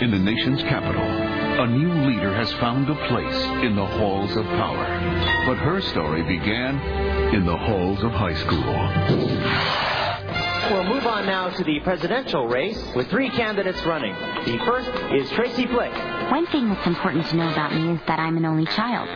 in the nation's capital, a new leader has found a place in the halls of power. But her story began in the halls of high school. We'll move on now to the presidential race with three candidates running. The first is Tracy Flick. One thing that's important to know about me is that I'm an only child.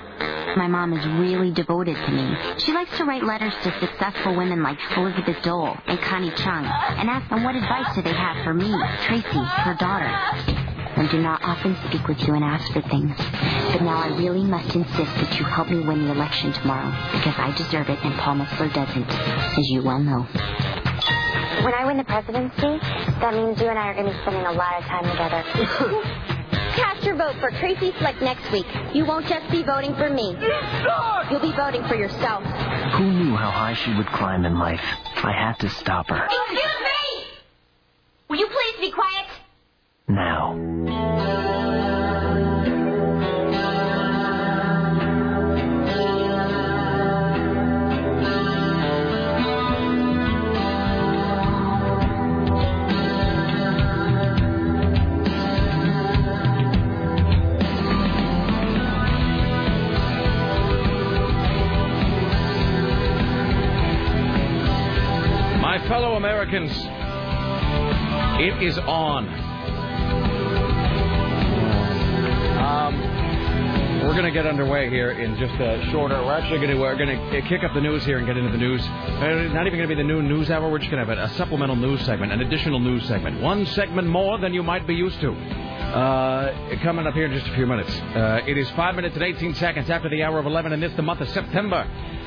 My mom is really devoted to me. She likes to write letters to successful women like Elizabeth Dole and Connie Chung and ask them what advice do they have for me, Tracy, her daughter. I do not often speak with you and ask for things, but now I really must insist that you help me win the election tomorrow because I deserve it and Paul Metzler doesn't, as you well know. When I win the presidency, that means you and I are going to be spending a lot of time together. Cast your vote for Tracy Flick next week. You won't just be voting for me. You'll be voting for yourself. Who knew how high she would climb in life? I had to stop her. Excuse me! Will you please be quiet? Now. My fellow Americans, it is on. We're going to get underway here in just a shorter. We're actually going to we're going to kick up the news here and get into the news. Uh, Not even going to be the new news hour. We're just going to have a, a supplemental news segment, an additional news segment, one segment more than you might be used to. Uh, coming up here in just a few minutes. Uh, it is five minutes and 18 seconds after the hour of 11, and it's the month of September.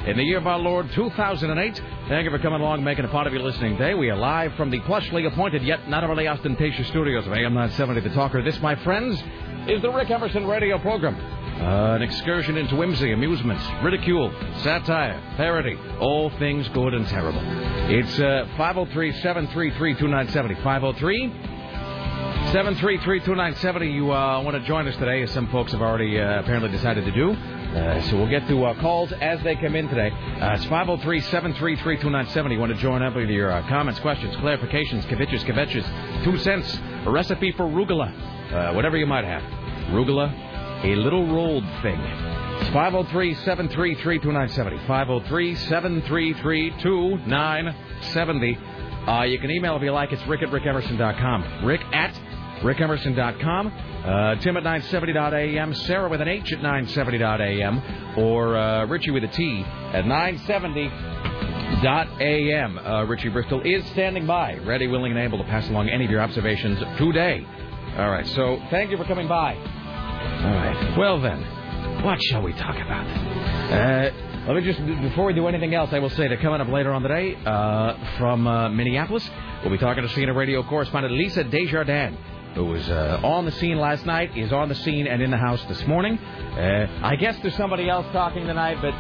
In the year of our Lord 2008, thank you for coming along, making a part of your listening day. We are live from the plushly appointed yet not overly ostentatious studios of AM 970 The Talker. This, my friends, is the Rick Emerson radio program. Uh, an excursion into whimsy, amusement, ridicule, satire, parody, all things good and terrible. It's uh, 503 733 2970. 503 733 2970. You uh, want to join us today, as some folks have already uh, apparently decided to do. Uh, so we'll get to uh, calls as they come in today. Uh, it's 503 733 2970. You want to join up with your uh, comments, questions, clarifications, kvetches, kvetches, two cents, a recipe for rugula, uh, whatever you might have. Rugula, a little rolled thing. It's 503 733 2970. 503 733 2970. Uh, you can email if you like. It's rick at rickemerson.com. Rick at rickemerson.com. Uh, Tim at 970.am. Sarah with an H at 970.am. Or uh, Richie with a T at 970.am. Uh, Richie Bristol is standing by, ready, willing, and able to pass along any of your observations today. All right, so thank you for coming by. All right, well then, what shall we talk about? Uh, let me just, before we do anything else, I will say that coming up later on today uh, from uh, Minneapolis, we'll be talking to CNN radio correspondent Lisa Desjardins, who was uh, on the scene last night, is on the scene and in the house this morning. Uh, I guess there's somebody else talking tonight, but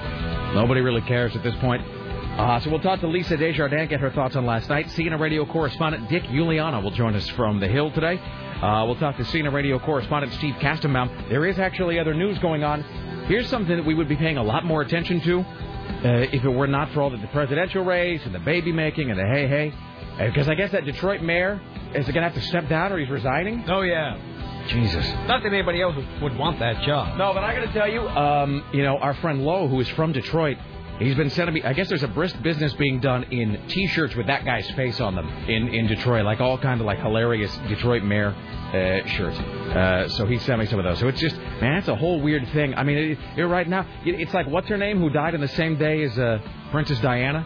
nobody really cares at this point. Uh, so we'll talk to Lisa Desjardins, get her thoughts on last night. CNN radio correspondent Dick Uliano will join us from the Hill today. Uh, we'll talk to CNN radio correspondent Steve Kastenbaum. There is actually other news going on. Here's something that we would be paying a lot more attention to uh, if it were not for all the, presidential race and the baby making and the hey hey. Because I guess that Detroit mayor is going to have to step down or he's resigning. Oh, yeah. Jesus. Not that anybody else would want that job. No, but I got to tell you, um, you know, our friend Lowe, who is from Detroit, he's been sending me. I guess there's a brisk business being done in T-shirts with that guy's face on them in in Detroit, like all kind of like hilarious Detroit mayor uh, shirts. Uh, so he sent me some of those. So it's just, man, it's a whole weird thing. I mean, it, it, right now, it, it's like what's her name who died on the same day as uh, Princess Diana.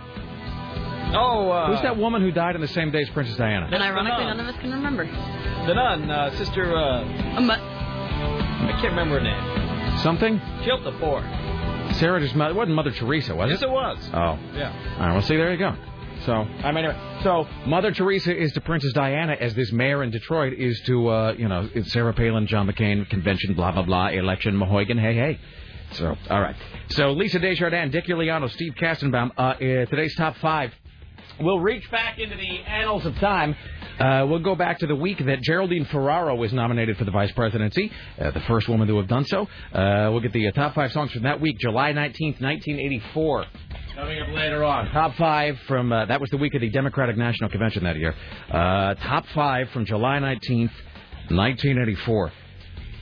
Oh, uh, Who's that woman who died on the same day as Princess Diana? And ironically, none of us can remember. The nun, uh, sister, uh, Um, I can't remember her name. Something? She helped the poor. Sarah just it wasn't Mother Teresa, was it? Yes, it was. Oh. Yeah. All right, well, see, there you go. So, I mean, anyway, so Mother Teresa is to Princess Diana as this mayor in Detroit is to, uh, you know, Sarah Palin, John McCain, convention, blah, blah, blah, election, Mahoigan, hey, hey. So, all right. So, Lisa Desjardins, Dick Uliano, Steve Kastenbaum, uh, uh, today's top five. We'll reach back into the annals of time. Uh, we'll go back to the week that Geraldine Ferraro was nominated for the vice presidency, uh, the first woman to have done so. Uh, we'll get the uh, top five songs from that week, July 19th, 1984. Coming up later on. Top five from, uh, that was the week of the Democratic National Convention that year. Uh, top five from July 19th, 1984.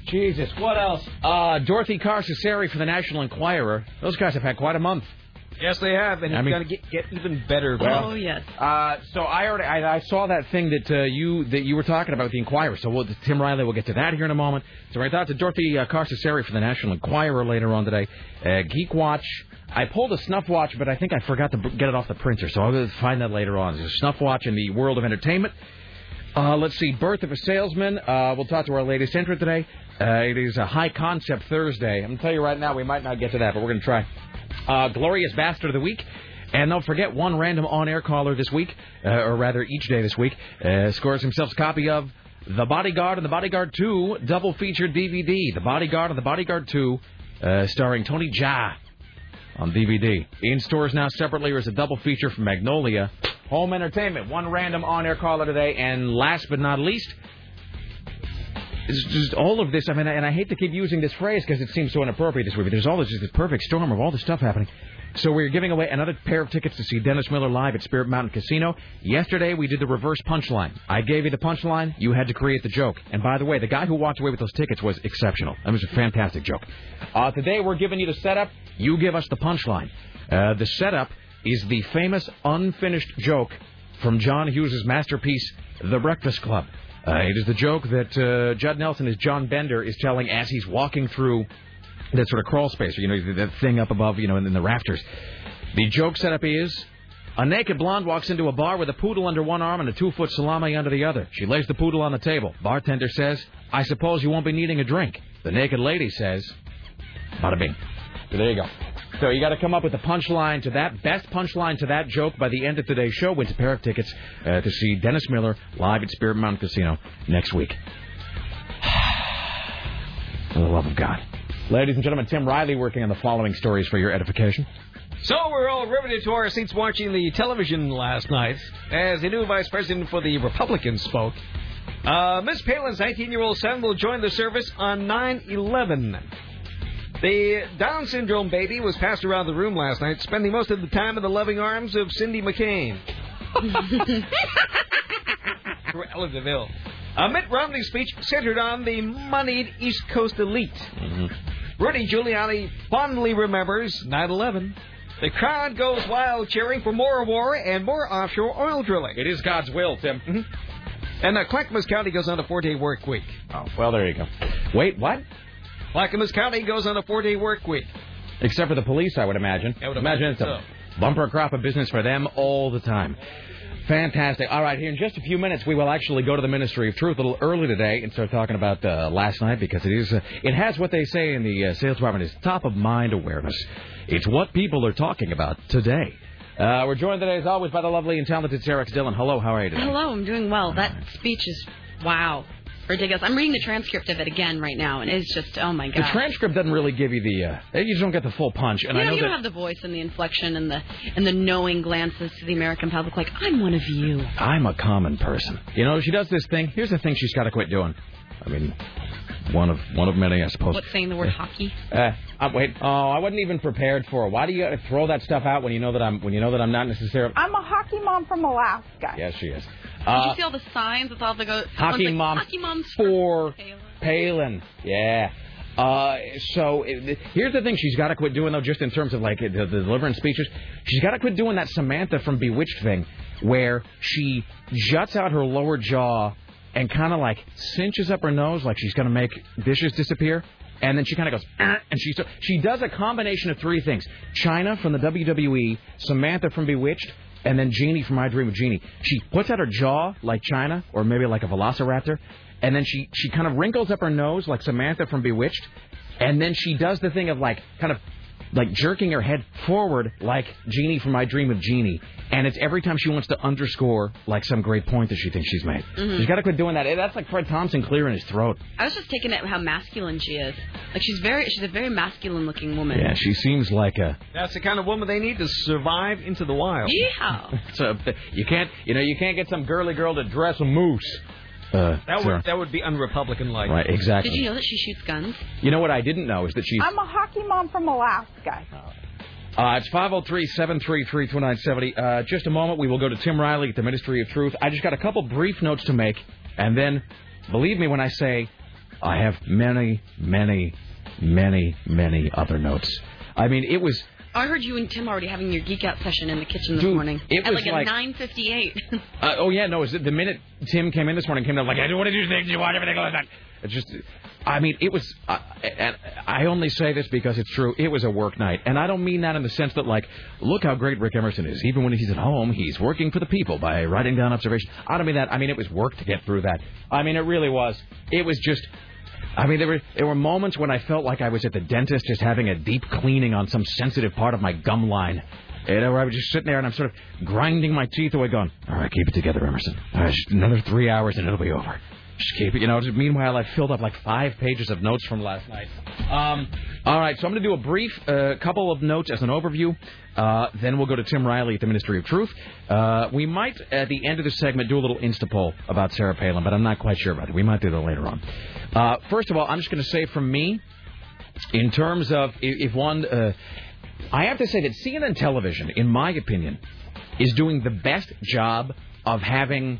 Jesus, what else? Uh, Dorothy Carcasseri for the National Enquirer. Those guys have had quite a month. Yes, they have, and I it's mean- going to get, get even better. Well- oh yes. Uh, so I already I, I saw that thing that uh, you that you were talking about the Inquirer. So we'll, Tim Riley we'll get to that here in a moment. So I thought to Dorothy uh, Carcasseri for the National Enquirer later on today. Uh, Geek Watch. I pulled a snuff watch, but I think I forgot to b- get it off the printer. So I'll find that later on. There's a snuff watch in the world of entertainment. Uh, let's see, Birth of a Salesman. Uh, we'll talk to our latest entrant today. Uh, it is a high concept Thursday. I'm going to tell you right now, we might not get to that, but we're going to try. Uh, Glorious Bastard of the Week. And don't forget, one random on air caller this week, uh, or rather each day this week, uh, scores himself a copy of The Bodyguard and The Bodyguard 2 double featured DVD. The Bodyguard and The Bodyguard 2, uh, starring Tony Jaa on DVD. In stores now separately, or as a double feature from Magnolia. Home entertainment. One random on air caller today. And last but not least, it's just all of this. I mean, and I hate to keep using this phrase because it seems so inappropriate this week, but there's all this, this perfect storm of all this stuff happening. So we're giving away another pair of tickets to see Dennis Miller live at Spirit Mountain Casino. Yesterday we did the reverse punchline. I gave you the punchline, you had to create the joke. And by the way, the guy who walked away with those tickets was exceptional. That was a fantastic joke. Uh, today we're giving you the setup. You give us the punchline. Uh, the setup is the famous unfinished joke from John Hughes' masterpiece, The Breakfast Club. Uh, it is the joke that uh, Judd Nelson, as John Bender, is telling as he's walking through that sort of crawl space, you know, that thing up above, you know, in, in the rafters. The joke setup is a naked blonde walks into a bar with a poodle under one arm and a two foot salami under the other. She lays the poodle on the table. Bartender says, I suppose you won't be needing a drink. The naked lady says, Bada bing. There you go. So you got to come up with the punchline to that, best punchline to that joke by the end of today's show. Wins a pair of tickets uh, to see Dennis Miller live at Spirit Mountain Casino next week. For the love of God. Ladies and gentlemen, Tim Riley working on the following stories for your edification. So we're all riveted to our seats watching the television last night as the new vice president for the Republicans spoke. Uh, Miss Palin's 19-year-old son will join the service on 9/11. The Down syndrome baby was passed around the room last night, spending most of the time in the loving arms of Cindy McCain. Cruella de Vil. Uh, Mitt Romney's speech centered on the moneyed East Coast elite. Rudy Giuliani fondly remembers 9/11. The crowd goes wild cheering for more war and more offshore oil drilling. It is God's will, Tim. And uh, Clackamas County goes on a four-day work week. Oh, well, there you go. Wait, what? Clackamas County goes on a four-day work week. Except for the police, I would imagine. I would imagine it's imagine a bumper crop of business for them all the time. Fantastic. All right, here in just a few minutes, we will actually go to the Ministry of Truth a little early today and start talking about uh, last night because it is uh, it has what they say in the uh, sales department is top of mind awareness. It's what people are talking about today. Uh, we're joined today, as always, by the lovely and talented Sarah X. Dillon. Hello, how are you today? Hello, I'm doing well. That speech is wow, ridiculous. I'm reading the transcript of it again right now, and it's just oh my god. The transcript doesn't really give you the. Uh, you just don't get the full punch, and you I know, know you that. don't have the voice and the inflection and the and the knowing glances to the American public, like I'm one of you. I'm a common person. You know, she does this thing. Here's the thing she's got to quit doing. I mean, one of one of many, I suppose. What's saying the word hockey? Uh, uh, wait. Oh, I wasn't even prepared for it. Why do you throw that stuff out when you know that I'm when you know that I'm not necessarily? I'm a hockey mom from Alaska. Yes, she is. Did Uh, you see all the signs with all the go? hockey like, mom Hockey moms for Palin. Palin. Yeah. Uh, so it, here's the thing she's got to quit doing though, just in terms of like the, the deliverance speeches. She's got to quit doing that Samantha from Bewitched thing, where she juts out her lower jaw and kind of like cinches up her nose, like she's gonna make dishes disappear. And then she kind of goes, "Ah," and she she does a combination of three things: Chyna from the WWE, Samantha from Bewitched, and then Jeannie from I Dream of Jeannie. She puts out her jaw like Chyna, or maybe like a velociraptor, and then she she kind of wrinkles up her nose like Samantha from Bewitched, and then she does the thing of like kind of like jerking her head forward like Jeannie from My Dream of Jeannie, and it's every time she wants to underscore like some great point that she thinks she's made. Mhm. She's got to quit doing that. That's like Fred Thompson clearing his throat. I was just taking it how masculine she is. Like she's very, she's a very masculine looking woman. Yeah, she seems like a. That's the kind of woman they need to survive into the wild. Yeah. So you can't, you know, you can't get some girly girl to dress a moose. Uh, That would that would be unrepublican like. Right, exactly. Did you know that she shoots guns? You know what I didn't know is that she's. I'm a hockey mom from Alaska. Uh, it's 503-733-2970. Uh, just a moment, we will go to Tim Riley at the Ministry of Truth. I just got a couple brief notes to make, and then believe me when I say I have many, many, many, many other notes. I mean, it was. I heard you and Tim already having your geek out session in the kitchen this Dude, morning. it At was like a 9:58. Uh, oh yeah, no. It the minute Tim came in this morning, came down like, I don't want to do things. You want everything like that. It just, I mean, it was. Uh, and I only say this because it's true. It was a work night, and I don't mean that in the sense that like, look how great Rick Emerson is. Even when he's at home, he's working for the people by writing down observations. I don't mean that. I mean it was work to get through that. I mean it really was. It was just. I mean, there were there were moments when I felt like I was at the dentist, just having a deep cleaning on some sensitive part of my gum line. You know, where I was just sitting there and I'm sort of grinding my teeth away, going, "All right, keep it together, Emerson. All right, just another three hours and it'll be over. Just keep it." You know. Meanwhile, I filled up like five pages of notes from last night. Um, all right, so I'm going to do a brief uh, couple of notes as an overview. Uh, then we'll go to Tim Riley at the Ministry of Truth. Uh, we might, at the end of the segment, do a little Insta poll about Sarah Palin, but I'm not quite sure about it. We might do that later on. Uh, first of all, I'm just going to say from me, in terms of if, one, uh, I have to say that CNN television, in my opinion, is doing the best job of having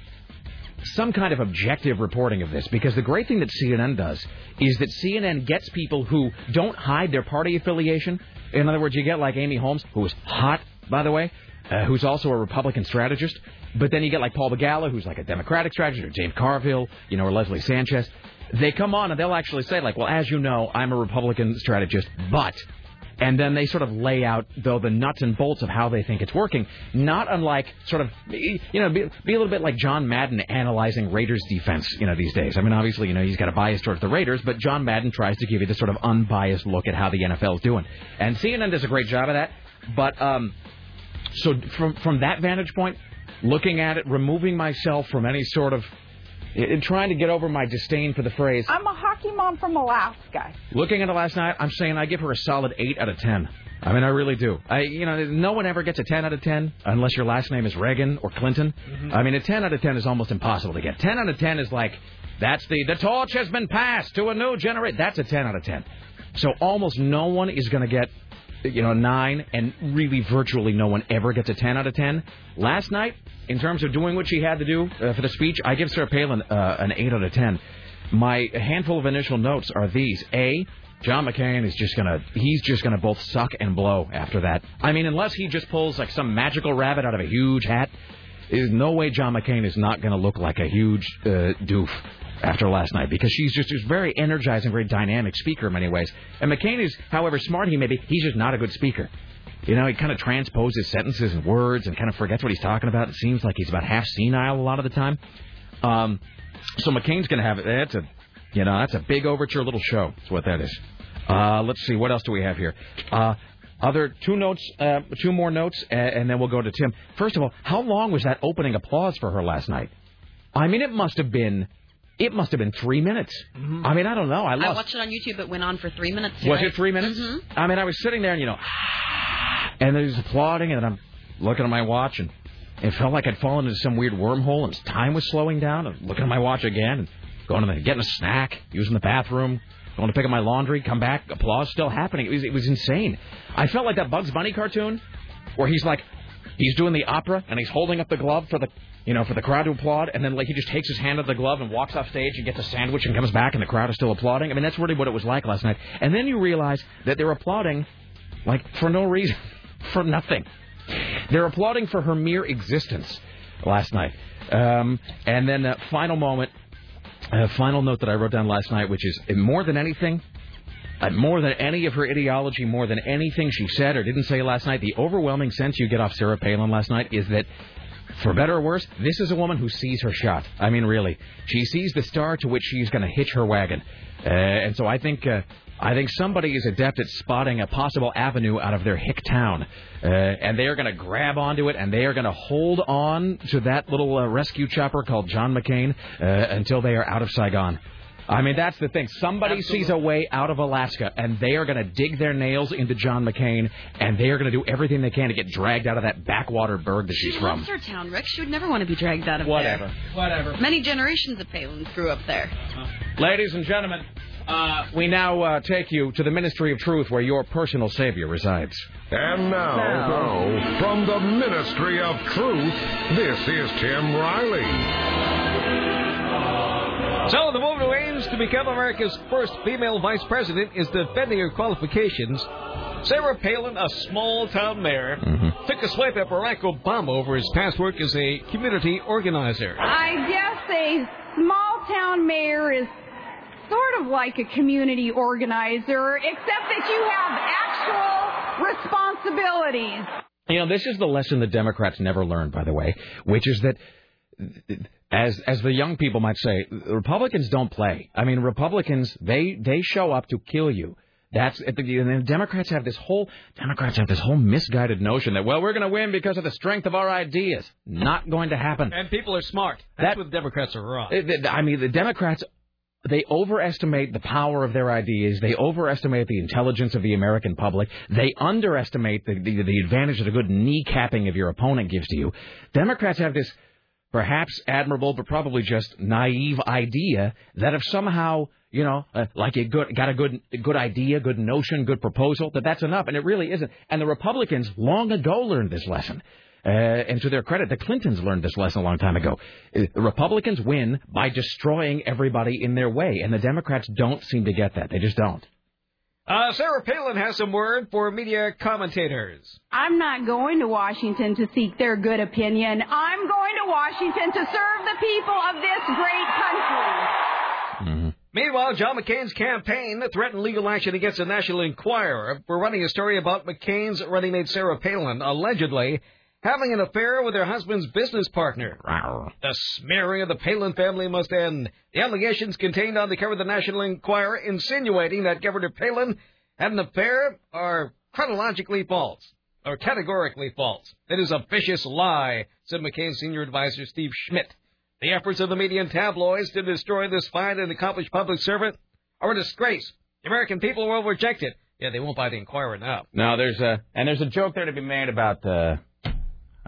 some kind of objective reporting of this because the great thing that CNN does is that CNN gets people who don't hide their party affiliation. In other words, you get like Amy Holmes, who is hot, by the way, uh, who's also a Republican strategist. But then you get like Paul Begala, who's like a Democratic strategist, or James Carville, you know, or Leslie Sanchez. They come on and they'll actually say like, well, as you know, I'm a Republican strategist, but and then they sort of lay out though the nuts and bolts of how they think it's working. Not unlike sort of you know be, be a little bit like John Madden analyzing Raiders defense you know these days. I mean obviously you know he's got a bias towards the Raiders but John Madden tries to give you this sort of unbiased look at how the NFL is doing. And CNN does a great job of that. But um so from from that vantage point looking at it removing myself from any sort of in trying to get over my disdain for the phrase I'm a hockey mom from Alaska. Looking at it last night, I'm saying I give her a solid eight out of ten. I mean, I really do. I, you know, no one ever gets a ten out of ten unless your last name is Reagan or Clinton. I mean, a ten out of ten is almost impossible to get. Ten out of ten is like that's the the torch has been passed to a new generation. That's a ten out of ten. So almost no one is going to get you know, nine, and really virtually no one ever gets a 10 out of 10. Last night, in terms of doing what she had to do uh, for the speech, I give Sarah Palin uh, an 8 out of 10. My handful of initial notes are these. A, John McCain is just gonna he's just gonna both suck and blow after that. I mean, unless he just pulls like some magical rabbit out of a huge hat, there's no way John McCain is not gonna look like a huge uh, doof after last night because she's just a very energizing, very dynamic speaker in many ways. And McCain is, however smart he may be, he's just not a good speaker. You know, he kind of transposes sentences and words and kind of forgets what he's talking about. It seems like he's about half senile a lot of the time. Um, so McCain's going to have it. That's a, you know, that's a big overture little show. That's what that is. Uh, let's see, what else do we have here? Uh, other two notes, uh, two more notes, a- and then we'll go to Tim. First of all, how long was that opening applause for her last night? I mean, it must have been, it must have been three minutes. I mean, I don't know. I I watched it on YouTube. It went on for three minutes. Was right? it three minutes? Mhm. I mean, I was sitting there and you know, and there's applauding, and I'm looking at my watch, and it felt like I'd fallen into some weird wormhole, and time was slowing down. And looking at my watch again, and going to the, getting a snack, using the bathroom, going to pick up my laundry, come back, applause still happening. It was it was insane. I felt like that Bugs Bunny cartoon where he's like. He's doing the opera and he's holding up the glove for the, you know, for the crowd to applaud, and then like he just takes his hand out of the glove and walks off stage and gets a sandwich and comes back and the crowd is still applauding. I mean, that's really what it was like last night. And then you realize that they're applauding, like for no reason, for nothing. They're applauding for her mere existence last night. Um, and then uh, final moment, uh, final note that I wrote down last night, which is uh, more than anything, uh, more than any of her ideology, more than anything she said or didn't say last night, the overwhelming sense you get off Sarah Palin last night is that, for better or worse, this is a woman who sees her shot. I mean, really, she sees the star to which she's going to hitch her wagon, uh, and so I think. Uh, I think somebody is adept at spotting a possible avenue out of their hick town, uh, and they are going to grab onto it, and they are going to hold on to that little uh, rescue chopper called John McCain uh, until they are out of Saigon. I mean, that's the thing. Somebody sees a way out of Alaska, and they are going to dig their nails into John McCain, and they are going to do everything they can to get dragged out of that backwater burg that she's She from. loves her town, Rick. She would never want to be dragged out of Whatever. there. Whatever. Whatever. Many generations of Palins grew up there. Ladies and gentlemen, uh, we now uh, take you to the Ministry of Truth, where your personal savior resides. And now, from the Ministry of Truth, this is Tim Riley. So the woman who aims to become America's first female vice president is defending her qualifications. Sarah Palin, a small-town mayor, Mm-hmm. took a swipe at Barack Obama over his past work as a community organizer. I guess a small town mayor is sort of like a community organizer, except that you have actual responsibilities. You know, this is the lesson the Democrats never learned, by the way, which is that, as as the young people might say, Republicans don't play. I mean, Republicans they they show up to kill you. That's and then Democrats have this whole Democrats have this whole misguided notion that well we're going to win because of the strength of our ideas. Not going to happen. And people are smart. That's That- what Democrats are wrong. I mean, the Democrats, they overestimate the power of their ideas. They overestimate the intelligence of the American public. They underestimate the, the, the advantage that a good kneecapping of your opponent gives to you. Democrats have this perhaps admirable, but probably just naive idea that if somehow, you know, uh, like you good, got a good, good idea, good notion, good proposal, that that's enough. And it really isn't. And the Republicans long ago learned this lesson. Uh, and to their credit, the Clintons learned this lesson a long time ago. Uh, Republicans win by destroying everybody in their way, and the Democrats don't seem to get that. They just don't. Uh, Sarah Palin has some word for media commentators. I'm not going to Washington to seek their good opinion. I'm going to Washington to serve the people of this great country. Meanwhile, John McCain's campaign threatened legal action against the National Enquirer for running a story about McCain's running mate Sarah Palin allegedly having an affair with her husband's business partner. The smearing of the Palin family must end. The allegations contained on the cover of the National Enquirer insinuating that Governor Palin had an affair are chronologically false, or categorically false. It is a vicious lie, said McCain's senior advisor Steve Schmidt. The efforts of the media and tabloids to destroy this fine and accomplished public servant are a disgrace. The American people will reject it. Yeah, they won't buy the Enquirer now. No, there's a and there's a joke there to be made about uh,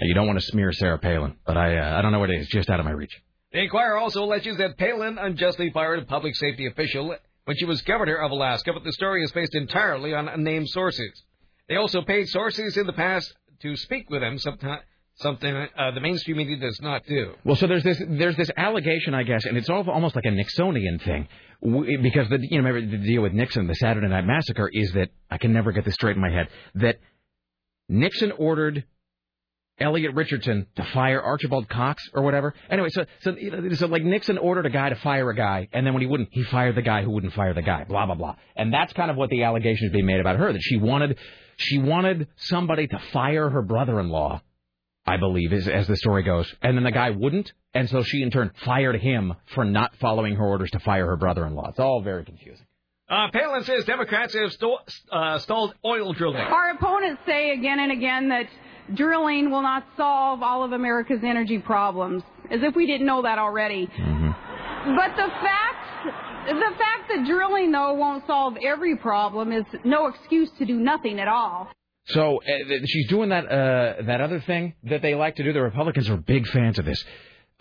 you don't want to smear Sarah Palin, but I uh, I don't know what it is. Just out of my reach. The Enquirer also alleges that Palin unjustly fired a public safety official when she was governor of Alaska, but the story is based entirely on unnamed sources. They also paid sources in the past to speak with them, sometime, something uh, the mainstream media does not do. Well, so there's this there's this allegation, I guess, and it's all, almost like a Nixonian thing, w- because the you know remember the deal with Nixon, the Saturday Night Massacre, is that I can never get this straight in my head that Nixon ordered Elliot Richardson to fire Archibald Cox or whatever. Anyway, so so so like Nixon ordered a guy to fire a guy, and then when he wouldn't, he fired the guy who wouldn't fire the guy. Blah blah blah. And that's kind of what the allegation is being made about her that she wanted she wanted somebody to fire her brother-in-law. I believe, as, as the story goes. And then the guy wouldn't, and so she in turn fired him for not following her orders to fire her brother-in-law. It's all very confusing. Uh, Palin says Democrats have sto- uh, stalled oil drilling. Our opponents say again and again that drilling will not solve all of America's energy problems, as if we didn't know that already. But the fact, the fact that drilling though won't solve every problem is no excuse to do nothing at all. So uh, she's doing that uh, that other thing that they like to do. The Republicans are big fans of this.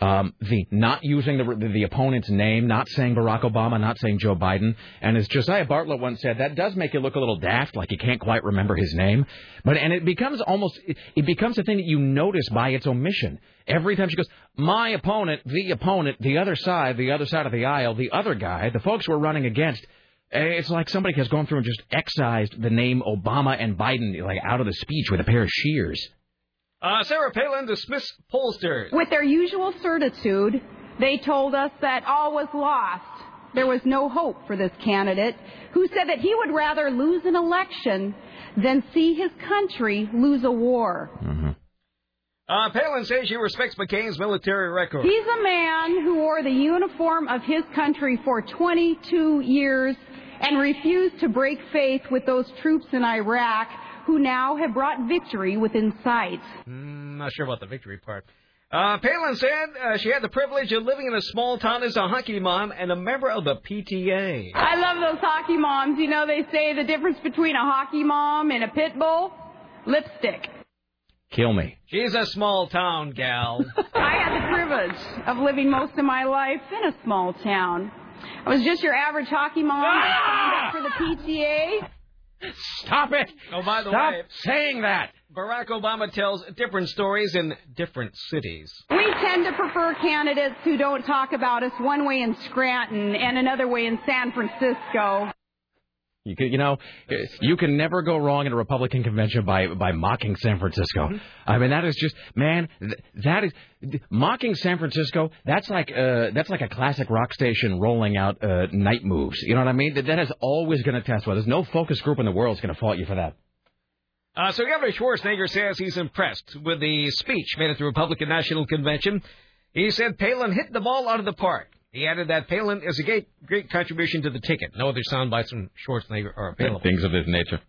Um, the not using the, the opponent's name, not saying Barack Obama, not saying Joe Biden, and as Josiah Bartlet once said, that does make you look a little daft, like you can't quite remember his name. But and it becomes almost it, it becomes a thing that you notice by its omission. Every time she goes, my opponent, the opponent, the other side, the other side of the aisle, the other guy, the folks we're running against. eh, It's like somebody has gone through and just excised the name Obama and Biden like out of the speech with a pair of shears. Uh, Sarah Palin dismissed pollsters. With their usual certitude, they told us that all was lost. There was no hope for this candidate who said that he would rather lose an election than see his country lose a war. Uh, Palin says she respects McCain's military record. He's a man who wore the uniform of his country for 22 years and refused to break faith with those troops in Iraq who now have brought victory within sight. Mm, not sure about the victory part. Uh, Palin said uh, she had the privilege of living in a small town as a hockey mom and a member of the PTA. I love those hockey moms. You know, they say the difference between a hockey mom and a pit bull? Lipstick. Kill me. She's a small town gal. I had the privilege of living most of my life in a small town. I was just your average hockey mom. I signed up for the PTA. Stop it! Oh, by the Stop way, saying that. Barack Obama tells different stories in different cities. We tend to prefer candidates who don't talk about us one way in Scranton and another way in San Francisco. You can, you know, you can never go wrong in a Republican convention by by mocking San Francisco. I mean, that is just man, th- that is mocking San Francisco. That's like uh, that's like a classic rock station rolling out uh, night moves. You know what I mean? That that is always going to test well. There's no focus group in the world is going to fault you for that. Uh, so Governor Schwarzenegger says he's impressed with the speech made at the Republican National Convention. He said Palin hit the ball out of the park. He added that Palin is a great, great contribution to the ticket. No other sound bites from Schwarzenegger are available. Things of this nature.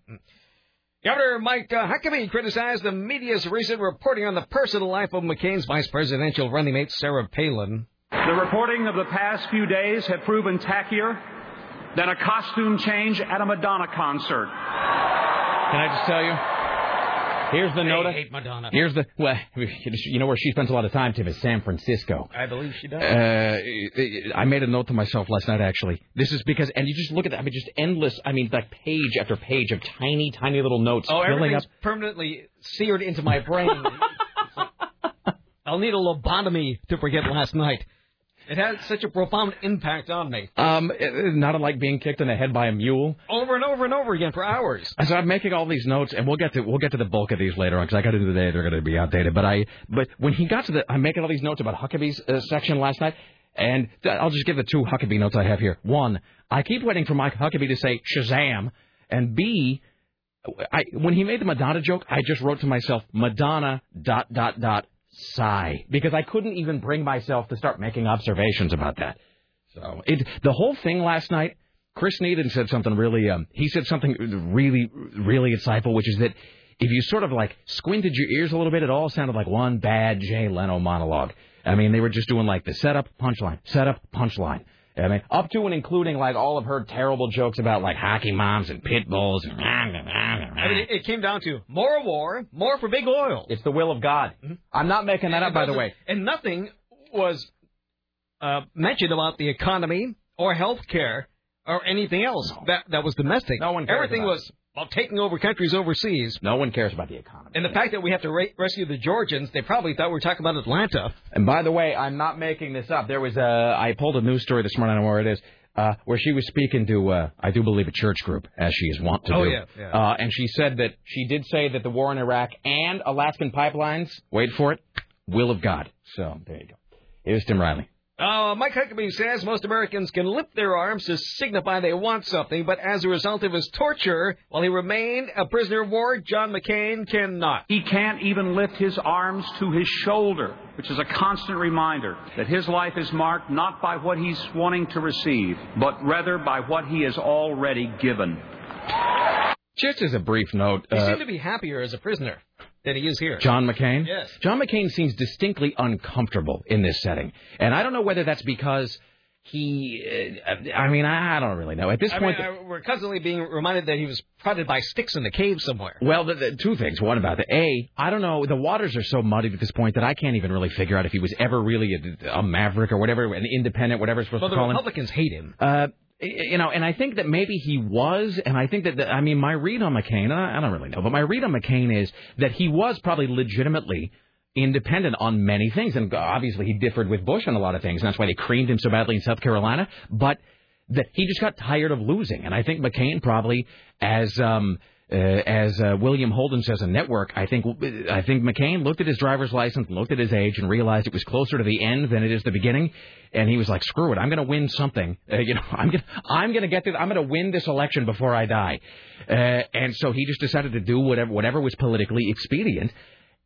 Governor Mike uh, Huckabee criticized the media's recent reporting on the personal life of McCain's vice presidential running mate, Sarah Palin. The reporting of the past few days have proven tackier than a costume change at a Madonna concert. Can I just tell you? Here's the note. hate Madonna. Here's the well, you know where she spends a lot of time, Tim, is San Francisco. I believe she does. Uh, I made a note to myself last night. Actually, this is because, and you just look at that. I mean, just endless. I mean, like page after page of tiny, tiny little notes oh, everything's up. permanently seared into my brain. I'll need a lobotomy to forget last night. It had such a profound impact on me. Um, uh, not unlike being kicked in the head by a mule. Over and over and over again for hours. So I'm making all these notes, and we'll get to we'll get to the bulk of these later on because I got to do day They're going to be outdated. But I but when he got to the, I'm making all these notes about Huckabee's uh, section last night, and I'll just give the two Huckabee notes I have here. One, I keep waiting for Mike Huckabee to say Shazam, and B, I when he made the Madonna joke, I just wrote to myself Madonna dot dot dot sigh because I couldn't even bring myself to start making observations about that. So it the whole thing last night. Chris Needham said something really. Um, he said something really, really insightful, which is that if you sort of like squinted your ears a little bit, it all sounded like one bad Jay Leno monologue. I mean, they were just doing like the setup, punchline, setup, punchline. I mean, up to and including like all of her terrible jokes about like hockey moms and pit bulls and. I mean, it, it came down to more war, more for big oil. It's the will of God. I'm not making that up, by the way. And nothing was uh, mentioned about the economy or health care or anything else that that was domestic. No one Everything was about taking over countries overseas. No one cares about the economy. And the fact that we have to ra- rescue the Georgians, they probably thought we were talking about Atlanta. And by the way, I'm not making this up. There was a I pulled a news story this morning. I don't know where it is. Uh, where she was speaking to, uh, I do believe, a church group, as she is wont to Oh, do. yeah, yeah. Uh, and she said that she did say that the war in Iraq and Alaskan pipelines, wait for it, will of God. So there you go. Here's Tim Riley. Uh, Mike Huckabee says most Americans can lift their arms to signify they want something, but as a result of his torture, while he remained a prisoner of war, John McCain cannot. He can't even lift his arms to his shoulder, which is a constant reminder that his life is marked not by what he's wanting to receive, but rather by what he has already given. Just as a brief note, He uh, seemed to be happier as a prisoner than he is here. John McCain? Yes. John McCain seems distinctly uncomfortable in this setting. And I don't know whether that's because he. Uh, I mean, I, don't really know. At this I point. mean, I- we're constantly being reminded that he was prodded by sticks in the cave somewhere. Well, the, the two things. One about the A, I don't know. The waters are so muddied at this point that I can't even really figure out if he was ever really a, a maverick or whatever, an independent, whatever it's supposed Well, to call him. the Republicans hate him. Uh, you know, and I think that maybe he was, and I think that, the, I mean, my read on McCain, I I don't really know, but my read on McCain is that he was probably legitimately independent on many things, and obviously he differed with Bush on a lot of things, and that's why they creamed him so badly in South Carolina, but that he just got tired of losing, and I think McCain probably, as um, uh, as uh, William Holden says on Network, I think I think McCain looked at his driver's license, looked at his age, and realized it was closer to the end than it is the beginning, and he was like, "Screw it, I'm going to win something. Uh, you know, I'm going I'm going to get this. I'm going to win this election before I die." Uh, and so he just decided to do whatever whatever was politically expedient,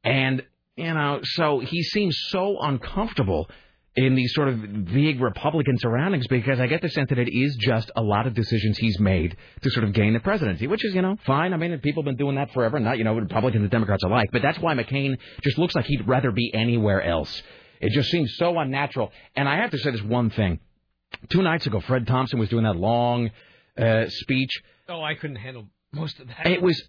and you know, so he seems so uncomfortable in these sort of vague Republican surroundings because I get the sense that it is just a lot of decisions he's made to sort of gain the presidency, which is, you know, fine. I mean, people have been doing that forever, not, you know, Republicans and Democrats alike. But that's why McCain just looks like he'd rather be anywhere else. It just seems so unnatural. And I have to say this one thing. Two nights ago, Fred Thompson was doing that long uh, speech. Oh, I couldn't handle most of that. It was,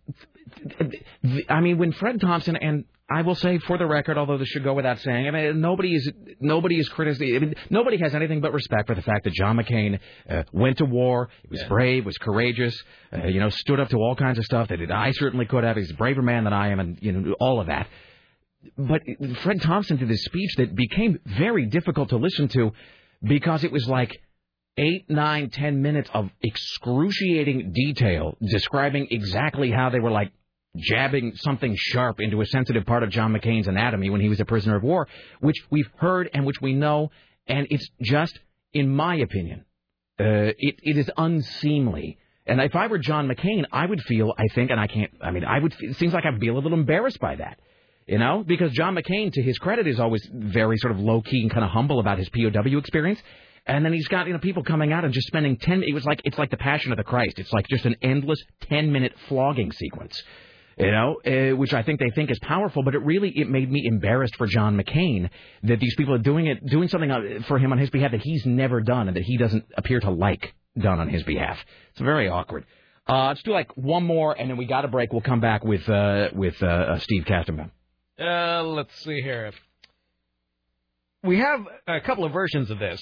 I mean, when Fred Thompson and I will say for the record, although this should go without saying, I mean, nobody is nobody is criticizing. I mean, nobody has anything but respect for the fact that John McCain uh, went to war. He was brave, was courageous, uh, you know, stood up to all kinds of stuff that I certainly could have. He's a braver man than I am, and you know, all of that. But Fred Thompson did this speech that became very difficult to listen to because it was like eight, nine, ten minutes of excruciating detail describing exactly how they were like jabbing something sharp into a sensitive part of John McCain's anatomy when he was a prisoner of war, which we've heard and which we know, and it's just, in my opinion, uh, it, it is unseemly. And if I were John McCain, I would feel, I think, and I can't, I mean, I would, it seems like I'd be a little embarrassed by that. You know, because John McCain, to his credit, is always very sort of low key and kind of humble about his POW experience. And then he's got you know people coming out and just spending ten. It was like it's like the Passion of the Christ. It's like just an endless ten minute flogging sequence you know, uh, which I think they think is powerful. But it really it made me embarrassed for John McCain that these people are doing it, doing something for him on his behalf that he's never done and that he doesn't appear to like done on his behalf. It's very awkward. Uh, let's do like one more, and then we got a break. We'll come back with uh, with uh, uh, Steve Kastenbaum. Uh, let's see here. We have a couple of versions of this.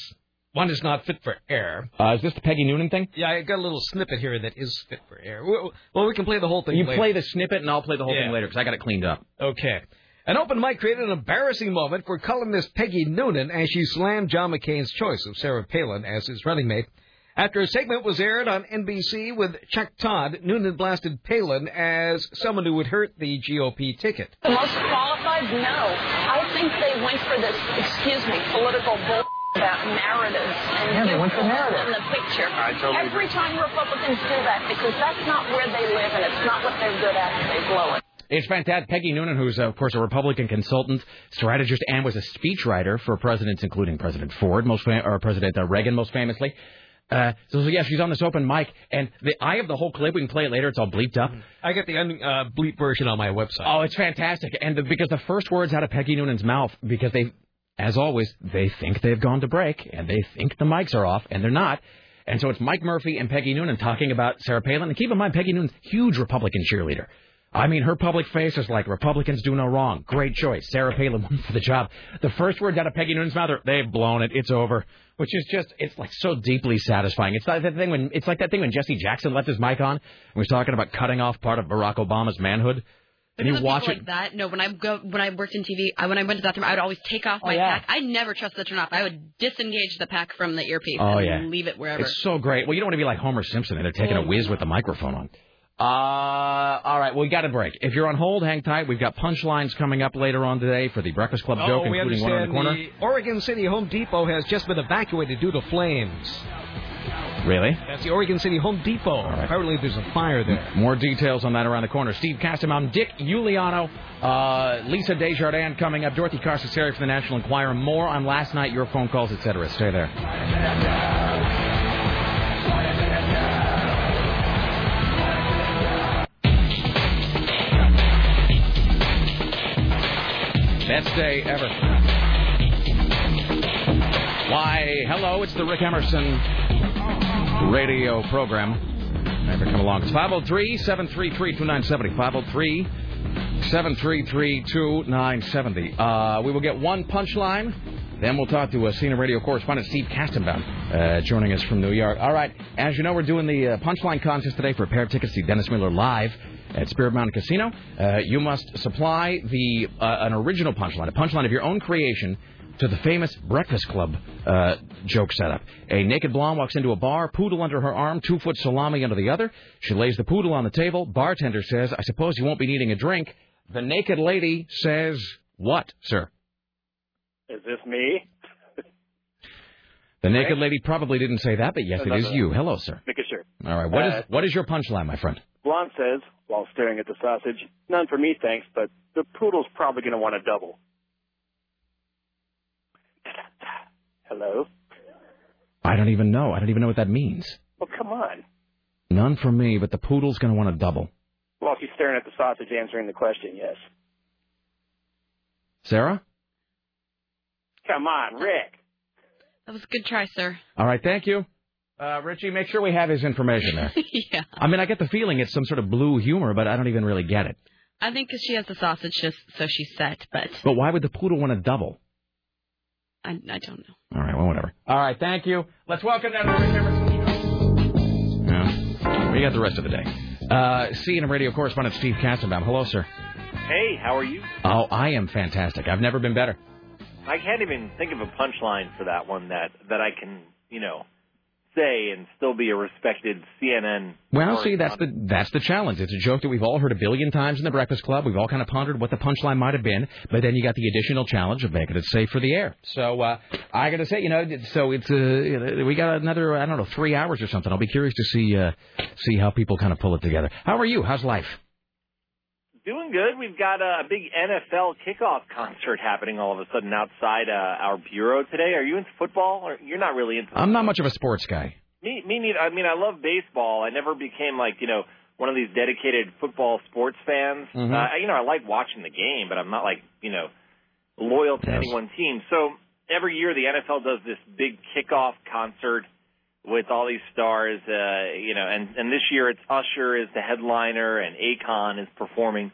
One is not fit for air. Uh, is this the Peggy Noonan thing? Yeah, I got a little snippet here that is fit for air. Well, well, we can play the whole thing. You later. play the snippet, and I'll play the whole Yeah. thing later because I got it cleaned up. Okay. An open mic created an embarrassing moment for columnist Peggy Noonan as she slammed John McCain's choice of Sarah Palin as his running mate. After a segment was aired on NBC with Chuck Todd, Noonan blasted Palin as someone who would hurt the GOP ticket. The most qualified? No. I think they went for this, excuse me, political bull about narratives and Yeah, they you went for put narrative. in the picture. I totally Every time Republicans do that, because that's not where they live and it's not what they're good at, they blow it. It's fantastic. Peggy Noonan, who's, of course, a Republican consultant, strategist, and was a speechwriter for presidents, including President Ford, most fam- or President uh, Reagan, most famously. Uh, so, so, yeah, she's on this open mic, and the, I have the whole clip. We can play it later. It's all bleeped up. I got the un, uh, bleep version on my website. Oh, it's fantastic. And the, because the first words out of Peggy Noonan's mouth, because they, as always, they think they've gone to break, and they think the mics are off, and they're not. And so it's Mike Murphy and Peggy Noonan talking about Sarah Palin. And keep in mind, Peggy Noonan's huge Republican cheerleader. I mean, her public face is like Republicans do no wrong. Great choice. Sarah Palin won for the job. The first words out of Peggy Noonan's mouth are, "They've blown it. It's over," which is just it's like so deeply satisfying. It's like that thing when it's like that thing when Jesse Jackson left his mic on and was talking about cutting off part of Barack Obama's manhood. And you Because watch it. like that. No, when I go when I worked in TV, I, when I went to the bathroom, I would always take off my Oh, my yeah. pack. I never trust the turn off. I would disengage the pack from the earpiece Oh and yeah, leave it wherever. It's so great. Well, you don't want to be like Homer Simpson and they're taking a Oh. whiz with the microphone on. Uh, all right. Well, we got a break. If you're on hold, hang tight. We've got punchlines coming up later on today for the Breakfast Club joke, oh, we including one on the understand corner. the Oregon City Home Depot has just been evacuated due to flames. Really? That's the Oregon City Home Depot. Apparently, there's a fire there. More details on that around the corner. Steve Kastenbaum, Dick Uliano, uh, Lisa Desjardins coming up. Dorothy Carcasseri from the National Enquirer. More on last night, your phone calls, etc. Stay there. Best day ever. Why, hello, it's the Rick Emerson radio program. Never come along. It's 503 733 2970. 503 733 2970. Uh, We will get one punchline. Then we'll talk to uh, CNN Radio correspondent Steve Kastenbaum, uh, joining us from New York. All right, as you know, we're doing the uh, punchline contest today for a pair of tickets to Dennis Miller live at Spirit Mountain Casino. Uh, you must supply the uh, an original punchline, a punchline of your own creation, to the famous Breakfast Club uh, joke setup. A naked blonde walks into a bar, poodle under her arm, two foot salami under the other. She lays the poodle on the table. Bartender says, "I suppose you won't be needing a drink." The naked lady says, "What, sir?" Is this me? The naked lady probably didn't say that, but yes, it No, is no, no. you. Hello, sir. Making sure. All right. What is Uh, what is your punchline, my friend? Blonde says, while staring at the sausage, none for me, thanks, but the poodle's probably going to want a double. Hello? I don't even know. I don't even know what that means. Well, come on. None for me, but the poodle's going to want a double. Well, if he's staring at the sausage answering the question, yes. Sarah? Come on, Rick. That was a good try, sir. All right. Thank you. Uh, Richie, make sure we have his information there. yeah. I mean, I get the feeling it's some sort of blue humor, but I don't even really get it. I think 'cause she has the sausage, just so she's set. But But why would the poodle want to double? I, I don't know. All right, well, whatever. All right, thank you. Let's welcome now to the Rick Emerson Show. Yeah. We got the rest of the day. Uh, CNN radio correspondent Steve Kastenbaum. Hello, sir. Hey, how are you? Oh, I am fantastic. I've never been better. I can't even think of a punchline for that one that that I can, you know, say and still be a respected CNN. Well, see, that's the that's the challenge. It's a joke that we've all heard a billion times in the Breakfast Club. We've all kind of pondered what the punchline might have been, but then you got the additional challenge of making it safe for the air. So uh, I got to say, you know, so it's uh, you know, we got another I don't know three hours or something. I'll be curious to see uh, see how people kind of pull it together. How are you? How's life? Doing good. We've got a big NFL kickoff concert happening all of a sudden outside uh, our bureau today. Are you into football? Or you're not really into I'm not much of a sports guy. Me, me neither. I mean, I love baseball. I never became like you know one of these dedicated football sports fans. Mhm. Uh, you know, I like watching the game, but I'm not like you know loyal to Yes. any one team. So every year the NFL does this big kickoff concert with all these stars. Uh, you know, and and this year it's Usher is the headliner and Akon is performing.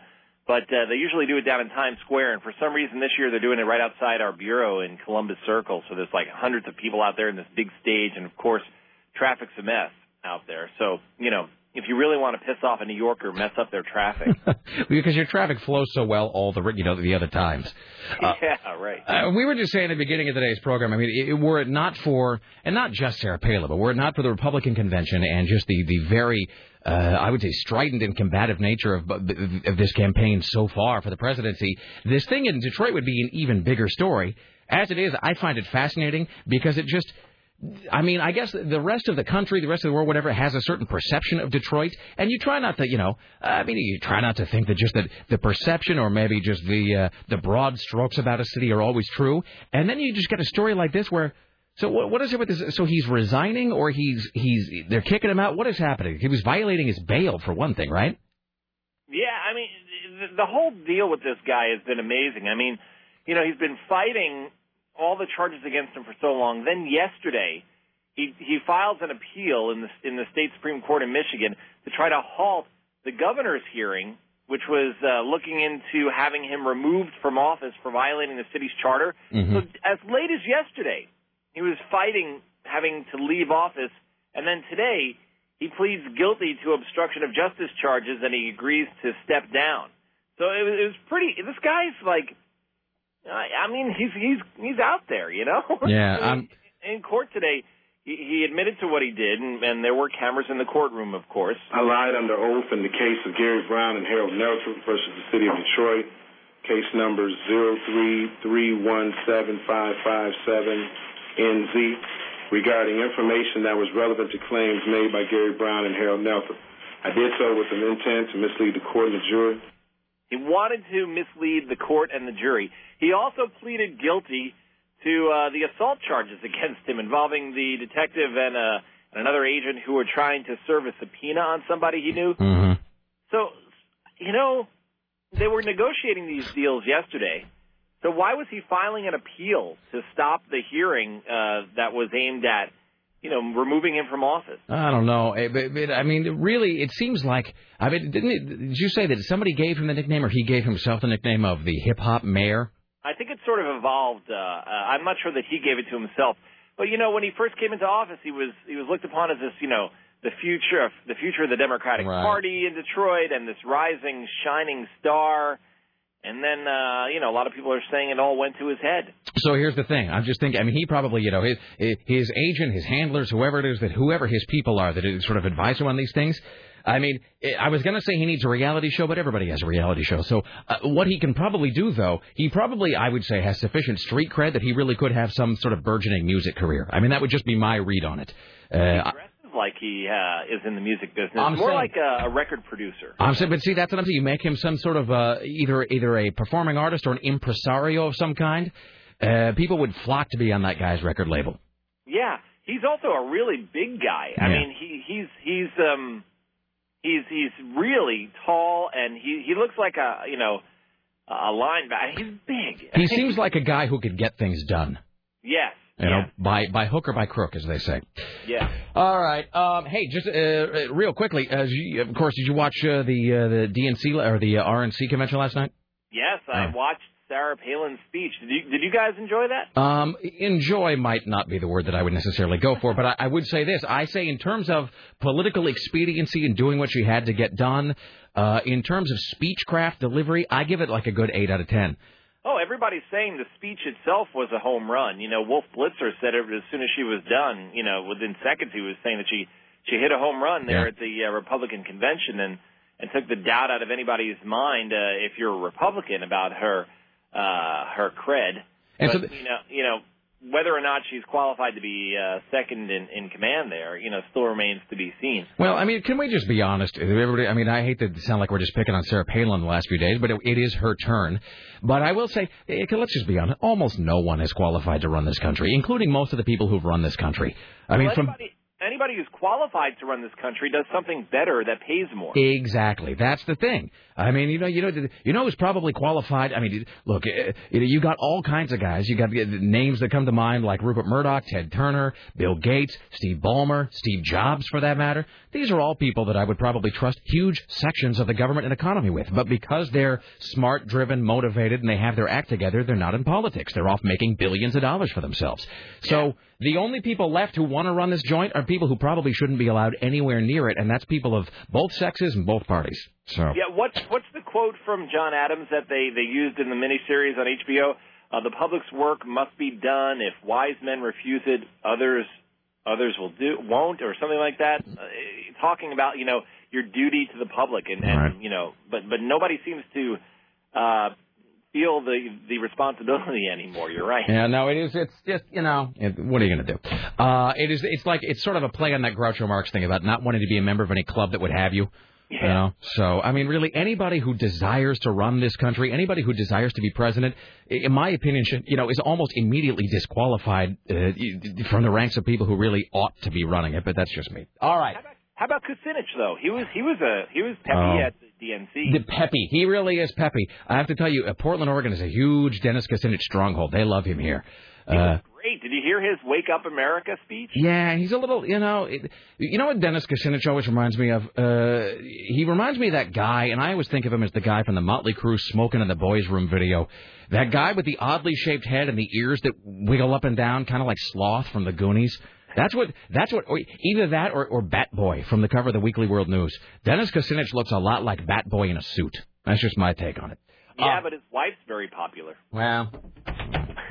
But uh, they usually do it down in Times Square, and for some reason this year they're doing it right outside our bureau in Columbus Circle. So there's like hundreds of people out there in this big stage, and of course traffic's a mess out there. So, you know, if you really want to piss off a New Yorker, mess up their traffic. because your traffic flows so well all the you know the other times. Uh, yeah, right. Uh, we were just saying at the beginning of today's program. I mean, it, were it not for, and not just Sarah Palin, but were it not for the Republican convention and just the the very, uh, I would say, strident and combative nature of, of this campaign so far for the presidency, this thing in Detroit would be an even bigger story. As it is, I find it fascinating because it just. I mean, I guess the rest of the country, the rest of the world, whatever, has a certain perception of Detroit, and you try not to, you know, I mean, you try not to think that just that the perception or maybe just the uh, the broad strokes about a city are always true, and then you just get a story like this where. So what, what is it with this? So he's resigning, or he's he's they're kicking him out. What is happening? He was violating his bail for one thing, right? Yeah, I mean, the, the whole deal with this guy has been amazing. I mean, you know, he's been fighting all the charges against him for so long. Then yesterday, he he files an appeal in the in the state supreme court in Michigan to try to halt the governor's hearing, which was uh, looking into having him removed from office for violating the city's charter. Mm-hmm. So as late as yesterday, he was fighting having to leave office, and then today he pleads guilty to obstruction of justice charges and he agrees to step down. So it was, it was pretty. This guy's like, I, I mean, he's he's he's out there, you know. Yeah, I I'm- mean, in court today, he, he admitted to what he did, and, and there were cameras in the courtroom, of course. I lied under oath in the case of Gary Brown and Harold Nelson versus the city of Detroit. Case number zero three three one seven five five seven NZ regarding information that was relevant to claims made by Gary Brown and Harold Nelson. I did so with an intent to mislead the court and the jury. He wanted to mislead the court and the jury. He also pleaded guilty to uh, the assault charges against him involving the detective and, uh, and another agent who were trying to serve a subpoena on somebody he knew. Mm-hmm. So, you know, they were negotiating these deals yesterday. So why was he filing an appeal to stop the hearing uh, that was aimed at, you know, removing him from office? I don't know. Eh, I mean, really, it seems like. I mean, didn't it, did you say that somebody gave him the nickname, or he gave himself the nickname of the hip hop mayor? I think it sort of evolved. Uh, uh, I'm not sure that he gave it to himself, but you know, when he first came into office, he was he was looked upon as this, you know, the future of the future of the Democratic Right. Party in Detroit and this rising, shining star. And then, uh, you know, a lot of people are saying it all went to his head. So here's the thing. I'm just thinking. I mean, he probably, you know, his his agent, his handlers, whoever it is that whoever his people are that sort of advise him on these things. I mean, I was going to say he needs a reality show, but everybody has a reality show. So uh, what he can probably do, though, he probably, I would say, has sufficient street cred that he really could have some sort of burgeoning music career. I mean, that would just be my read on it. Uh, Like he uh, is in the music business, I'm more saying- like a, a record producer. I'm saying, but see, that's what I'm saying. You make him some sort of uh, either either a performing artist or an impresario of some kind. Uh, people would flock to be on that guy's record label. Yeah, he's also a really big guy. I Yeah. mean, he he's he's um he's he's really tall and he he looks like a you know a linebacker. He's big. He seems like a guy who could get things done. yes. You know, by by hook or by crook, as they say. Yeah. All right. Um, hey, just uh, uh, real quickly, as you, of course, did you watch uh, the uh, the DNC or the uh, RNC convention last night? Yes, I Oh. watched Sarah Palin's speech. Did you, did you guys enjoy that? Um, enjoy might not be the word that I would necessarily go for, but I, I would say this. I say in terms of political expediency and doing what she had to get done, uh, in terms of speechcraft delivery, I give it like a good 8 out of 10. Oh, everybody's saying the speech itself was a home run. You know, Wolf Blitzer said it as soon as she was done. You know, within seconds he was saying that she she hit a home run there Yeah. at the uh, Republican convention and and took the doubt out of anybody's mind uh, if you're a Republican about her uh, her cred. And so but you know, you know whether or not she's qualified to be uh, second in, in command there, you know, still remains to be seen. Well, I mean, can we just be honest? Everybody, I mean, I hate to sound like we're just picking on Sarah Palin the last few days, but it, it is her turn. But I will say, eh, let's just be honest. Almost no one is qualified to run this country, including most of the people who've run this country. I mean, well, from anybody, anybody who's qualified to run this country does something better that pays more. Exactly. That's the thing. I mean, you know, you know, you know who's probably qualified. I mean, look, eh, you know, you got all kinds of guys. You got names that come to mind like Rupert Murdoch, Ted Turner, Bill Gates, Steve Ballmer, Steve Jobs, for that matter. These are all people that I would probably trust huge sections of the government and economy with. But because they're smart, driven, motivated, and they have their act together, they're not in politics. They're off making billions of dollars for themselves. So the only people left who want to run this joint are people who probably shouldn't be allowed anywhere near it, and that's people of both sexes and both parties. So. Yeah, what's what's the quote from John Adams that they they used in the miniseries on HBO? Uh, the public's work must be done. If wise men refuse it, others others will do won't, or something like that. Uh, talking about you know your duty to the public, and, and Right. you know, but but nobody seems to uh, feel the the responsibility anymore. You're right. Yeah, no, it is. It's just you know, it, what are you going to do? Uh, it is. It's like it's sort of a play on that Groucho Marx thing about not wanting to be a member of any club that would have you. You know, so I mean, really, anybody who desires to run this country, anybody who desires to be president, in my opinion, should, you know, is almost immediately disqualified uh, from the ranks of people who really ought to be running it. But that's just me. All right. How about Kucinich though? He was he was a he was peppy Oh. at the DNC. The peppy, he really is peppy. I have to tell you, uh, Portland, Oregon is a huge Dennis Kucinich stronghold. They love him here. Uh, Great. Did you hear his "Wake Up America" speech? Yeah, he's a little, you know, it, you know what Dennis Kucinich always reminds me of? Uh, he reminds me of that guy, and I always think of him as the guy from the Motley Crue "Smoking in the Boys' Room" video. That guy with the oddly shaped head and the ears that wiggle up and down, kind of like Sloth from the Goonies. That's what. That's what. Or either that or, or Bat Boy from the cover of the Weekly World News. Dennis Kucinich looks a lot like Bat Boy in a suit. That's just my take on it. Yeah, but his wife's very popular. Well,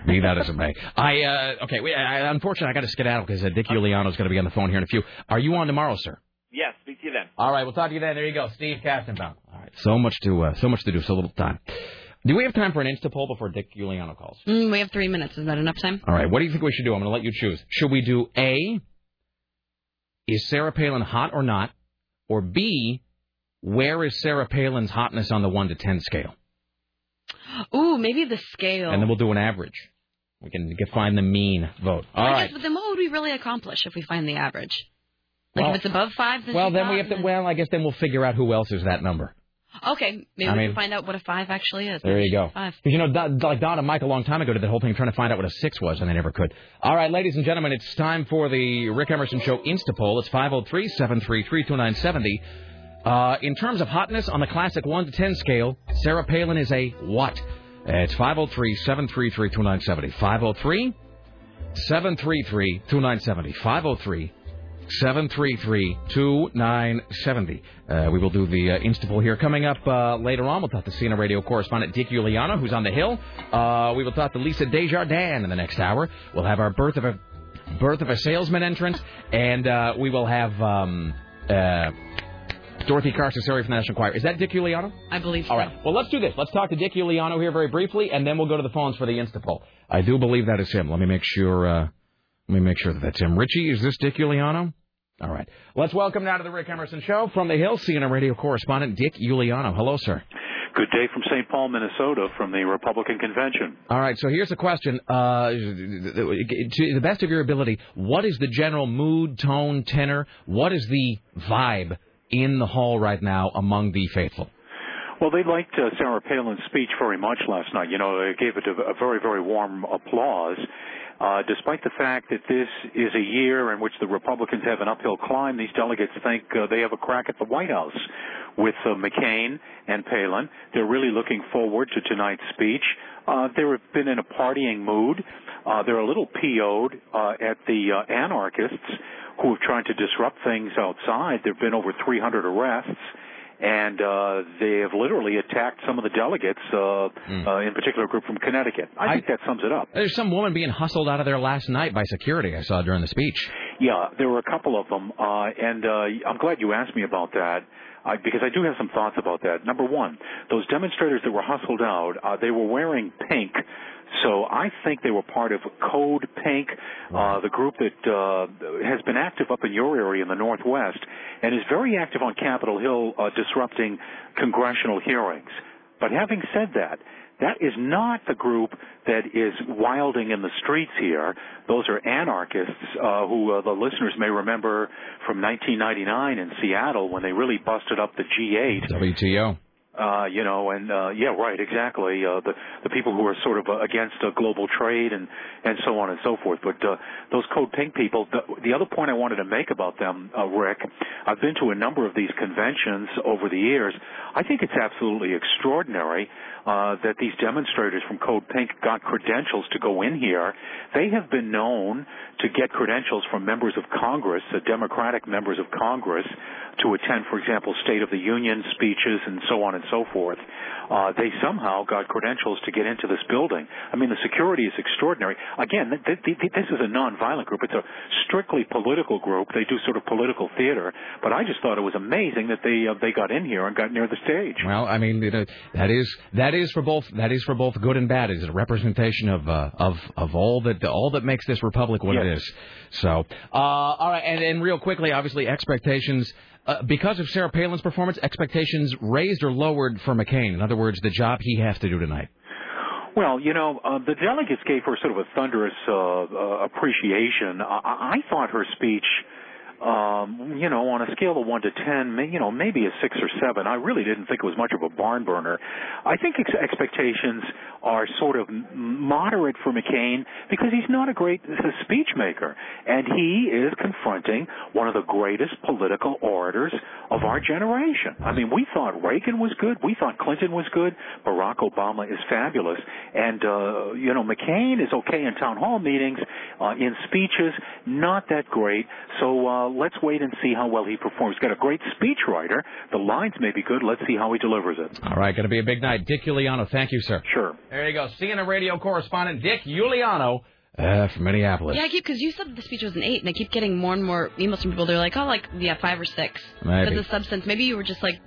be that as it may. I uh, okay. Wait, I, unfortunately, I got to skedaddle because uh, Dick is going to be on the phone here in a few. Are you on tomorrow, sir? Yes. Speak to you then. All right, we'll talk to you then. There you go, Steve Kastenbaum. All right, so much to uh, so much to do, so little time. Do we have time for an Insta poll before Dick Uliano calls? Mm, we have three minutes. Is that enough time? All right, what do you think we should do? I'm going to let you choose. Should we do A? Is Sarah Palin hot or not? Or B? Where is Sarah Palin's hotness on the one to ten scale? Ooh, maybe the scale. And then we'll do an average. We can find the mean vote. All I right. guess, but then what would we really accomplish if we find the average? Like Well- if it's above five, then Well, then we have to. Well, I guess then we'll figure out who else is that number. Okay, maybe I we mean- can find out what a five actually is. There you go. Five. You know, like Don and Mike a long time ago did that whole thing trying to find out what a six was, and they never could. All right, ladies and gentlemen, it's time for the Rick Emerson Show Insta poll. It's 503-733-2970. Uh, in terms of hotness on the classic 1 to 10 scale, Sarah Palin is a what? It's 503-733-2970. 503-733-2970. 503 733-2970. Uh, we will do the uh, Insta poll here. Coming up uh, later on, we'll talk to CNN radio correspondent Dick Uliano, who's on the Hill. Uh, we will talk to Lisa Desjardins in the next hour. We'll have our birth of a birth of a salesman entrance, and uh, we will have um, uh, Dorothy Carson, Carcassari from the National Enquirer. Is that Dick Uliano? I believe so. All right. Well, let's do this. Let's talk to Dick Uliano here very briefly, and then we'll go to the phones for the Insta poll. I do believe that is him. Let me make sure. Uh, let me make sure that that's him. Richie, is this Dick Uliano? All right. Let's welcome now to the Rick Emerson Show from the Hill, CNN radio correspondent Dick Uliano. Hello, sir. Good day from St. Paul, Minnesota, from the Republican Convention. All right. So here's a question. Uh, to the best of your ability, what is the general mood, tone, tenor? What is the vibe in the hall right now among the faithful? Well, they liked uh, Sarah Palin's speech very much last night. You know, they gave it a, a very, very warm applause. Uh, despite the fact that this is a year in which the Republicans have an uphill climb, these delegates think uh, they have a crack at the White House with uh, McCain and Palin. They're really looking forward to tonight's speech. Uh, they've been in a partying mood. Uh, they're a little PO'd uh, at the uh, anarchists who have tried to disrupt things outside. There have been over 300 arrests and uh, they have literally attacked some of the delegates, uh, uh, in particular a group from Connecticut. I, think that sums it up. There's some woman being hustled out of there last night by security. I saw during the speech. Yeah, there were a couple of them, uh, and uh, I'm glad you asked me about that. Uh, because I do have some thoughts about that. Number one, those demonstrators that were hustled out, uh, they were wearing pink, so I think they were part of Code Pink, uh, the group that uh, has been active up in your area in the Northwest and is very active on Capitol Hill uh, disrupting congressional hearings. But having said that, that is not the group that is wilding in the streets here. Those are anarchists uh, who uh, the listeners may remember from 1999 in Seattle when they really busted up the G8. WTO. Uh, you know, and uh, yeah, right, exactly. Uh, the the people who are sort of uh, against uh, global trade and and so on and so forth. But uh, those Code Pink people. The, the other point I wanted to make about them, uh, Rick, I've been to a number of these conventions over the years. I think it's absolutely extraordinary uh, that these demonstrators from Code Pink got credentials to go in here. They have been known to get credentials from members of Congress, uh, Democratic members of Congress, to attend, for example, State of the Union speeches and so on and so forth. Uh, they somehow got credentials to get into this building. I mean, the security is extraordinary. Again, th- th- th- this is a nonviolent group. It's a strictly political group. They do sort of political theater. But I just thought it was amazing that they uh, they got in here and got near the stage. Well, I mean, you know, that is that is for both that is for both good and bad. It's a representation of uh, of of all that all that makes this republic what Yes. it is. So, uh, all right, and, and real quickly, obviously, expectations. Uh, because of Sarah Palin's performance, expectations raised or lowered for McCain. In other words, the job he has to do tonight. Well, you know, uh, the delegates gave her sort of a thunderous uh, uh, appreciation. I-, I thought her speech, um, you know, on a scale of one to ten, you know, maybe a six or seven. I really didn't think it was much of a barn burner. I think ex- expectations are sort of moderate for McCain because he's not a great uh, speech maker, and he is confronting one of the greatest political orators of our generation. I mean, we thought Reagan was good, we thought Clinton was good, Barack Obama is fabulous, and uh, you know, McCain is okay in town hall meetings, uh, in speeches, not that great. So uh, let's wait and see how well he performs. He's got a great speechwriter. The lines may be good. Let's see how he delivers it. All right, going to be a big night. Dick Uliano, thank you, sir. Sure. There you go. CNN radio correspondent Dick Uliano uh, from Minneapolis. Yeah, I keep because you said the speech was an eight, and I keep getting more and more emails from people. They're like, oh, like yeah, five or six. Maybe. Because the substance. Maybe you were just like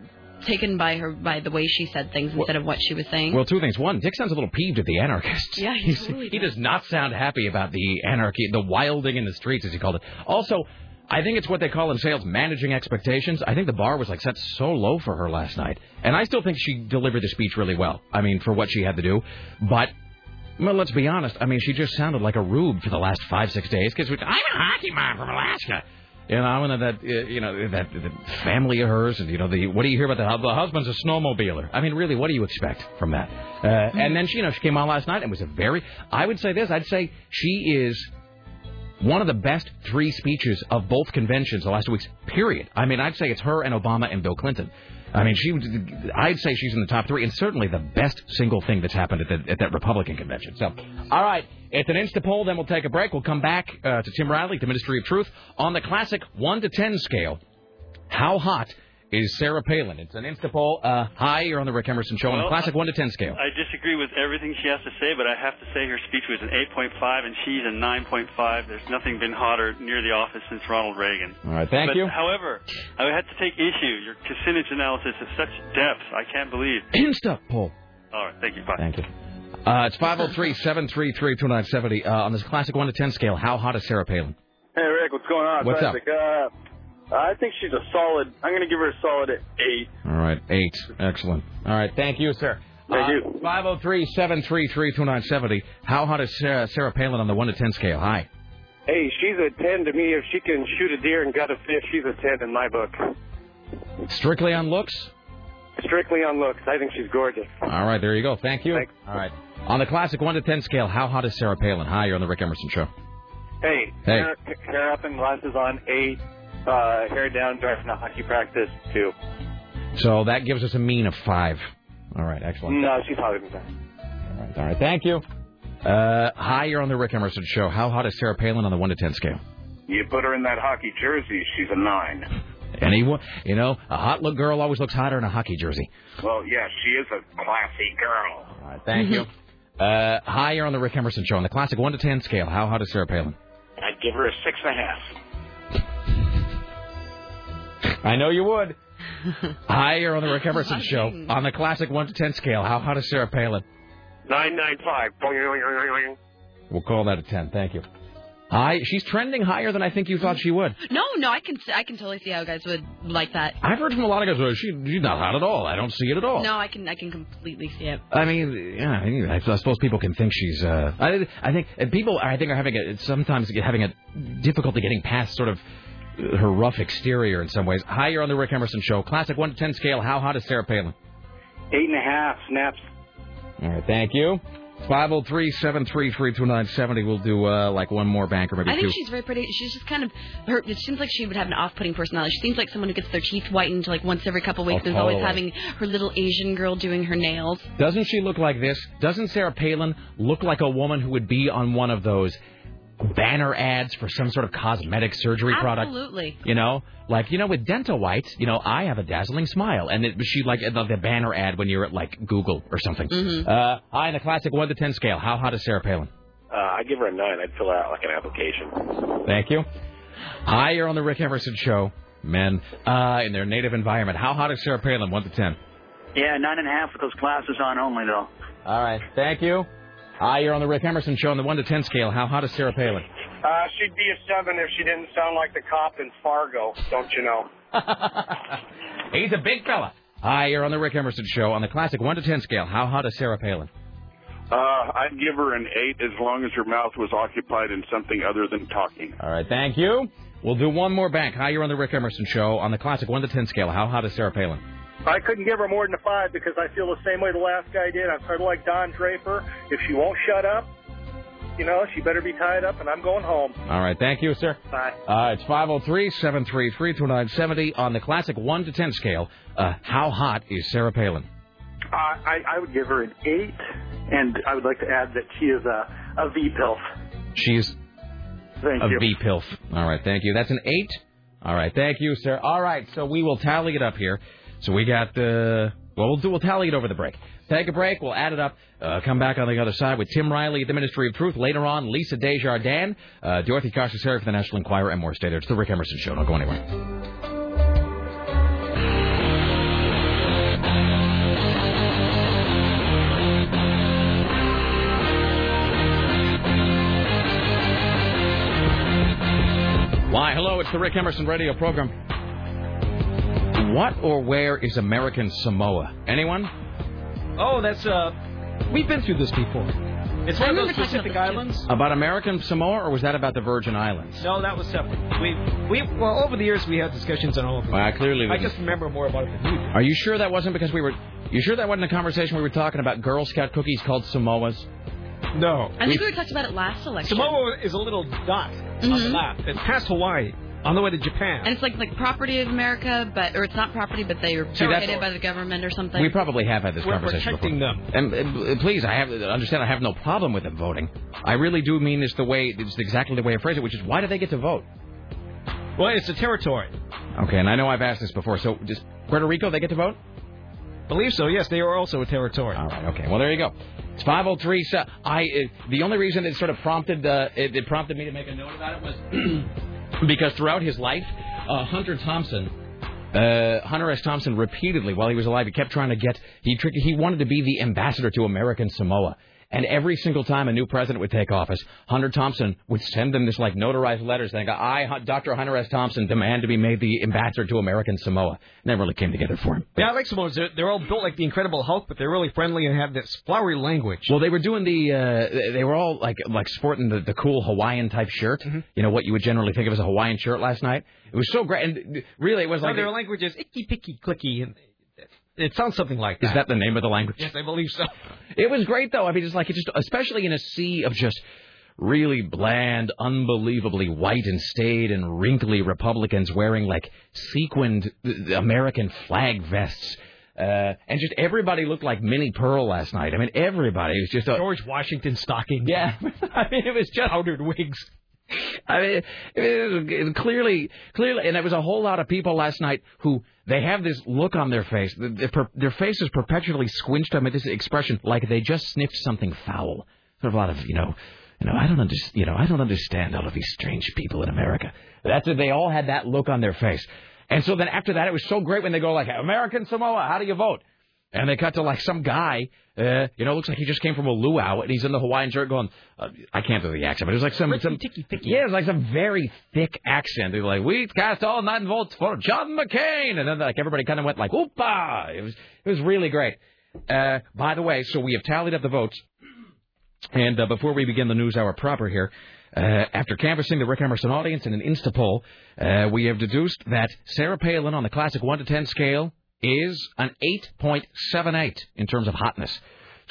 taken by her by the way she said things instead of what she was saying. Well, two things. One, Dick sounds a little peeved at the anarchists. Yeah, he He's- totally he does not sound happy about the anarchy, the wilding in the streets, as he called it. Also, I think it's what they call in sales managing expectations. I think the bar was like set so low for her last night, and I still think she delivered the speech really well. I mean, for what she had to do, but. Well, let's be honest. I mean, she just sounded like a rube for the last five, six days. Because I'm a hockey mom from Alaska, you know, and that, uh, you know, that, that family of hers, and you know, the what do you hear about the, the husband's a snowmobiler? I mean, really, what do you expect from that? Uh, and then she, you know, she came on last night and was a very. I would say this. I'd say she is one of the best three speeches of both conventions the last two weeks. Period. I mean, I'd say it's her and Obama and Bill Clinton. I mean, she. I'd say she's in the top three, and certainly the best single thing that's happened at, the, at that Republican convention. So, all right, it's an insta poll. Then we'll take a break. We'll come back uh, to Tim Riley, the Ministry of Truth, on the classic one to ten scale. How hot is Sarah Palin? It's an insta poll. Uh, hi, you're on the Rick Emerson Show on the Well, classic one to ten scale. I disagree with everything she has to say, but I have to say her speech was an 8.5 and she's a 9.5. There's nothing been hotter near the office since Ronald Reagan. All right, thank but, you. However, I had to take issue. Your Kucinich analysis is such depth. I can't believe. Insta poll. All right, thank you. Bye. Thank you. Uh, it's 503 733 2970 uh, on this classic 1 to 10 scale. How hot is Sarah Palin? Hey Rick, what's going on? What's Isaac. Uh, Uh, I think she's a solid. I'm going to give her a solid eight. All right, 8. Excellent. All right, thank you, sir. Thank you. Uh, 503 733 2970. How hot is Sarah, Sarah Palin on the 1 to 10 scale? Hi. Hey, she's a ten to me. If she can shoot a deer and gut a fish, she's a ten in my book. Strictly on looks? Strictly on looks. I think she's gorgeous. All right, there you go. Thank you. All right. On the classic 1 to 10 scale, how hot is Sarah Palin? Hi, you're on the Rick Emerson Show. Hey, Hey. Hair, hair up and glasses on, eight. Uh, hair down, driving to hockey practice, too. So that gives us a mean of 5. All right, excellent. No, she's hotter than that. All right, all right, thank you. Uh, hi, you're on the Rick Emerson Show. How hot is Sarah Palin on the 1 to 10 scale? You put her in that hockey jersey, she's a nine. Anyone, you know, a hot look girl always looks hotter in a hockey jersey. Well, yeah, she is a classy girl. All right, thank you. Uh, hi, you're on the Rick Emerson Show on the classic 1 to 10 scale. How hot is Sarah Palin? I'd give her a six and a half. I know you would. Hi, you're on the Rick Emerson Show on the classic 1 to 10 scale. How hot is Sarah Palin? Nine nine five. We'll call that a 10. Thank you. Hi, she's trending higher than I think you thought she would. No, no, I can I can totally see how guys would like that. I've heard from a lot of guys, "Oh, she, she's not hot at all. I don't see it at all. No, I can I can completely see it. I mean, yeah, I, mean, I suppose people can think she's. Uh, I, I think and people, I think, are having a sometimes having a difficulty getting past sort of her rough exterior in some ways. Hi, you're on the Rick Emerson Show. Classic one to ten scale. How hot is Sarah Palin? Eight and a half snaps. All right, thank you. Five zero three seven three three two nine seventy. We'll do uh, like one more bank or maybe I two. think she's very pretty. She's just kind of her. It seems like she would have an off-putting personality. She seems like someone who gets their teeth whitened like once every couple of weeks. Oh, Is always having her little Asian girl doing her nails. Doesn't she look like this? Doesn't Sarah Palin look like a woman who would be on one of those banner ads for some sort of cosmetic surgery product? Absolutely. You know, like you know, with dental whites, you know, I have a dazzling smile, and it, she like the, the banner ad when you're at like Google or something. Mhm. Uh, hi, in the classic one to ten scale, how hot is Sarah Palin? Uh, I'd give her a nine. I'd fill out like an application. Thank you. Hi, you're on the Rick Emerson Show. Men uh, in their native environment. How hot is Sarah Palin? One to ten. Yeah, nine and a half with those glasses on only, though. All right, thank you. Hi, you're on the Rick Emerson Show on the one to ten scale. How hot is Sarah Palin? Uh, she'd be a seven if she didn't sound like the cop in Fargo, don't you know? He's a big fella. Hi, you're on the Rick Emerson Show on the classic one to ten scale. How hot is Sarah Palin? Uh, I'd give her an eight as long as her mouth was occupied in something other than talking. All right, thank you. We'll do one more back. Hi, you're on the Rick Emerson Show on the classic one to ten scale. How hot is Sarah Palin? I couldn't give her more than a five because I feel the same way the last guy did. I'm sort of like Don Draper. If she won't shut up, you know, she better be tied up, and I'm going home. All right, thank you, sir. Bye. Uh, it's 503-733-2970 on the classic 1 to 10 scale. Uh, how hot is Sarah Palin? Uh, I, I would give her an eight, and I would like to add that she is a, a V pilf. She's Thank a you. V-PILF. All right, thank you. That's an 8. All right, thank you, sir. All right, so we will tally it up here. So we got, uh, well, we'll, do, we'll tally it over the break. Take a break, we'll add it up, uh, come back on the other side with Tim Riley at the Ministry of Truth. Later on, Lisa Desjardins, uh, Dorothy Cassius-Harry for the National Enquirer, and more. Stay there. It's the Rick Emerson Show. Don't go anywhere. Why, hello, it's the Rick Emerson radio program. What or where is American Samoa? Anyone? Oh, that's uh, we've been through this before. It's one of those Pacific Islands. About American Samoa, or was that about the Virgin Islands? No, that was separate. We we well over the years we had discussions on all of them. Well, I clearly I didn't. just remember more about it than you. do. Are you sure that wasn't because we were? You sure that wasn't a conversation we were talking about Girl Scout cookies called Samoas? No. I think we talked about it last election. Samoa is a little dot on the Mhm. map. It's past Hawaii, on the way to Japan. And it's like like property of America, but or it's not property, but they are See, by the government or something. We probably have had this We're conversation protecting before. And uh, please, I have understand. I have no problem with them voting. I really do mean this the way it's exactly the way I phrase it, which is why do they get to vote? Well, it's a territory. Okay, and I know I've asked this before. So, does Puerto Rico they get to vote? Believe so. Yes, they are also a territory. All right. Okay. Well, there you go. It's 503. So I uh, the only reason it sort of prompted uh, it, it prompted me to make a note about it was because throughout his life, uh, Hunter Thompson. Uh, Hunter S. Thompson repeatedly, while he was alive, he kept trying to get. He trick, he wanted to be the ambassador to American Samoa, and every single time a new president would take office, Hunter Thompson would send them this like notarized letter saying, "I, Dr. Hunter S. Thompson, demand to be made the ambassador to American Samoa." Never really came together for him. Yeah, I like Samoans. They're, they're all built like the Incredible Hulk, but they're really friendly and have this flowery language. Well, they were doing the. Uh, they were all like like sporting the, the cool Hawaiian type shirt. Mm-hmm. You know what you would generally think of as a Hawaiian shirt last night. It was so great, and really it was No, like their language is icky picky clicky, and It sounds something like that. Is that the name of the language? Yes, I believe so. It was great though. I mean, it's like it just, especially in a sea of just really bland, unbelievably white and staid and wrinkly Republicans wearing like sequined American flag vests. Uh, and just everybody looked like Minnie Pearl last night. I mean, everybody was just a, George Washington stocking. Yeah, I mean, it was just powdered wigs. I mean, it was clearly, clearly, and there was a whole lot of people last night who they have this look on their face. Their, their face is perpetually squinched. I mean, this expression like they just sniffed something foul. Sort of a lot of, you know, you know, I don't understand. You know, I don't understand all of these strange people in America. That's it. They all had that look on their face. And so then after that, it was so great when they go like, American Samoa, how do you vote? And they cut to like some guy, uh, you know, looks like he just came from a luau, and he's in the Hawaiian shirt going, uh, I can't do the accent, but it was like some, some yeah, it was like some very thick accent. They were like, we cast all nine votes for John McCain, and then like everybody kind of went like, whoopa! It was it was really great. Uh, by the way, so we have tallied up the votes, and uh, before we begin the news hour proper here, uh, after canvassing the Rick Emerson audience in an Insta poll, uh, we have deduced that Sarah Palin on the classic 1 to 10 scale is an 8.78 in terms of hotness.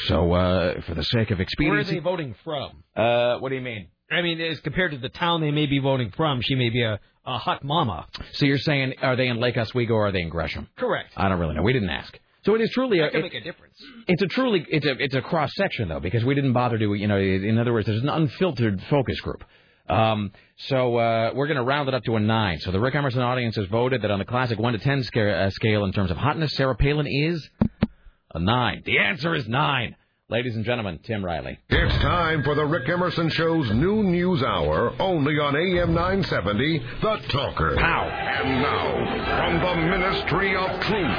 So, uh, for the sake of Where are expediency. they voting from? Uh, what do you mean? I mean, as compared to the town they may be voting from, she may be a, a hot mama. So you're saying, are they in Lake Oswego or are they in Gresham? Correct. I don't really know. We didn't ask. So it is truly a, it- make a difference. it's a truly it's a it's a cross section though because we didn't bother to you know in other words there's an unfiltered focus group. Um, so uh, we're going to round it up to a nine. So the Rick Emerson audience has voted that on the classic one to ten scale, uh, scale in terms of hotness, Sarah Palin is a nine. The answer is nine. Ladies and gentlemen, Tim Riley. It's time for the Rick Emerson Show's new news hour, only on AM 970, The Talker. Pow. And now, from the Ministry of Truth,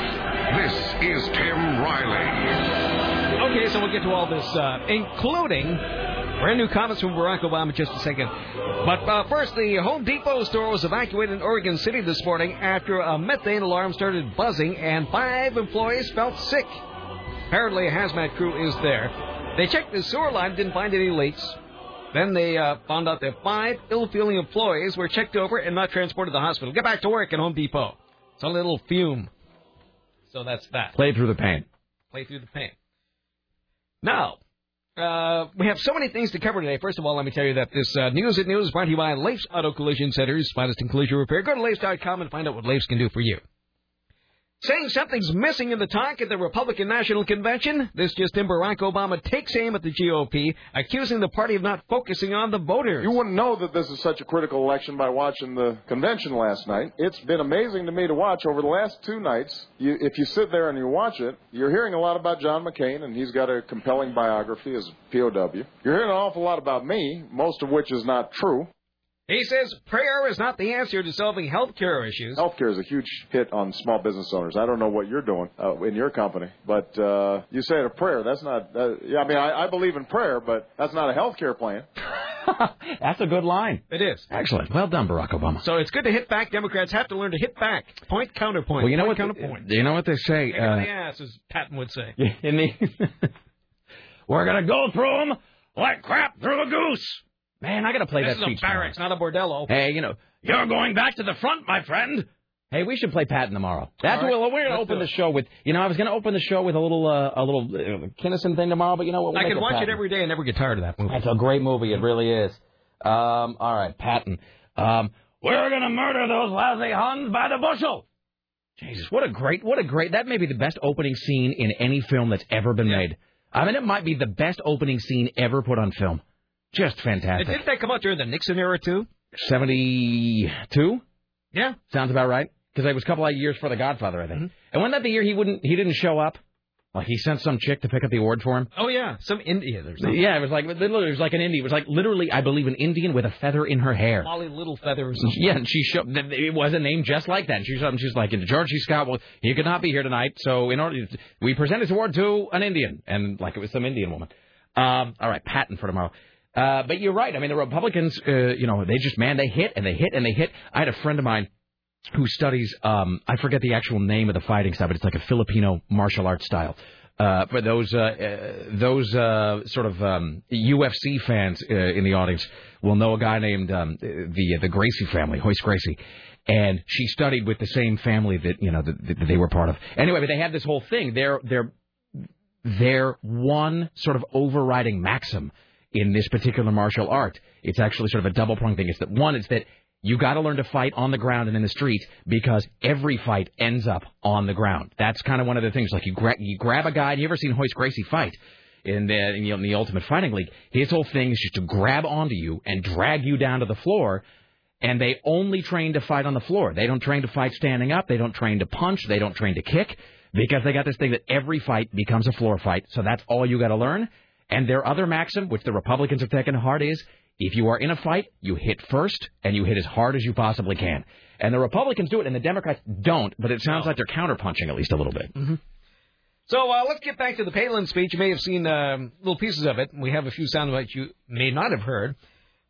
this is Tim Riley. Okay, so we'll get to all this, uh, including brand new comments from Barack Obama in just a second. But uh, first, the Home Depot store was evacuated in Oregon City this morning after a methane alarm started buzzing and five employees felt sick. Apparently, a hazmat crew is there. They checked the sewer line, didn't find any leaks. Then they uh, found out that five ill-feeling employees were checked over and not transported to the hospital. Get back to work at Home Depot. It's a little fume. So that's that. Play through the pain. Play through the pain. Now, uh, we have so many things to cover today. First of all, let me tell you that this uh, News at News is brought to you by Auto Collision Centers, finest in collision repair. Go to Leifs.com and find out what Leifs can do for you. Saying something's missing in the talk at the Republican National Convention, this just in Barack Obama takes aim at the GOP, accusing the party of not focusing on the voters. You wouldn't know that this is such a critical election by watching the convention last night. It's been amazing to me to watch over the last two nights. You, if you sit there and you watch it, you're hearing a lot about John McCain, and he's got a compelling biography as a POW. You're hearing an awful lot about me, most of which is not true. He says prayer is not the answer to solving health care issues. Healthcare is a huge hit on small business owners. I don't know what you're doing uh, in your company, but uh, you say it a prayer. That's not. Uh, yeah, I mean, I, I believe in prayer, but that's not a healthcare plan. That's a good line. It is. Excellent. Well done, Barack Obama. So it's good to hit back. Democrats have to learn to hit back. Point, counterpoint. Well, you know point, what? Counterpoint. You know what they say. Kick in the Uh, ass, as Patton would say. in the, we're gonna go through them like crap through a goose. Man, I gotta play this that is speech. a barracks, not a bordello. Hey, you know, you're going back to the front, my friend. Hey, we should play Patton tomorrow. That's right, what we're gonna let's open the show with. You know, I was gonna open the show with a little, uh, a little uh, Kinison thing tomorrow, but you know what? We'll I could watch Patton. it every day and never get tired of that movie. That's a great movie. It really is. Um, all right, Patton. Um, we're gonna murder those lousy Huns by the bushel. Jesus, what a great, what a great. That may be the best opening scene in any film that's ever been made. I mean, it might be the best opening scene ever put on film. Just fantastic. Didn't that come out during the Nixon era too? Seventy-two. Yeah. Sounds about right. Because it was a couple of years for The Godfather, I think. Mm-hmm. And wasn't that the year he wouldn't, he didn't show up? Like he sent some chick to pick up the award for him. Oh yeah, some Indian or something. Yeah, it was like it was like an Indian. It was like literally, I believe, an Indian with a feather in her hair. Molly Little Feather or something. Yeah, and she showed. It was a name just like that. And she up and she's like, George C. Scott, well, he could not be here tonight, so in order, we present this award to an Indian, and like it was some Indian woman. Um, all right, Patton for tomorrow. Uh, but you're right. I mean, the Republicans, uh, you know, they just man, they hit and they hit and they hit. I had a friend of mine who studies. Um, I forget the actual name of the fighting style, but it's like a Filipino martial arts style. Uh, for those uh, uh, those uh, sort of um, UFC fans uh, in the audience will know a guy named um, the the Gracie family, Royce Gracie, and she studied with the same family that you know that, that they were part of. Anyway, but they had this whole thing. Their their their one sort of overriding maxim in this particular martial art. It's actually sort of a double pronged thing. It's that one, it's that you got to learn to fight on the ground and in the street because every fight ends up on the ground. That's kind of one of the things. Like you, gra- you grab a guy. You ever seen Royce Gracie fight? In the, in in the Ultimate Fighting League, his whole thing is just to grab onto you and drag you down to the floor and they only train to fight on the floor. They don't train to fight standing up. They don't train to punch. They don't train to kick because they got this thing that every fight becomes a floor fight. So that's all you got to learn. And their other maxim, which the Republicans have taken to heart, is if you are in a fight, you hit first and you hit as hard as you possibly can. And the Republicans do it, and the Democrats don't. But it sounds like they're counterpunching at least a little bit. Mm-hmm. So uh, let's get back to the Palin speech. You may have seen um, little pieces of it. We have a few sound bites you may not have heard.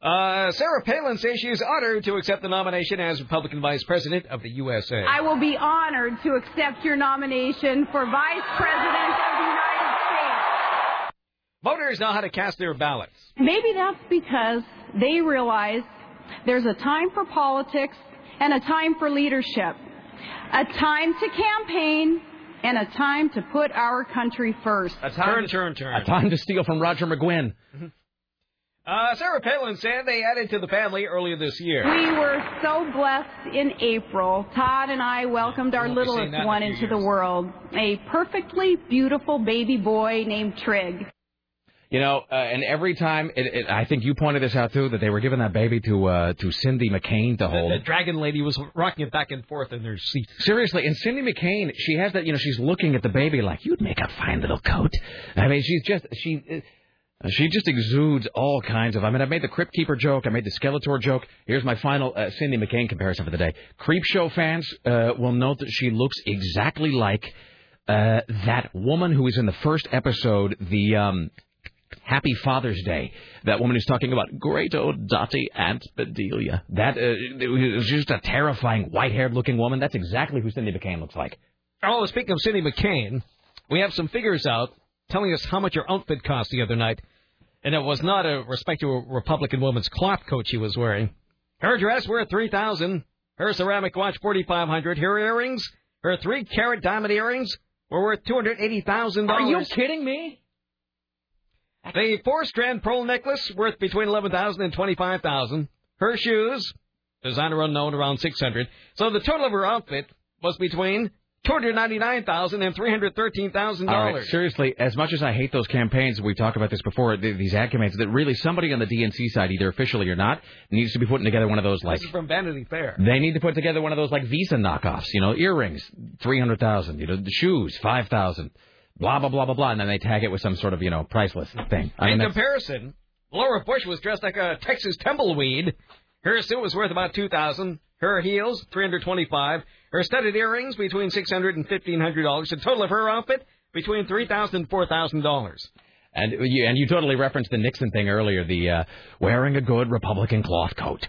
Uh, Sarah Palin says she is honored to accept the nomination as Republican Vice President of the USA. I will be honored to accept your nomination for Vice President of the United States. Voters know how to cast their ballots. Maybe that's because they realize there's a time for politics and a time for leadership, a time to campaign and a time to put our country first. A time turn, turn, turn. A time to steal from Roger McGuinn. Uh, Sarah Palin said they added to the family earlier this year. We were so blessed in April. Todd and I welcomed our Won't be seeing littlest that in a one few into the world, a perfectly beautiful baby boy named Trig. You know, uh, and every time, it, it, I think you pointed this out too, that they were giving that baby to uh, to Cindy McCain to hold. The dragon lady was rocking it back and forth in their seat. Seriously, and Cindy McCain, she has that, you know, she's looking at the baby like, you'd make a fine little coat. I mean, she's just, she, uh, she just exudes all kinds of, I mean, I made the Crypt Keeper joke, I made the Skeletor joke. Here's my final uh, Cindy McCain comparison for the day. Creep Show fans uh, will note that she looks exactly like uh, that woman who is in the first episode, the, um, Happy Father's Day. That woman who's talking about great old Dottie Aunt Bedelia. That uh, was just a terrifying white-haired looking woman. That's exactly who Cindy McCain looks like. Oh, speaking of Cindy McCain, we have some figures out telling us how much her outfit cost the other night, and it was not a respectable Republican woman's cloth coat she was wearing. Her dress worth three thousand. Her ceramic watch forty five hundred. Her earrings, her three carat diamond earrings, were worth two hundred eighty thousand dollars. Are you kidding me? The four strand pearl necklace worth between eleven thousand and twenty five thousand. Her shoes, designer unknown, around six hundred. So the total of her outfit was between two hundred ninety nine thousand and three hundred thirteen thousand dollars. seriously, as much as I hate those campaigns, we've talked about this before, th- these ad campaigns, that really somebody on the DNC side, either officially or not, needs to be putting together one of those, like, This is from Vanity Fair. they need to put together one of those, like, Visa knockoffs, you know, earrings, 300000 you know, the shoes, 5000 blah, blah, blah, blah, blah, and then they tag it with some sort of, you know, priceless thing. I mean, In that's- comparison, Laura Bush was dressed like a Texas tumbleweed. Her suit was worth about two thousand. Her heels, three hundred twenty-five. Her studded earrings, between six hundred and fifteen hundred dollars. The total of her outfit, between three thousand and four thousand dollars. And you, and you totally referenced the Nixon thing earlier, the uh, wearing a good Republican cloth coat.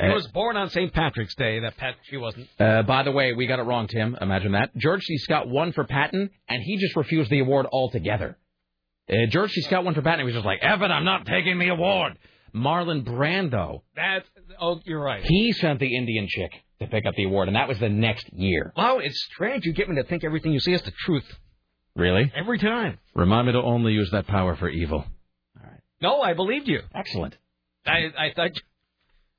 She Uh, was born on St. Patrick's Day. That Pat, she wasn't. Uh, by the way, we got it wrong, Tim. Imagine that. George C. Scott won for Patton, and he just refused the award altogether. Uh, George C. Scott won for Patton. He was just like, Evan, I'm not taking the award. Marlon Brando, That's. Oh, you're right. he sent the Indian chick to pick up the award, and that was the next year. Wow, it's strange. You get me to think everything you see is the truth Really? every time. Remind me to only use that power for evil. All right. No, I believed you. Excellent. I, I thought.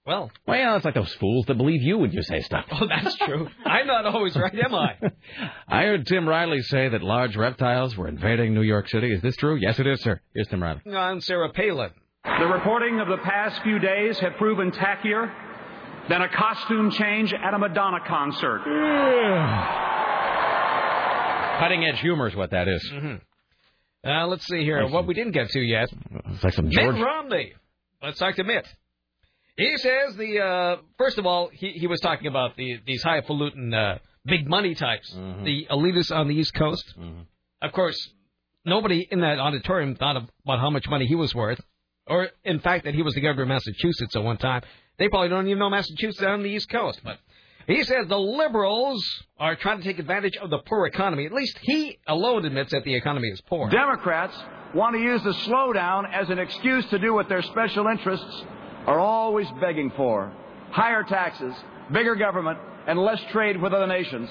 Well, Well, it's like those fools that believe you when you say stuff. oh, that's true. I'm not always right, am I? I heard Tim Riley say that large reptiles were invading New York City. Is this true? Yes, it is, sir. Here's Tim Riley. On Sarah Palin. The reporting of the past few days have proven tackier than a costume change at a Madonna concert. Cutting edge humor is what that is. Mm-hmm. Uh, let's see here. What we didn't get to yet. It's like some George. Mitt Romney. Let's talk to Mitt. He says the uh, first of all, he, he was talking about the these highfalutin uh, big money types, Mm-hmm. the elitists on the East Coast. Of course, nobody in that auditorium thought about how much money he was worth, or in fact that he was the governor of Massachusetts at one time. They probably don't even know Massachusetts on the East Coast, but. He says the liberals are trying to take advantage of the poor economy. At least he alone admits that the economy is poor. Democrats want to use the slowdown as an excuse to do what their special interests are always begging for higher taxes, bigger government, and less trade with other nations.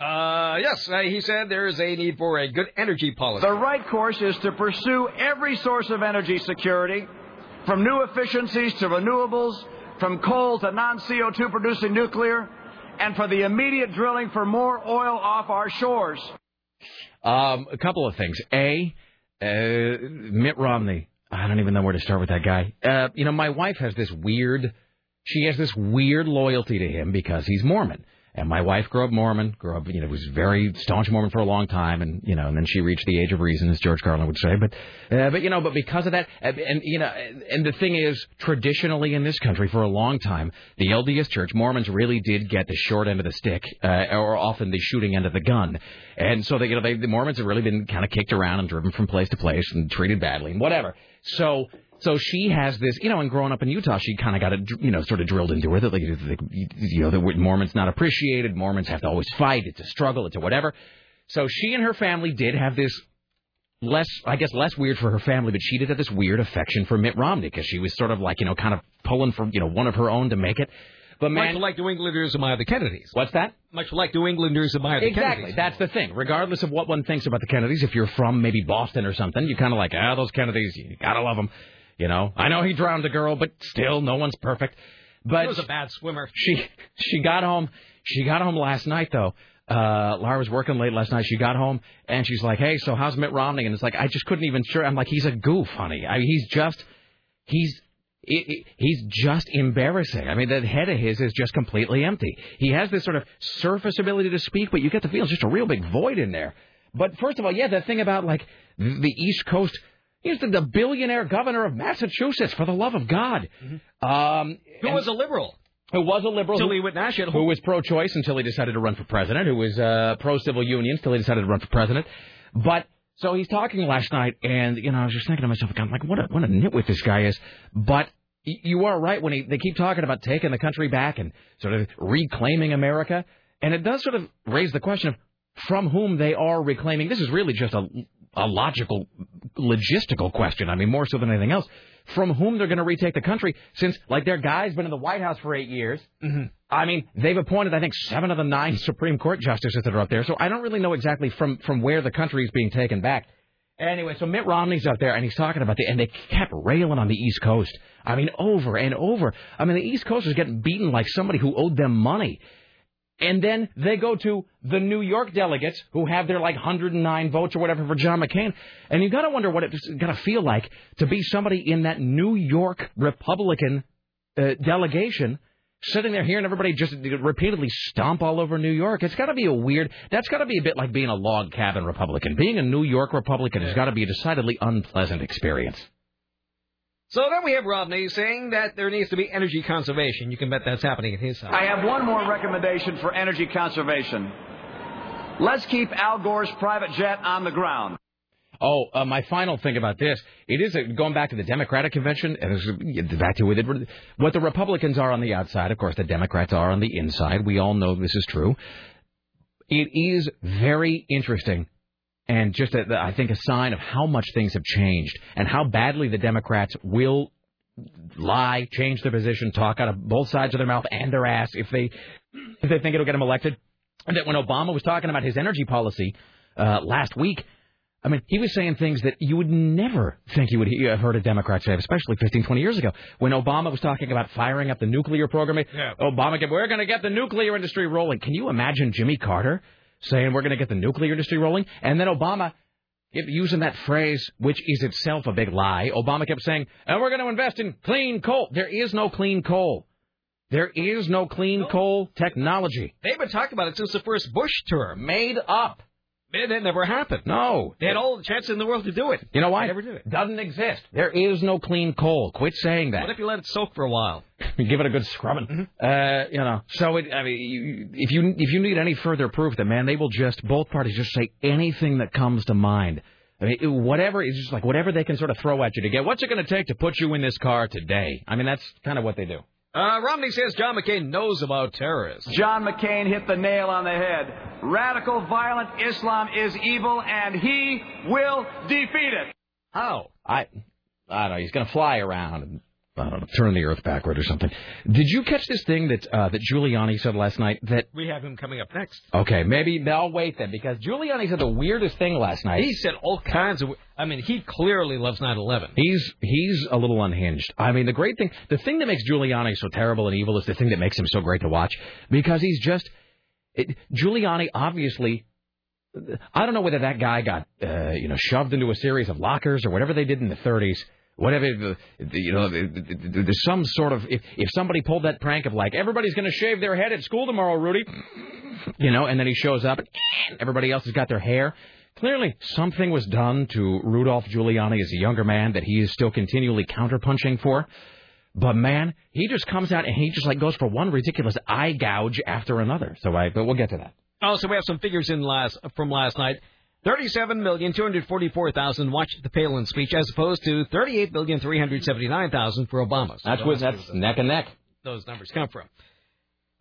Uh, yes, uh, he said there is a need for a good energy policy. The right course is to pursue every source of energy security, from new efficiencies to renewables, from coal to non CO2 producing nuclear, and for the immediate drilling for more oil off our shores. Um, a couple of things. A, uh, Mitt Romney. I don't even know where to start with that guy. Uh, you know, my wife has this weird. She has this weird loyalty to him because he's Mormon. And my wife grew up Mormon, grew up, you know, was very staunch Mormon for a long time, and you know, and then she reached the age of reason, as George Carlin would say. But, uh, but you know, but because of that, uh, and you know, and the thing is, traditionally in this country for a long time, the LDS Church, Mormons really did get the short end of the stick, uh, or often the shooting end of the gun, and so they, you know, they, the Mormons have really been kind of kicked around and driven from place to place and treated badly and whatever. So so she has this, you know, and growing up in Utah, she kind of got it, you know, sort of drilled into her that, like, you know, that Mormons not appreciated. Mormons have to always fight. It's a struggle. It's a whatever. So she and her family did have this less, I guess, less weird for her family, but she did have this weird affection for Mitt Romney because she was sort of like, you know, kind of pulling for, you know, one of her own to make it. But man, much like New Englanders admire the Kennedys. What's that? Much like New Englanders admire the exactly. Kennedys. Exactly. That's the thing. Regardless of what one thinks about the Kennedys, if you're from maybe Boston or something, you kind of like, ah, those Kennedys, you gotta love them. You know, I know he drowned a girl, but still, no one's perfect. But he was a bad swimmer. She she got home. She got home last night though. Uh, Laura was working late last night. She got home and she's like, "Hey, so how's Mitt Romney?" And it's like, I just couldn't even sure. I'm like, he's a goof, honey. I, mean, he's just, he's. It, it, he's just embarrassing. I mean, that head of his is just completely empty. He has this sort of surface ability to speak, but you get the feeling it's just a real big void in there. But first of all, yeah, the thing about like the East Coast He's the, the billionaire governor of Massachusetts, for the love of God. Mm-hmm. Um, Who was a liberal? Who was a liberal? Till who, he went national. Who was pro-choice until he decided to run for president. Who was uh, pro-civil unions until he decided to run for president. But so he's talking last night, and you know, I was just thinking to myself, I'm like, what a what a nitwit this guy is. But you are right when he, they keep talking about taking the country back and sort of reclaiming America, and it does sort of raise the question of from whom they are reclaiming. This is really just a a logical, logistical question. I mean, more so than anything else. From whom they're going to retake the country, since like their guy's been in the White House for eight years. Mm-hmm. I mean, they've appointed I think seven of the nine Supreme Court justices that are up there. So I don't really know exactly from from where the country is being taken back. Anyway, so Mitt Romney's up there and he's talking about the and they kept railing on the East Coast. I mean, over and over. I mean, the East Coast is getting beaten like somebody who owed them money. And then they go to the New York delegates who have their like 109 votes or whatever for John McCain. And you got to wonder what it's going to feel like to be somebody in that New York Republican uh, delegation sitting there hearing everybody just repeatedly stomp all over New York. It's got to be a weird, that's got to be a bit like being a log cabin Republican. Being a New York Republican has got to be a decidedly unpleasant experience. So then we have Romney saying that there needs to be energy conservation. You can bet that's happening at his house. I have one more recommendation for energy conservation. Let's keep Al Gore's private jet on the ground. Oh, uh, my final thing about this, it is a, going back to the Democratic convention, and back to it, what the Republicans are on the outside, of course, the Democrats are on the inside. We all know this is true. It is very interesting and just a, I think a sign of how much things have changed and how badly the Democrats will lie, change their position, talk out of both sides of their mouth and their ass if they if they think it'll get them elected. And that when Obama was talking about his energy policy uh, last week, I mean, he was saying things that you would never think you would have uh, heard a Democrat say, especially 15, 20 years ago. When Obama was talking about firing up the nuclear program, yeah. Obama, kept, we're going to get the nuclear industry rolling. Can you imagine Jimmy Carter saying we're going to get the nuclear industry rolling. And then Obama using that phrase, which is itself a big lie. Obama kept saying, and we're going to invest in clean coal. There is no clean coal. There is no clean coal technology. They've been talking about it since the first Bush term. Made up. It never happened. No. They had all the chance in the world to do it. You know why? They never did it. Doesn't exist. There is no clean coal. Quit saying that. What if you let it soak for a while? Give it a good scrubbing. Mm-hmm. Uh, you know. So it, I mean, you, if you if you need any further proof that man, they will just both parties just say anything that comes to mind. I mean, whatever is just like whatever they can sort of throw at you to get. What's it going to take to put you in this car today? I mean, that's kind of what they do. Uh, Romney says John McCain knows about terrorists. John McCain hit the nail on the head. Radical, violent Islam is evil, and he will defeat it. How? I, I don't know. He's going to fly around and I don't know, turn the earth backward or something. Did you catch this thing that uh, that Giuliani said last night? That We have him coming up next. okay, maybe I'll wait then because Giuliani said the weirdest thing last night. He said all kinds of. I mean, he clearly loves 9/11. He's he's a little unhinged. I mean, the great thing, the thing that makes Giuliani so terrible and evil is the thing that makes him so great to watch because he's just it, Giuliani. Obviously, I don't know whether that guy got uh, you know shoved into a series of lockers or whatever they did in the 30s. Whatever the- the- you know, the- the- the- there's some sort of if if somebody pulled that prank of like everybody's going to shave their head at school tomorrow, Rudy, you know, and then he shows up, and everybody else has got their hair. Clearly, something was done to Rudolph Giuliani as a younger man that he is still continually counterpunching for. But man, he just comes out and he just like goes for one ridiculous eye gouge after another. So I, but we'll get to that. Also, we have some figures in last from last night. Thirty-seven million two hundred forty-four thousand watched the Palin speech, as opposed to thirty-eight million three hundred seventy-nine thousand for Obama. So That's what that's neck and neck. those numbers come from.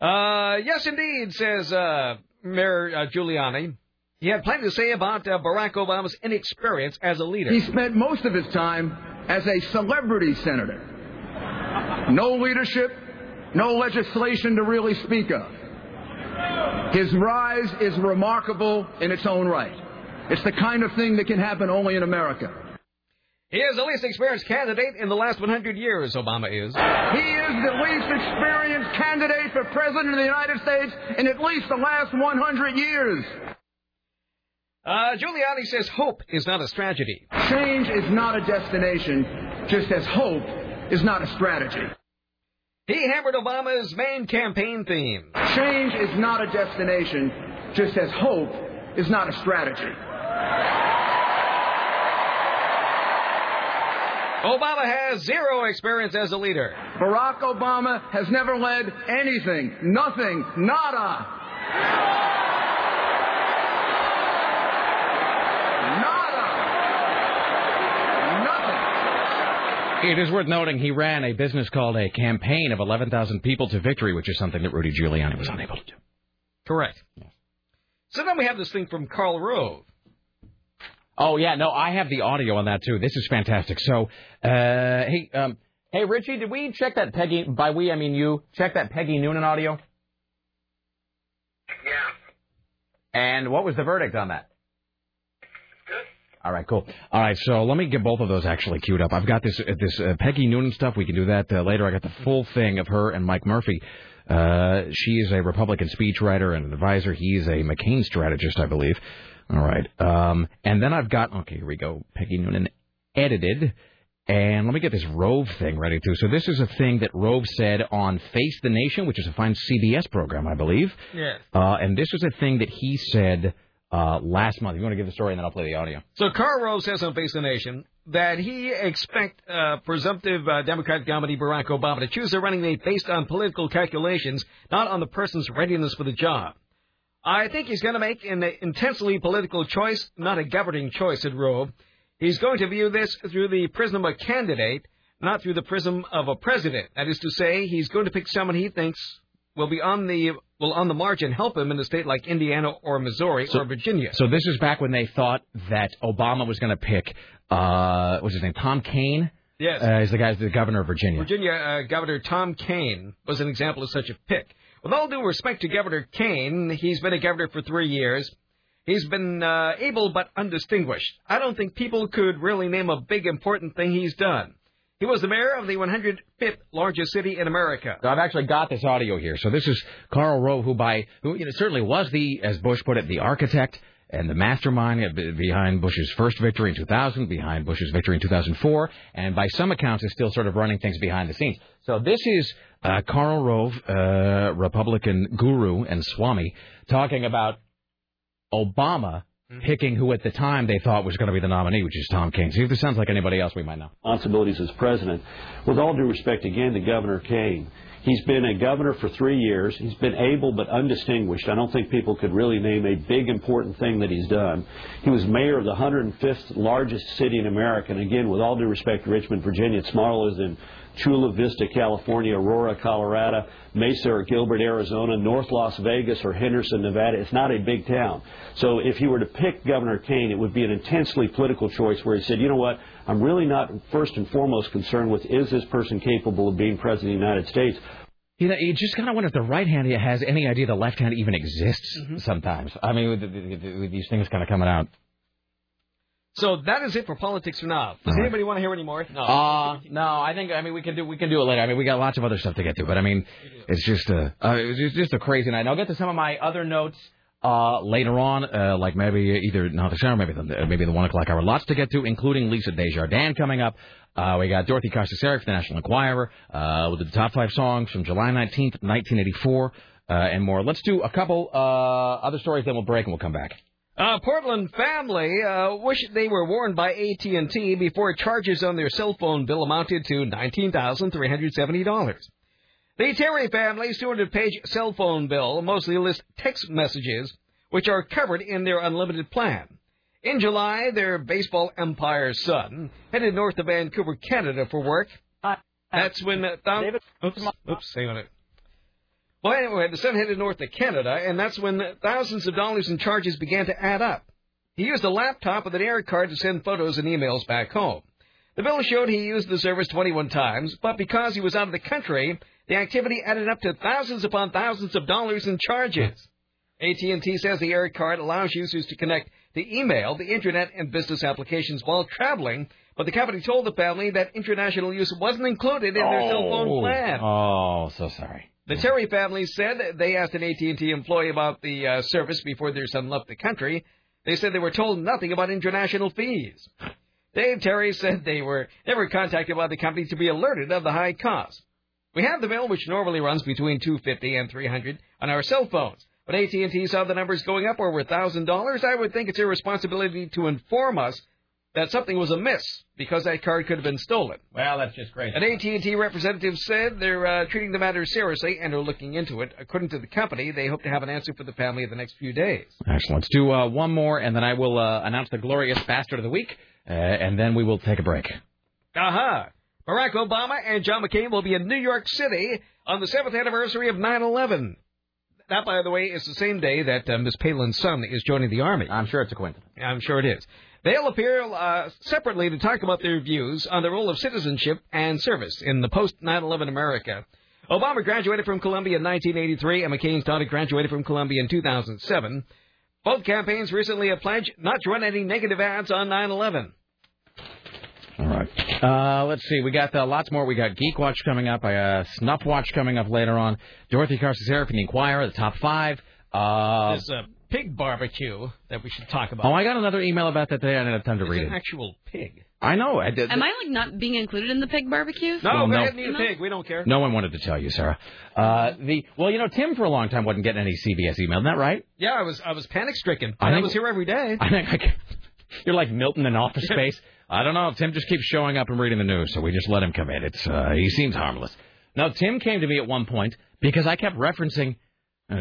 Uh, yes, indeed, says uh, Mayor uh, Giuliani. He had plenty to say about uh, Barack Obama's inexperience as a leader. He spent most of his time as a celebrity senator. No leadership, no legislation to really speak of. His rise is remarkable in its own right. It's the kind of thing that can happen only in America. He is the least experienced candidate in the last 100 years, Obama is. He is the least experienced candidate for president of the United States in at least the last 100 years. Uh, Giuliani says hope is not a strategy. Change is not a destination, just as hope is not a strategy. He hammered Obama's main campaign theme. Change is not a destination, just as hope is not a strategy. Obama has zero experience as a leader. Barack Obama has never led anything, nothing, nada. Nada. Nothing. It is worth noting he ran a business called a campaign of 11,000 people to victory, which is something that Rudy Giuliani was unable to do. Correct. So then we have this thing from Karl Rove. Oh yeah, no, I have the audio on that too. This is fantastic. So, uh, hey, um, hey, Richie, did we check that Peggy? By we, I mean you. Check that Peggy Noonan audio. Yeah. And what was the verdict on that? All right, cool. All right, so let me get both of those actually queued up. I've got this uh, this uh, Peggy Noonan stuff. We can do that uh, later. I got the full thing of her and Mike Murphy. Uh, she is a Republican speechwriter and an advisor. He's a McCain strategist, I believe. All right. Um, and then I've got okay, here we go. Peggy Noonan edited. And let me get this Rove thing ready too. So this is a thing that Rove said on Face the Nation, which is a fine CBS program, I believe. Yes. Uh, and this was a thing that he said uh, last month. You want to give the story, and then I'll play the audio. So Karl Rove says on Face the Nation that he expect uh, presumptive uh, Democratic nominee Barack Obama to choose a running mate based on political calculations, not on the person's readiness for the job. I think he's going to make an intensely political choice, not a governing choice, said Rove. He's going to view this through the prism of a candidate, not through the prism of a president. That is to say, he's going to pick someone he thinks will be on the will on the margin help him in a state like Indiana or Missouri or Virginia. So this is back when they thought that Obama was going to pick, uh, what's his name, Tom Kaine? Yes. Uh, he's the guy, the governor of Virginia. Virginia uh, Governor Tom Kaine was an example of such a pick. With all due respect to Governor Kaine, he's been a governor for three years. He's been uh, able but undistinguished. I don't think people could really name a big important thing he's done. He was the mayor of the 105th largest city in America. I've actually got this audio here. So this is Karl Rove, who by who you know, certainly was the, as Bush put it, the architect and the mastermind behind Bush's first victory in 2000, behind Bush's victory in 2004, and by some accounts is still sort of running things behind the scenes. So this is uh, Karl Rove, uh, Republican guru and Swami, talking about Obama picking who at the time they thought was going to be the nominee, which is Tom Kaine. See if this sounds like anybody else we might know. responsibilities as president. With all due respect, again, to Governor Kaine, he's been a governor for three years. He's been able but undistinguished. I don't think people could really name a big important thing that he's done. He was mayor of the 105th largest city in America. And again, with all due respect to Richmond, Virginia, it's smaller than Chula Vista, California, Aurora, Colorado, Mesa or Gilbert, Arizona, North Las Vegas or Henderson, Nevada. It's not a big town. So if he were to pick Governor Kaine, it would be an intensely political choice where he said, you know what, I'm really not first and foremost concerned with is this person capable of being president of the United States. You know, you just kind of wonder if the right hand has any idea the left hand even exists. Mm-hmm. Sometimes, I mean, with, with, with these things kind of coming out. So that is it for politics for now. Does anybody want to hear any more? No. Uh, no, I think I mean we can do we can do it later. I mean we got lots of other stuff to get to, but I mean it's just a uh, it's just, just a crazy night. And I'll get to some of my other notes uh, later on, uh, like maybe either not the show, maybe the maybe the one o'clock hour. Lots to get to, including Lisa Desjardins coming up. Uh, we got Dorothy Costaseric, the National Enquirer, uh, with the top five songs from July 19th, 1984, uh, and more. Let's do a couple uh, other stories, then we'll break and we'll come back. Uh, Portland family uh, wish they were warned by AT&T before charges on their cell phone bill amounted to $19,370. The Terry family's 200-page cell phone bill mostly lists text messages, which are covered in their unlimited plan. In July, their baseball empire son headed north to Vancouver, Canada for work. That's when... Uh, oops, oops, hang on it. Well, anyway, the son headed north to Canada, and that's when thousands of dollars in charges began to add up. He used a laptop with an air card to send photos and emails back home. The bill showed he used the service 21 times, but because he was out of the country, the activity added up to thousands upon thousands of dollars in charges. AT&T says the air card allows users to connect to email, the internet, and business applications while traveling, but the company told the family that international use wasn't included in their cell phone oh. plan. Oh, so sorry. The Terry family said they asked an AT&T employee about the uh, service before their son left the country. They said they were told nothing about international fees. Dave Terry said they were never contacted by the company to be alerted of the high cost. We have the bill, which normally runs between 250 and 300 on our cell phones. But AT&T saw the numbers going up over $1,000. I would think it's their responsibility to inform us that something was amiss because that card could have been stolen. Well, that's just crazy. An AT&T representative said they're uh, treating the matter seriously and are looking into it. According to the company, they hope to have an answer for the family in the next few days. Excellent. Let's do uh, one more, and then I will uh, announce the glorious bastard of the week, uh, and then we will take a break. Aha! Barack Obama and John McCain will be in New York City on the seventh anniversary of 9/11. That, by the way, is the same day that uh, Miss Palin's son is joining the army. I'm sure it's a coincidence. I'm sure it is. They'll appear uh, separately to talk about their views on the role of citizenship and service in the post 9/11 America. Obama graduated from Columbia in 1983, and McCain's daughter graduated from Columbia in 2007. Both campaigns recently have pledged not to run any negative ads on 9/11. All right. Uh, let's see. We got uh, lots more. We got Geek Watch coming up. I uh, Snuff Watch coming up later on. Dorothy Carcasseri from the Enquirer, the top five. Uh, There's a pig barbecue that we should talk about. oh, I got another email about that today. I didn't have time to it's read an it. actual pig. I know. I did. Am I like not being included in the pig barbecue? No, Well, go no. ahead and eat a pig. We don't care. No one wanted to tell you, Sarah. Uh, the well, you know, Tim for a long time wasn't getting any CBS email. Isn't that right? Yeah, I was I was panic stricken. I I, think- was here every day. I think I can, you're like Milton in Office Space. I don't know. Tim just keeps showing up and reading the news, so we just let him come in. It's uh, he seems harmless. Now, Tim came to me at one point because I kept referencing. uh,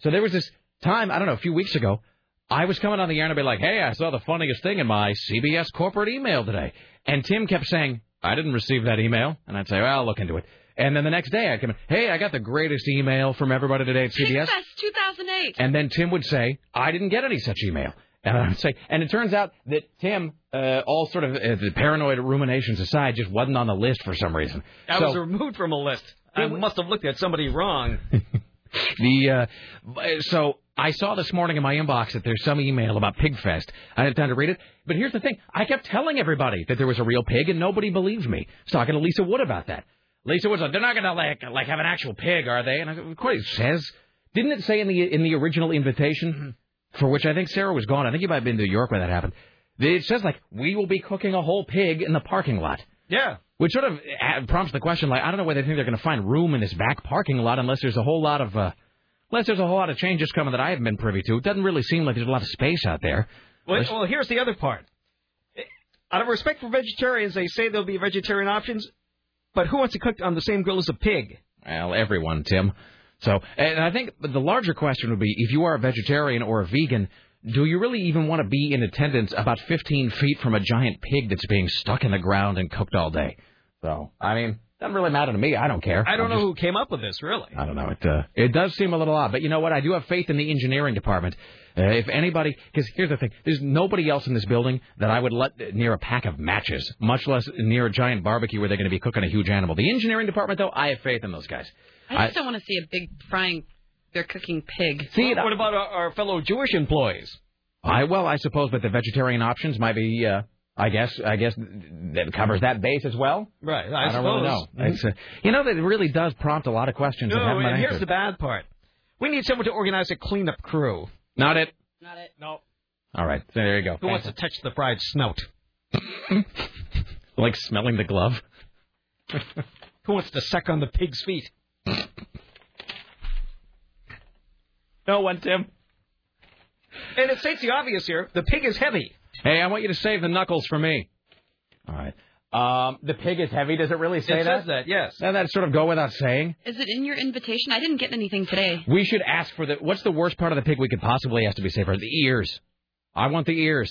So there was this time I don't know a few weeks ago. I was coming on the air and I'd be like, "Hey, I saw the funniest thing in my CBS corporate email today," and Tim kept saying, "I didn't receive that email," and I'd say, "Well, I'll look into it." And then the next day I'd come in, "Hey, I got the greatest email from everybody today at CBS." That's 2008. And then Tim would say, I didn't get any such email. And I would say, and it turns out that Tim, uh, all sort of uh, the paranoid ruminations aside, just wasn't on the list for some reason. I so was removed from a list. I must have looked at somebody wrong. the uh, so I saw this morning in my inbox that there's some email about Pigfest. I didn't have time to read it, but here's the thing: I kept telling everybody that there was a real pig, and nobody believed me. I was talking to Lisa Wood about that. Lisa Wood's like, "They're not going to like like have an actual pig, are they?" And I said, "Of course it says." Didn't it say in the in the original invitation, for which I think Sarah was gone? I think you might have been to New York when that happened. It says like we will be cooking a whole pig in the parking lot. Yeah. Which sort of uh, prompts the question, like, I don't know whether they think they're going to find room in this back parking lot unless there's a whole lot of, uh, unless there's a whole lot of changes coming that I haven't been privy to. It doesn't really seem like there's a lot of space out there. Well, well, here's the other part. Eh, out of respect for vegetarians, they say there'll be vegetarian options, but who wants to cook on the same grill as a pig? Well, everyone, Tim. So, and I think the larger question would be, if you are a vegetarian or a vegan, do you really even want to be in attendance about 15 feet from a giant pig that's being stuck in the ground and cooked all day? So, I mean, Doesn't really matter to me. I don't care. I don't I'm know just- who came up with this, really. I don't know. It uh, it does seem a little odd, but you know what? I do have faith in the engineering department. Uh, if anybody, because here's the thing: there's nobody else in this building that I would let near a pack of matches, much less near a giant barbecue where they're going to be cooking a huge animal. The engineering department, though, I have faith in those guys. I just don't want to see a big frying, they're cooking pig. See, what about our, our fellow Jewish employees? I well, I suppose, but the vegetarian options might be. Uh, I guess. I guess that covers that base as well. Right, I, don't really know. suppose. Mm-hmm. It's, uh, you know, that it really does prompt a lot of questions No, haven't and here's answered. the bad part. We need someone to organize a cleanup crew. Not it. Not it. No. All right, so there you go. Who wants to touch the fried snout? like smelling the glove? Who wants to suck on the pig's feet? no one, Tim. And it states the obvious here. The pig is heavy. Hey, I want you to save the knuckles for me. All right. Um, the pig is heavy. Does it really say it that? says that, yes. Now that sort of go without saying. Is it in your invitation? I didn't get anything today. We should ask for the. What's the worst part of the pig we could possibly ask to be saved safer? The ears. I want the ears.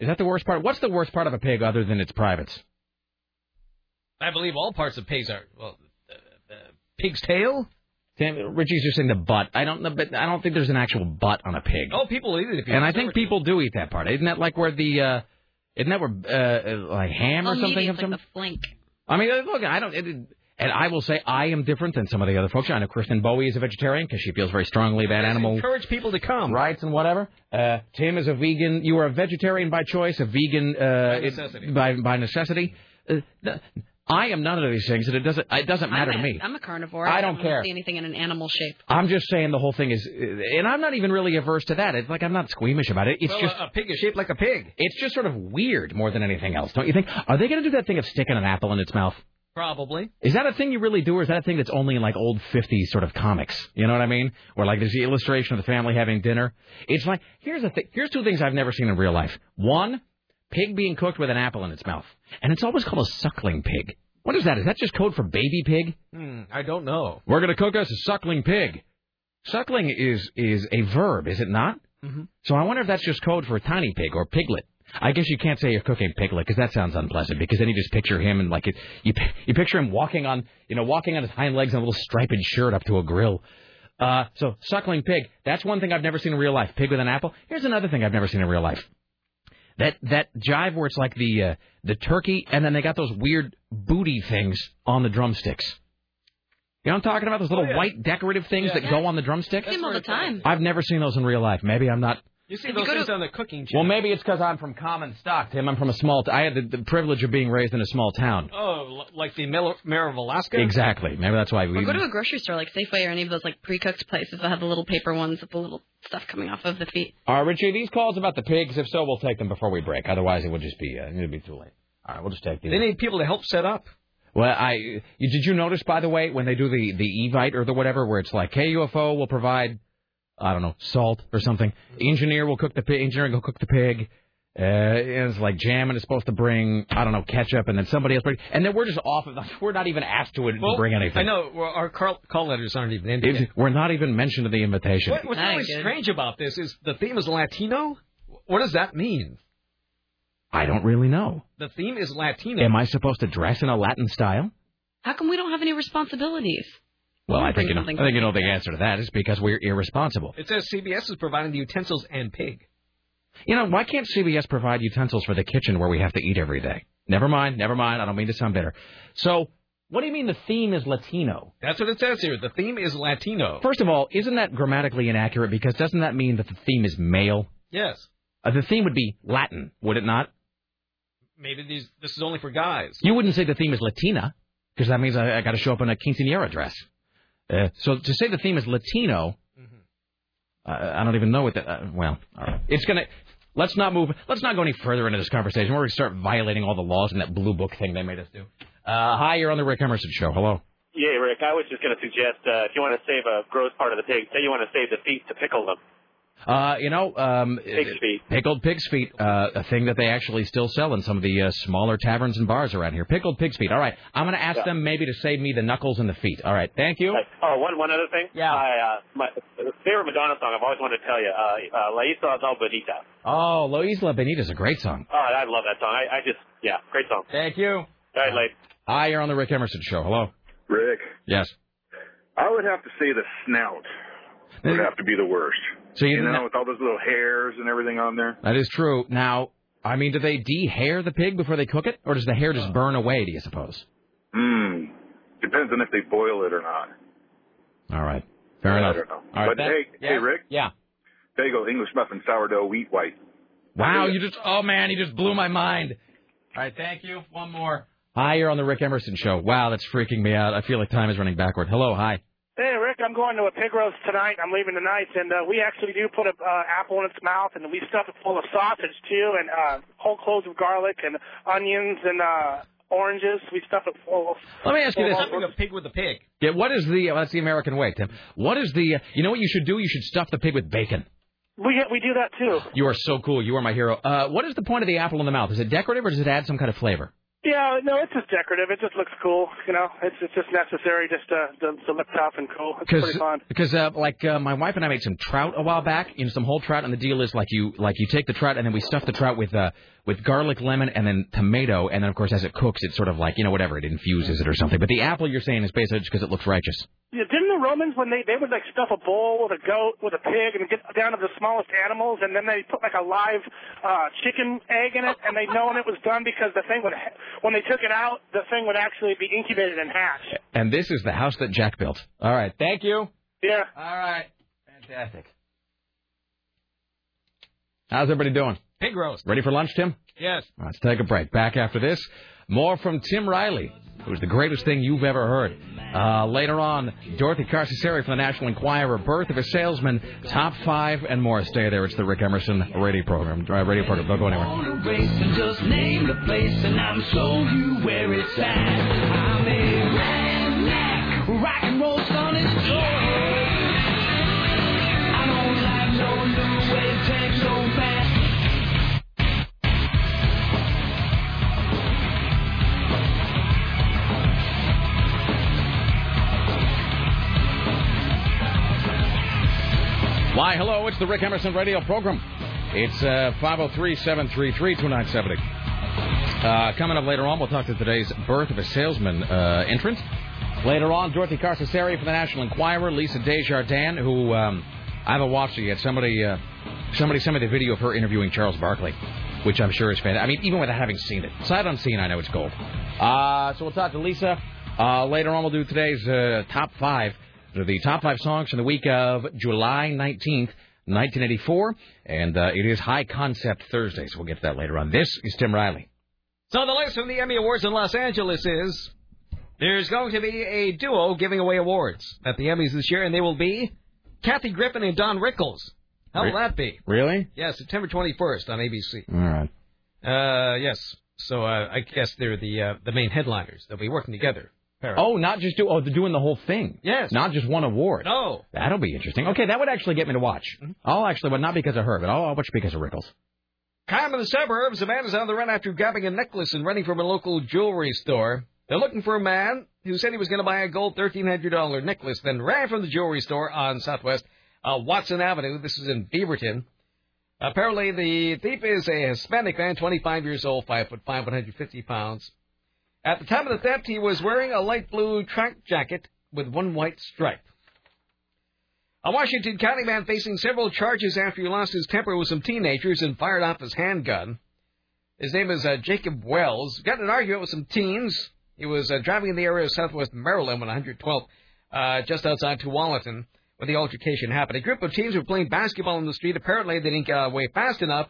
Is that the worst part? What's the worst part of a pig other than its privates? I believe all parts of pigs are, well, uh, uh, pig's tail? Sam, Richie's just saying the butt. I don't know, but I don't think there's an actual butt on a pig. Oh, people eat it if you and I think it. people do eat that part. Isn't that like where the? uh Isn't that where uh, uh, like ham or oh, something? maybe of it's like some- the flank. I mean, uh, look, I don't. It, and I will say I am different than some of the other folks. I know Kristen Bowie is a vegetarian because she feels very strongly about animal Encourage people to come. rights and whatever. Uh, Tim is a vegan. You are a vegetarian by choice, a vegan uh, By it- necessity. by, by necessity. Uh, th- I am none of these things, and it doesn't. It doesn't matter I'm to me. I'm a carnivore. I I don't I don't care. see anything in an animal shape. I'm just saying the whole thing is, uh, and I'm not even really averse to that. It's like I'm not squeamish about it. It's well, just a, a pig is shaped like a pig. it's just sort of weird more than anything else, don't you think? Are they going to do that thing of sticking an apple in its mouth? Probably. Is that a thing you really do, or is that a thing that's only in like old 50s sort of comics? You know what I mean? Where like there's the illustration of the family having dinner. It's like here's the thing. Here's two things I've never seen in real life. One, pig being cooked with an apple in its mouth, and it's always called a suckling pig. What is that? Is that just code for baby pig? Hmm, I don't know. We're going to cook us a suckling pig. Suckling is is a verb, is it not? Mm-hmm. So I wonder if that's just code for a tiny pig or piglet. I guess you can't say you're cooking piglet because that sounds unpleasant. Because then you just picture him and like it, you you picture him walking on you know walking on his hind legs in a little striped shirt up to a grill. Uh, so suckling pig. That's one thing I've never seen in real life. Pig with an apple. Here's another thing I've never seen in real life. That that jive where it's like the uh, the turkey and then they got those weird booty things on the drumsticks. You know what I'm talking about? Those little Oh, yeah. white decorative things Yeah. that go on the drumstick. I see them all the time. I've never seen those in real life. Maybe I'm not. You see If you those things to- on the cooking Well, maybe it's because I'm from common stock, Tim. I'm from a small. T- I had the, the privilege of being raised in a small town. Oh, like the Mayor of Alaska? Exactly. Maybe that's why we. Or go to a grocery store like Safeway or any of those like pre-cooked places that have the little paper ones with the little stuff coming off of the feet. All right, Richie. These calls about the pigs. If so, we'll take them before we break. Otherwise, it would just be uh, it would be too late. All right, we'll just take these. They need people to help set up. Well, I you, did you notice by the way when they do the the evite or the whatever where it's like KUFO will provide I don't know salt or something. Engineer will cook the pig. Engineer will cook the pig. Uh, and it's like jam and it's supposed to bring I don't know ketchup and then somebody else bring and then we're just off of we're not even asked to, to Well, bring anything. I know. Well, our call, call letters aren't even in. Yet. we're not even mentioned in the invitation. What, what's really strange about this is the theme is Latino. What does that mean? I don't really know. The theme is Latino. Am I supposed to dress in a Latin style? How come we don't have any responsibilities? Well, I'll I bring think you know. I think you know the answer to that is because we're irresponsible. It says CBS is providing the utensils and pig. You know, why can't CBS provide utensils for the kitchen where we have to eat every day? Never mind, never mind. I don't mean to sound bitter. So, what do you mean the theme is Latino? That's what it says here. The theme is Latino. First of all, isn't that grammatically inaccurate? Because doesn't that mean that the theme is male? Yes. Uh, the theme would be Latin, would it not? Maybe these. This is only for guys. You wouldn't say the theme is Latina, because that means I, I got to show up in a quinceanera dress. Uh, so to say the theme is Latino, uh, I don't even know what that. Uh, well, all right. it's gonna. Let's not move. Let's not go any further into this conversation. We're gonna start violating all the laws in that blue book thing they made us do. Uh, hi, you're on the Rick Emerson show. Hello. Yeah, Rick, I was just going to suggest uh, if you want to save a gross part of the pig, say you want to save the feet to pickle them. Uh, you know, um, Pig's feet. pickled pig's feet, uh, a thing that they actually still sell in some of the uh, smaller taverns and bars around here. Pickled pig's feet. All right, I'm going to ask Yeah. them maybe to save me the knuckles and the feet. All right, thank you. Oh, one one other thing. Yeah. I, uh, my favorite Madonna song I've always wanted to tell you, uh, uh, La Isla Del Bonita. Oh, La Isla Bonita is a great song. Oh, I love that song. I, I just, yeah, great song. Thank you. Night, late. Hi, you're on the Rick Emerson Show. Hello. Rick, Yes. I would have to say the snout would have to be the worst. So you, You know, with all those little hairs and everything on there. that is true. Now, I mean, do they de-hair the pig before they cook it, or does the hair just burn away? Do you suppose? Hmm. Depends on if they boil it or not. All right. Fair I enough. don't know. All right. but that- hey, yeah. hey, Rick. Yeah. Bagel, English muffin, sourdough, wheat white. Wow, you just oh man, you just blew my mind. All right, thank you. One more. Hi, you're on the Rick Emerson show. Wow, that's freaking me out. I feel like time is running backward. Hello, hi. Hey, Rick, I'm going to a pig roast tonight. I'm leaving tonight, and uh, we actually do put an uh, apple in its mouth, and we stuff it full of sausage too, and uh, whole cloves of garlic and onions and uh, oranges. We stuff it full of. Let me ask you this. of all sorts a pig with a pig. Yeah, what is the well, that's the American way, Tim. What is the you know what you should do? You should stuff the pig with bacon. We we do that too. You are so cool. You are my hero. Uh, what is the point of the apple in the mouth? Is it decorative or does it add some kind of flavor? Yeah, no, it's just decorative. It just looks cool. You know, it's it's just necessary just to to, to look tough and cool. It's pretty fun. because uh, like uh, my wife and I made some trout a while back, you know, some whole trout, and the deal is like you like you take the trout and then we stuff the trout with uh, with garlic, lemon, and then tomato, and then of course as it cooks, it's sort of like you know whatever it infuses it or something. But the apple you're saying is basically just because it looks righteous. Yeah, didn't the Romans when they they would like stuff a bull with a goat with a pig and get down to the smallest animals and then they put like a live uh chicken egg in it and they known it was done because the thing would when they took it out the thing would actually be incubated and hatched. And this is the house that Jack built. All right, thank you. Yeah. All right. Fantastic. How's everybody doing? Pig roast. Ready for lunch, Tim? Yes. Let's take a break. Back after this, more from Tim Riley, who's the greatest thing you've ever heard. Uh, later on, Dorothy Carcasseri from the National Enquirer, Birth of a Salesman, Top 5, and more. Stay there. It's the Rick Emerson radio program. Uh, radio program. Don't go anywhere. Why, hello, it's the Rick Emerson radio program. It's uh, 503-733-2970. Uh, coming up later on, we'll talk to today's Birth of a Salesman uh, entrant. Later on, Dorothy Carcasseri from the National Enquirer, Lisa Desjardins, who um, I haven't watched yet. Somebody, uh, somebody sent me the video of her interviewing Charles Barkley, which I'm sure is fantastic. I mean, even without having seen it, sight unseen, I know it's gold. Uh, so we'll talk to Lisa. Uh, later on, we'll do today's uh, top five. The top five songs from the week of July 19th, 1984. And uh, it is High Concept Thursday, so we'll get to that later on. This is Tim Riley. So the list from the Emmy Awards in Los Angeles is there's going to be a duo giving away awards at the Emmys this year, and they will be Kathy Griffin and Don Rickles. How will that be? Really? Yes, September 21st on ABC. All right. Uh, yes. So uh, I guess they're the uh, the main headliners. They'll be working together. Oh, not just do. Oh, doing the whole thing. Yes. Not just one award. No. That'll be interesting. Okay, that would actually get me to watch. I'll actually, but not because of her, but I'll, I'll watch because of Rickles. Crime in the suburbs. A man is on the run after grabbing a necklace and running from a local jewelry store. They're looking for a man who said he was going to buy a gold $1,300 necklace, then ran from the jewelry store on Southwest uh, Watson Avenue. This is in Beaverton. Apparently, the thief is a Hispanic man, 25 years old, 5 foot 5, 150 pounds. At the time of the theft, he was wearing a light blue track jacket with one white stripe. A Washington County man facing several charges after he lost his temper with some teenagers and fired off his handgun. His name is uh, Jacob Wells. Got in an argument with some teens. He was uh, driving in the area of southwest Maryland on 112th, uh, just outside Tualatin, when the altercation happened. A group of teens were playing basketball in the street. Apparently, they didn't get away fast enough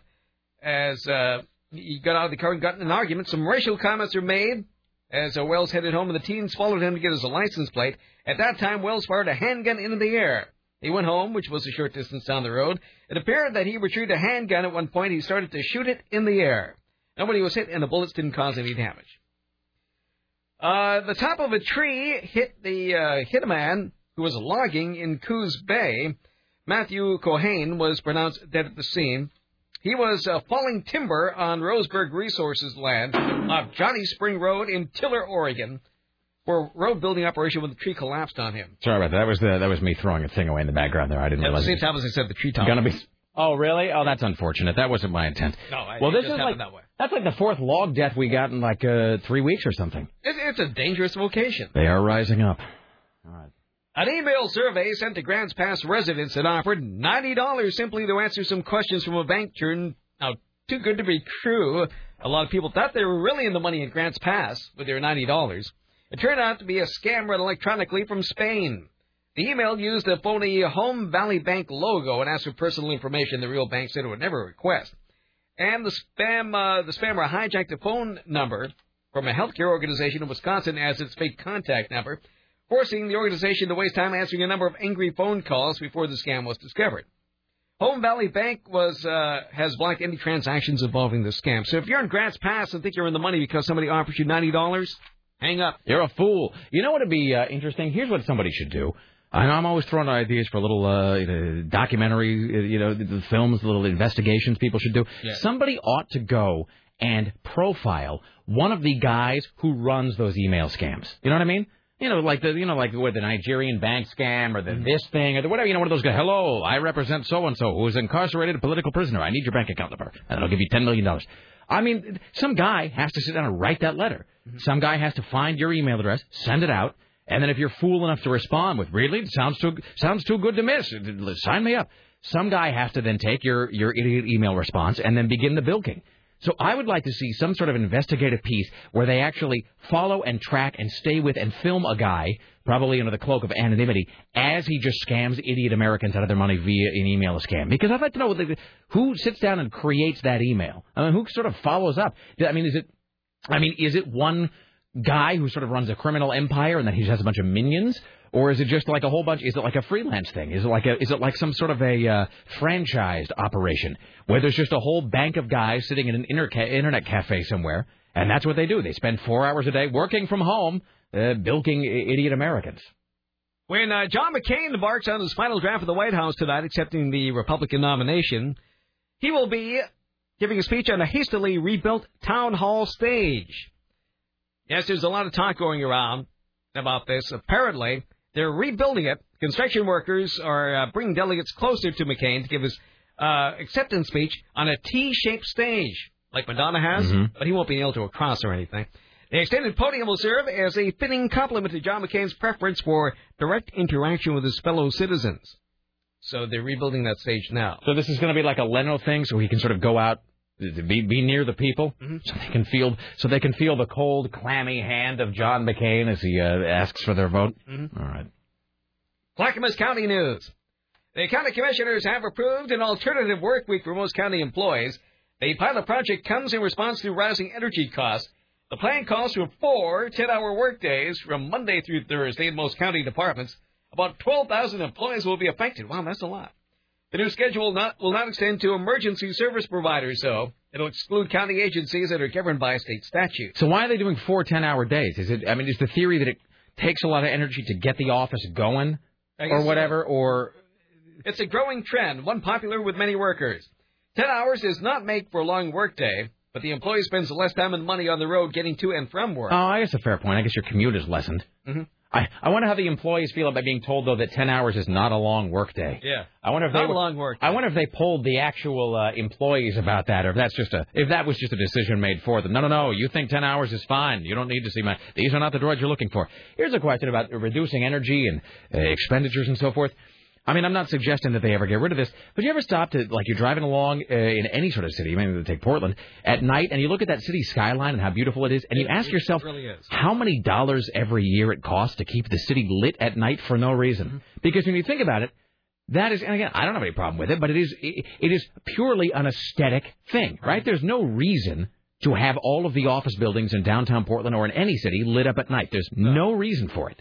as uh, he got out of the car and got in an argument. Some racial comments were made as Wells headed home, and the teens followed him to get his license plate. At that time, Wells fired a handgun into the air. He went home, which was a short distance down the road. It appeared that he retrieved a handgun at one point. He started to shoot it in the air. Nobody was hit, and the bullets didn't cause any damage. Uh, the top of a tree hit the uh, hit a man who was logging in Coos Bay. Matthew Cohane was pronounced dead at the scene. He was uh, falling timber on Roseburg Resources land off Johnny Spring Road in Tiller, Oregon, for a road building operation when the tree collapsed on him. Sorry about that. That was the, that was me throwing a thing away in the background there. I didn't At the realize. same time as I said, the tree top. gonna be. Oh, really? Oh, that's unfortunate. That wasn't my intent. No, I- well, it this just is like that way. that's like the fourth log death we got in like uh, three weeks or something. It's, it's a dangerous vocation. They are rising up. An email survey sent to Grants Pass residents that offered $90 simply to answer some questions from a bank turned out too good to be true. A lot of people thought they were really in the money at Grants Pass with their $90. It turned out to be a scam run electronically from Spain. The email used a phony Home Valley Bank logo and asked for personal information the real bank said it would never request. And the spam uh, the spammer hijacked a phone number from a healthcare organization in Wisconsin as its fake contact number, forcing the organization to waste time answering a number of angry phone calls before the scam was discovered. Home Valley Bank was uh, has blocked any transactions involving the scam. So if you're in Grants Pass and think you're in the money because somebody offers you ninety dollars, hang up. You're a fool. You know what would be uh, interesting? Here's what somebody should do. I know I'm always throwing out ideas for little uh, documentary, uh, you know, the, the films, little investigations people should do. Yeah. Somebody ought to go and profile one of the guys who runs those email scams. You know what I mean? You know, like the you know, like with the Nigerian bank scam or the Mm-hmm. this thing or the whatever. You know, one of those guys. Hello, I represent so and so who is incarcerated, a political prisoner. I need your bank account number, and I'll give you ten million dollars. I mean, some guy has to sit down and write that letter. Mm-hmm. Some guy has to find your email address, send it out, and then if you're fool enough to respond with "Really, it sounds too sounds too good to miss," sign me up. Some guy has to then take your your idiot email response and then begin the bilking. So I would like to see some sort of investigative piece where they actually follow and track and stay with and film a guy, probably under the cloak of anonymity, as he just scams idiot Americans out of their money via an email scam. Because I'd like to know who sits down and creates that email. I mean, who sort of follows up. I mean, is it I mean, is it one guy who sort of runs a criminal empire and then he just has a bunch of minions? Or is it just like a whole bunch? Is it like a freelance thing? Is it like a? Is it like some sort of a uh, franchised operation where there's just a whole bank of guys sitting in an interca- internet cafe somewhere, and that's what they do? They spend four hours a day working from home, uh, bilking idiot Americans. When uh, John McCain embarks on his final draft of the White House tonight, accepting the Republican nomination, he will be giving a speech on a hastily rebuilt town hall stage. Yes, there's a lot of talk going around about this. Apparently, they're rebuilding it. Construction workers are uh, bringing delegates closer to McCain to give his uh, acceptance speech on a T-shaped stage, like Madonna has, Mhm. but he won't be nailed to a cross or anything. The extended podium will serve as a fitting complement to John McCain's preference for direct interaction with his fellow citizens. So they're rebuilding that stage now. So this is going to be like a Leno thing, so he can sort of go out, be be near the people, so they can feel so they can feel the cold, clammy hand of John McCain as he uh, asks for their vote. Mhm. All right. Clackamas County News. The county commissioners have approved an alternative work week for most county employees. The pilot project comes in response to rising energy costs. The plan calls for four 10-hour workdays from Monday through Thursday in most county departments. About 12,000 employees will be affected. Wow, that's a lot. The new schedule not, will not extend to emergency service providers, though. It'll exclude county agencies that are governed by state statute. So why are they doing four 10-hour days? Is it? I mean, is the theory that it takes a lot of energy to get the office going, or guess so. whatever, or It's a growing trend, one popular with many workers. Ten hours does not make for a long workday, but the employee spends less time and money on the road getting to and from work. Oh, I guess a fair point. I guess your commute is lessened. Mhm. I, I wonder how the employees feel about being told though that ten hours is not a long workday. Yeah. I wonder if Not they a long work I wonder if they polled the actual uh, employees about that, or if that's just a if that was just a decision made for them. No, no, no. You think ten hours is fine. You don't need to see my. These are not the droids you're looking for. Here's a question about reducing energy and uh, expenditures and so forth. I mean, I'm not suggesting that they ever get rid of this, but you ever stop to like you're driving along uh, in any sort of city, maybe to take Portland at night, and you look at that city skyline and how beautiful it is, and you ask yourself, really how many dollars every year it costs to keep the city lit at night for no reason? Mm-hmm. Because when you think about it, that is, and again, I don't have any problem with it, but it is, it, it is purely an aesthetic thing, right? There's no reason to have all of the office buildings in downtown Portland or in any city lit up at night. There's no reason for it.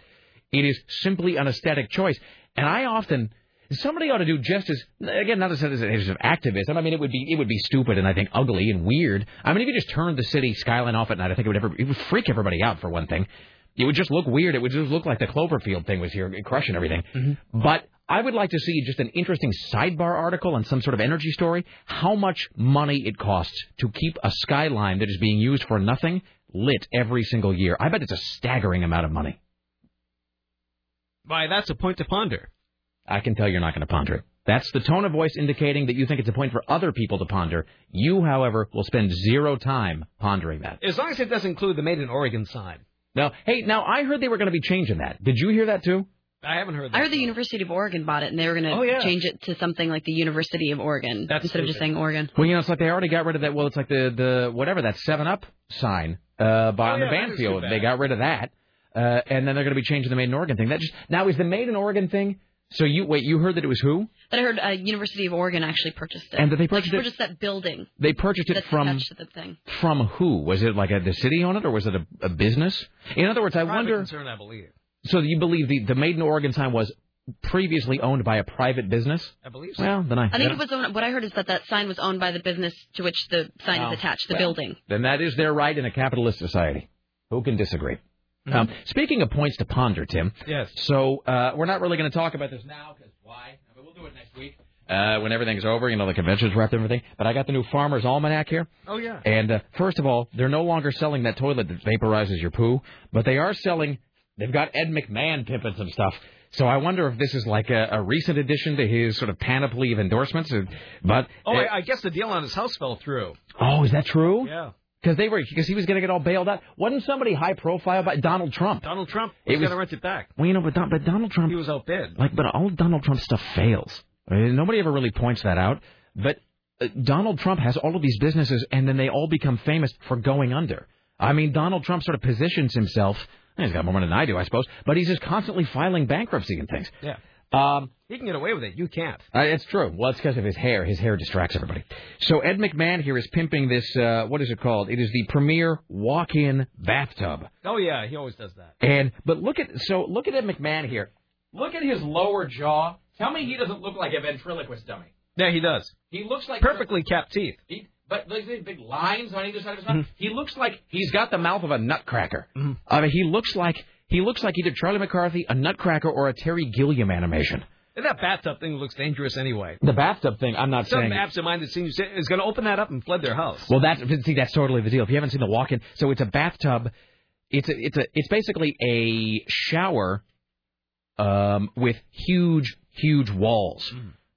It is simply an aesthetic choice. And I often, somebody ought to do just as, again, not as as as of activism. I mean, it would be, it would be stupid and I think ugly and weird. I mean, if you just turned the city skyline off at night, I think it would ever, it would freak everybody out for one thing. It would just look weird. It would just look like the Cloverfield thing was here crushing everything. Mm-hmm. But I would like to see just an interesting sidebar article on some sort of energy story. How much money it costs to keep a skyline that is being used for nothing lit every single year. I bet it's a staggering amount of money. Why, that's a point to ponder. I can tell you're not going to ponder it. That's the tone of voice indicating that you think it's a point for other people to ponder. You, however, will spend zero time pondering that. As long as it doesn't include the Made in Oregon sign. Now, hey, now I heard they were going to be changing that. Did you hear that too? I haven't heard that. I heard the University of Oregon bought it, and they were going to Oh, yeah. change it to something like the University of Oregon That's instead of just saying Oregon. Well, you know, it's like they already got rid of that. Well, it's like the the whatever that Seven Up sign uh, by Oh, on yeah, the band field. They got rid of that, uh, and then they're going to be changing the Made in Oregon thing. That just now is the Made in Oregon thing. So you wait, you heard that it was who? That I heard uh, University of Oregon actually purchased it. And that they Like, purchased it- purchased that building. They purchased it from attached to the thing. from who? Was it like a, the city on it, or was it a, a business? In other words, I Private wonder. concern, I believe. So you believe the the Made in Oregon sign was previously owned by a private business? I believe so. Well, then I. I think then, it was owned, what I heard is that that sign was owned by the business to which the sign Oh, is attached, the well. building. then that is their right in a capitalist society. Who can disagree? Um, speaking of points to ponder, Tim. Yes. So uh, we're not really going to talk about this now because why? I mean, we'll do it next week uh, when everything's over. You know, the convention's wrapped and everything. But I got the new Farmer's Almanac here. Oh, yeah. And uh, first of all, they're no longer selling that toilet that vaporizes your poo, but they are selling. They've got Ed McMahon pimping some stuff. So I wonder if this is like a, a recent addition to his sort of panoply of endorsements. But Oh, uh, I, I guess the deal on his house fell through. oh, is that true? Yeah. Because they were because he was going to get all bailed out. Wasn't somebody high profile by Donald Trump? Donald Trump was- going to rent it back. Well, you know, but Don, but Donald Trump He was outbid. like, but all Donald Trump stuff fails. I mean, nobody ever really points that out. But uh, Donald Trump has all of these businesses, and then they all become famous for going under. I mean, Donald Trump sort of positions himself. He's got more money than I do, I suppose, but he's just constantly filing bankruptcy and things. Yeah. Um, He can get away with it. You can't. uh, it's true. Well, it's because of his hair. His hair distracts everybody. So Ed McMahon here is pimping this. Uh, what is it called? It is the premier walk-in bathtub. Oh, yeah. He always does that. And but look at so look at Ed McMahon here. Look at his lower jaw. Tell me he doesn't look like a ventriloquist dummy. Yeah, he does. He looks like Perfectly capped teeth. He, but these big lines on either side of his mouth. He looks like he's got the mouth of a nutcracker. I mean, he looks like he looks like either Charlie McCarthy, a nutcracker, or a Terry Gilliam animation. And that bathtub thing looks dangerous anyway. The bathtub thing, I'm not saying. Some absent-minded senior is going to open that up and flood their house. Well, that's see, that's totally the deal. If you haven't seen the walk-in, so it's a bathtub. It's a, it's a, it's basically a shower, um, with huge, huge walls.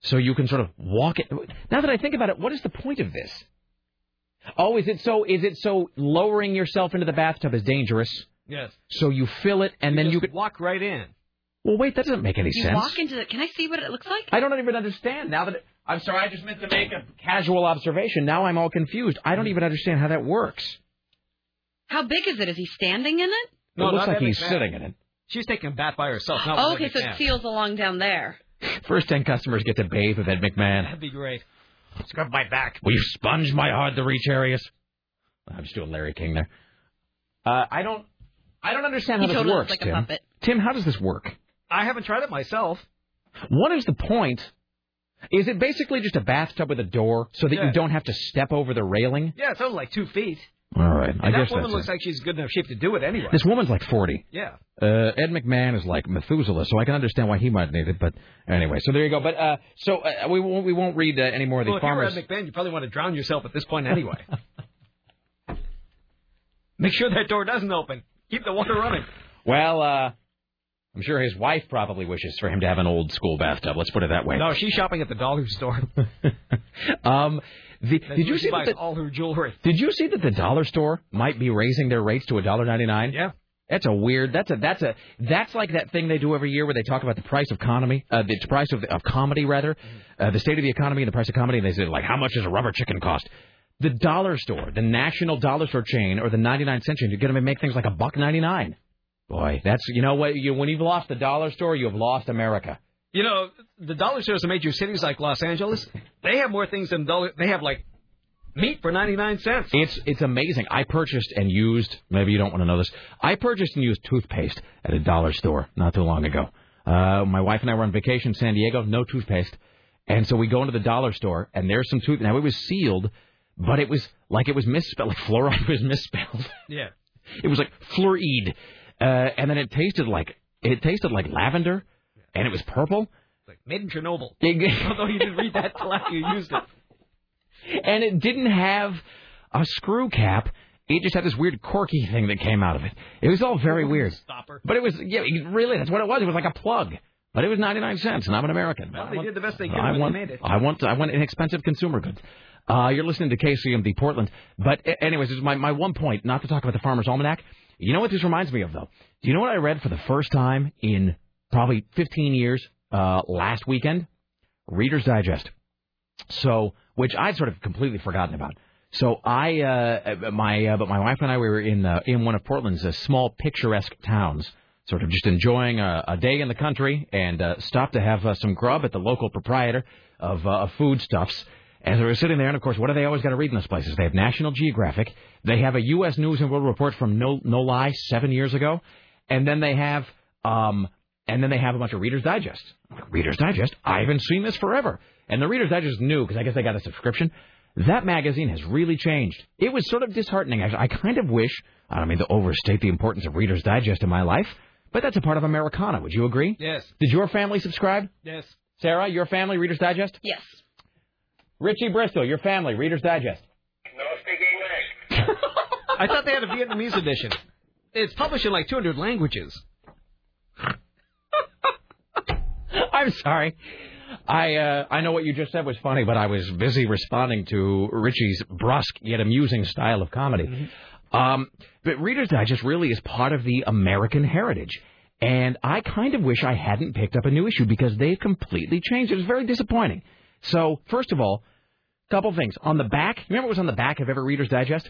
So you can sort of walk it. Now that I think about it, what is the point of this? Oh, is it so? Is it so lowering yourself into the bathtub is dangerous? Yes. So you fill it and then you could walk right in. Well, wait, that doesn't make any You sense. walk into the. Can I see what it looks like? I don't even understand now that it, I'm sorry. I just meant to make a casual observation. Now I'm all confused. I don't even understand how that works. How big is it? Is he standing in it? it looks like he's sitting in it. She's taking a bath by herself. Not Oh, okay, so McMahon. it seals along down there. First ten customers get to bathe with Ed McMahon. That'd be great. Scrub my back. Will you sponge my hard to reach areas? I'm just doing Larry King there. Uh, I don't. I don't understand how He this totally works, looks like a Tim. puppet. Tim, how does this work? I haven't tried it myself. What is the point? Is it basically just a bathtub with a door so that Yeah. you don't have to step over the railing? Yeah, it's only like two feet. All right, I And guess that woman that's looks it. like she's good enough shape to do it anyway. This woman's like 40. Yeah. Uh, Ed McMahon is like Methuselah, so I can understand why he might need it. But anyway, so there you go. But uh, so uh, we won't we won't read uh, any more of these Well, if you were farmers. Ed McMahon, you probably want to drown yourself at this point anyway. Make sure that door doesn't open. Keep the water running. Well, uh, I'm sure his wife probably wishes for him to have an old school bathtub. Let's put it that way. No, she's shopping at the dollar store. um, the, did you see that? The, all her jewelry? did you see that the dollar store might be raising their rates to a dollar ninety nine? Yeah. That's a weird. That's a that's a that's like that thing they do every year where they talk about the price of economy, uh, the price of of comedy rather, uh, the state of the economy and the price of comedy. And they say like, how much does a rubber chicken cost? The dollar store, the national dollar store chain, or the ninety nine cent chain, you're going to make things like a buck ninety nine. Boy, that's you know what you when you've lost the dollar store, you've lost America. You know, the dollar stores in major cities like Los Angeles, they have more things than dollar. They have like meat for 99 cents. It's it's amazing. I purchased and used. Maybe you don't want to know this. I purchased and used toothpaste at a dollar store not too long ago. Uh, my wife and I were on vacation in San Diego. No toothpaste, and so we go into the dollar store and there's some tooth. Now it was sealed, but it was like it was misspelled. Like fluoride was misspelled. Yeah. It was like fluoride, uh, and then it tasted like it tasted like lavender, and it was purple. Like made in Chernobyl. Although you didn't read that till after you used it. and it didn't have a screw cap. It just had this weird corky thing that came out of it. It was all very weird. Stopper. But it was, yeah, really, that's what it was. It was like a plug. but it was 99 cents, and I'm an American. Well, they did the best they could I want, they made it. I want, I want inexpensive consumer goods. Uh, you're listening to KCMD Portland. But anyways, this is my, my one point, not to talk about the Farmer's Almanac. You know what this reminds me of, though? Do you know what I read for the first time in probably 15 years uh, last weekend? Reader's Digest. So, which I'd sort of completely forgotten about. So I, uh, my, uh, but my wife and I, we were in uh, in one of Portland's uh, small picturesque towns, sort of just enjoying a, a day in the country, and uh, stopped to have uh, some grub at the local proprietor of, uh, of foodstuffs. And we were sitting there, and of course, what do they always got to read in those places? They have National Geographic, they have a U.S. News and World Report from No No Lie seven years ago, and then they have um, and then they have a bunch of Reader's Digest. Reader's Digest. I haven't seen this forever. And the Reader's Digest is new because I guess they got a subscription. That magazine has really changed. It was sort of disheartening. I, I kind of wish, I don't mean to overstate the importance of Reader's Digest in my life, but that's a part of Americana. Would you agree? Yes. Did your family subscribe? Yes. Sarah, your family, Reader's Digest? Yes. Richie Bristol, your family, Reader's Digest. No speak English. I thought they had a Vietnamese edition. It's published in like 200 languages. I'm sorry. I uh, I know what you just said was funny, but I was busy responding to Richie's brusque yet amusing style of comedy. Um, but Reader's Digest really is part of the American heritage. And I kind of wish I hadn't picked up a new issue because they've completely changed. It was very disappointing. So, first of all, couple things. On the back, remember what was on the back of every Reader's Digest?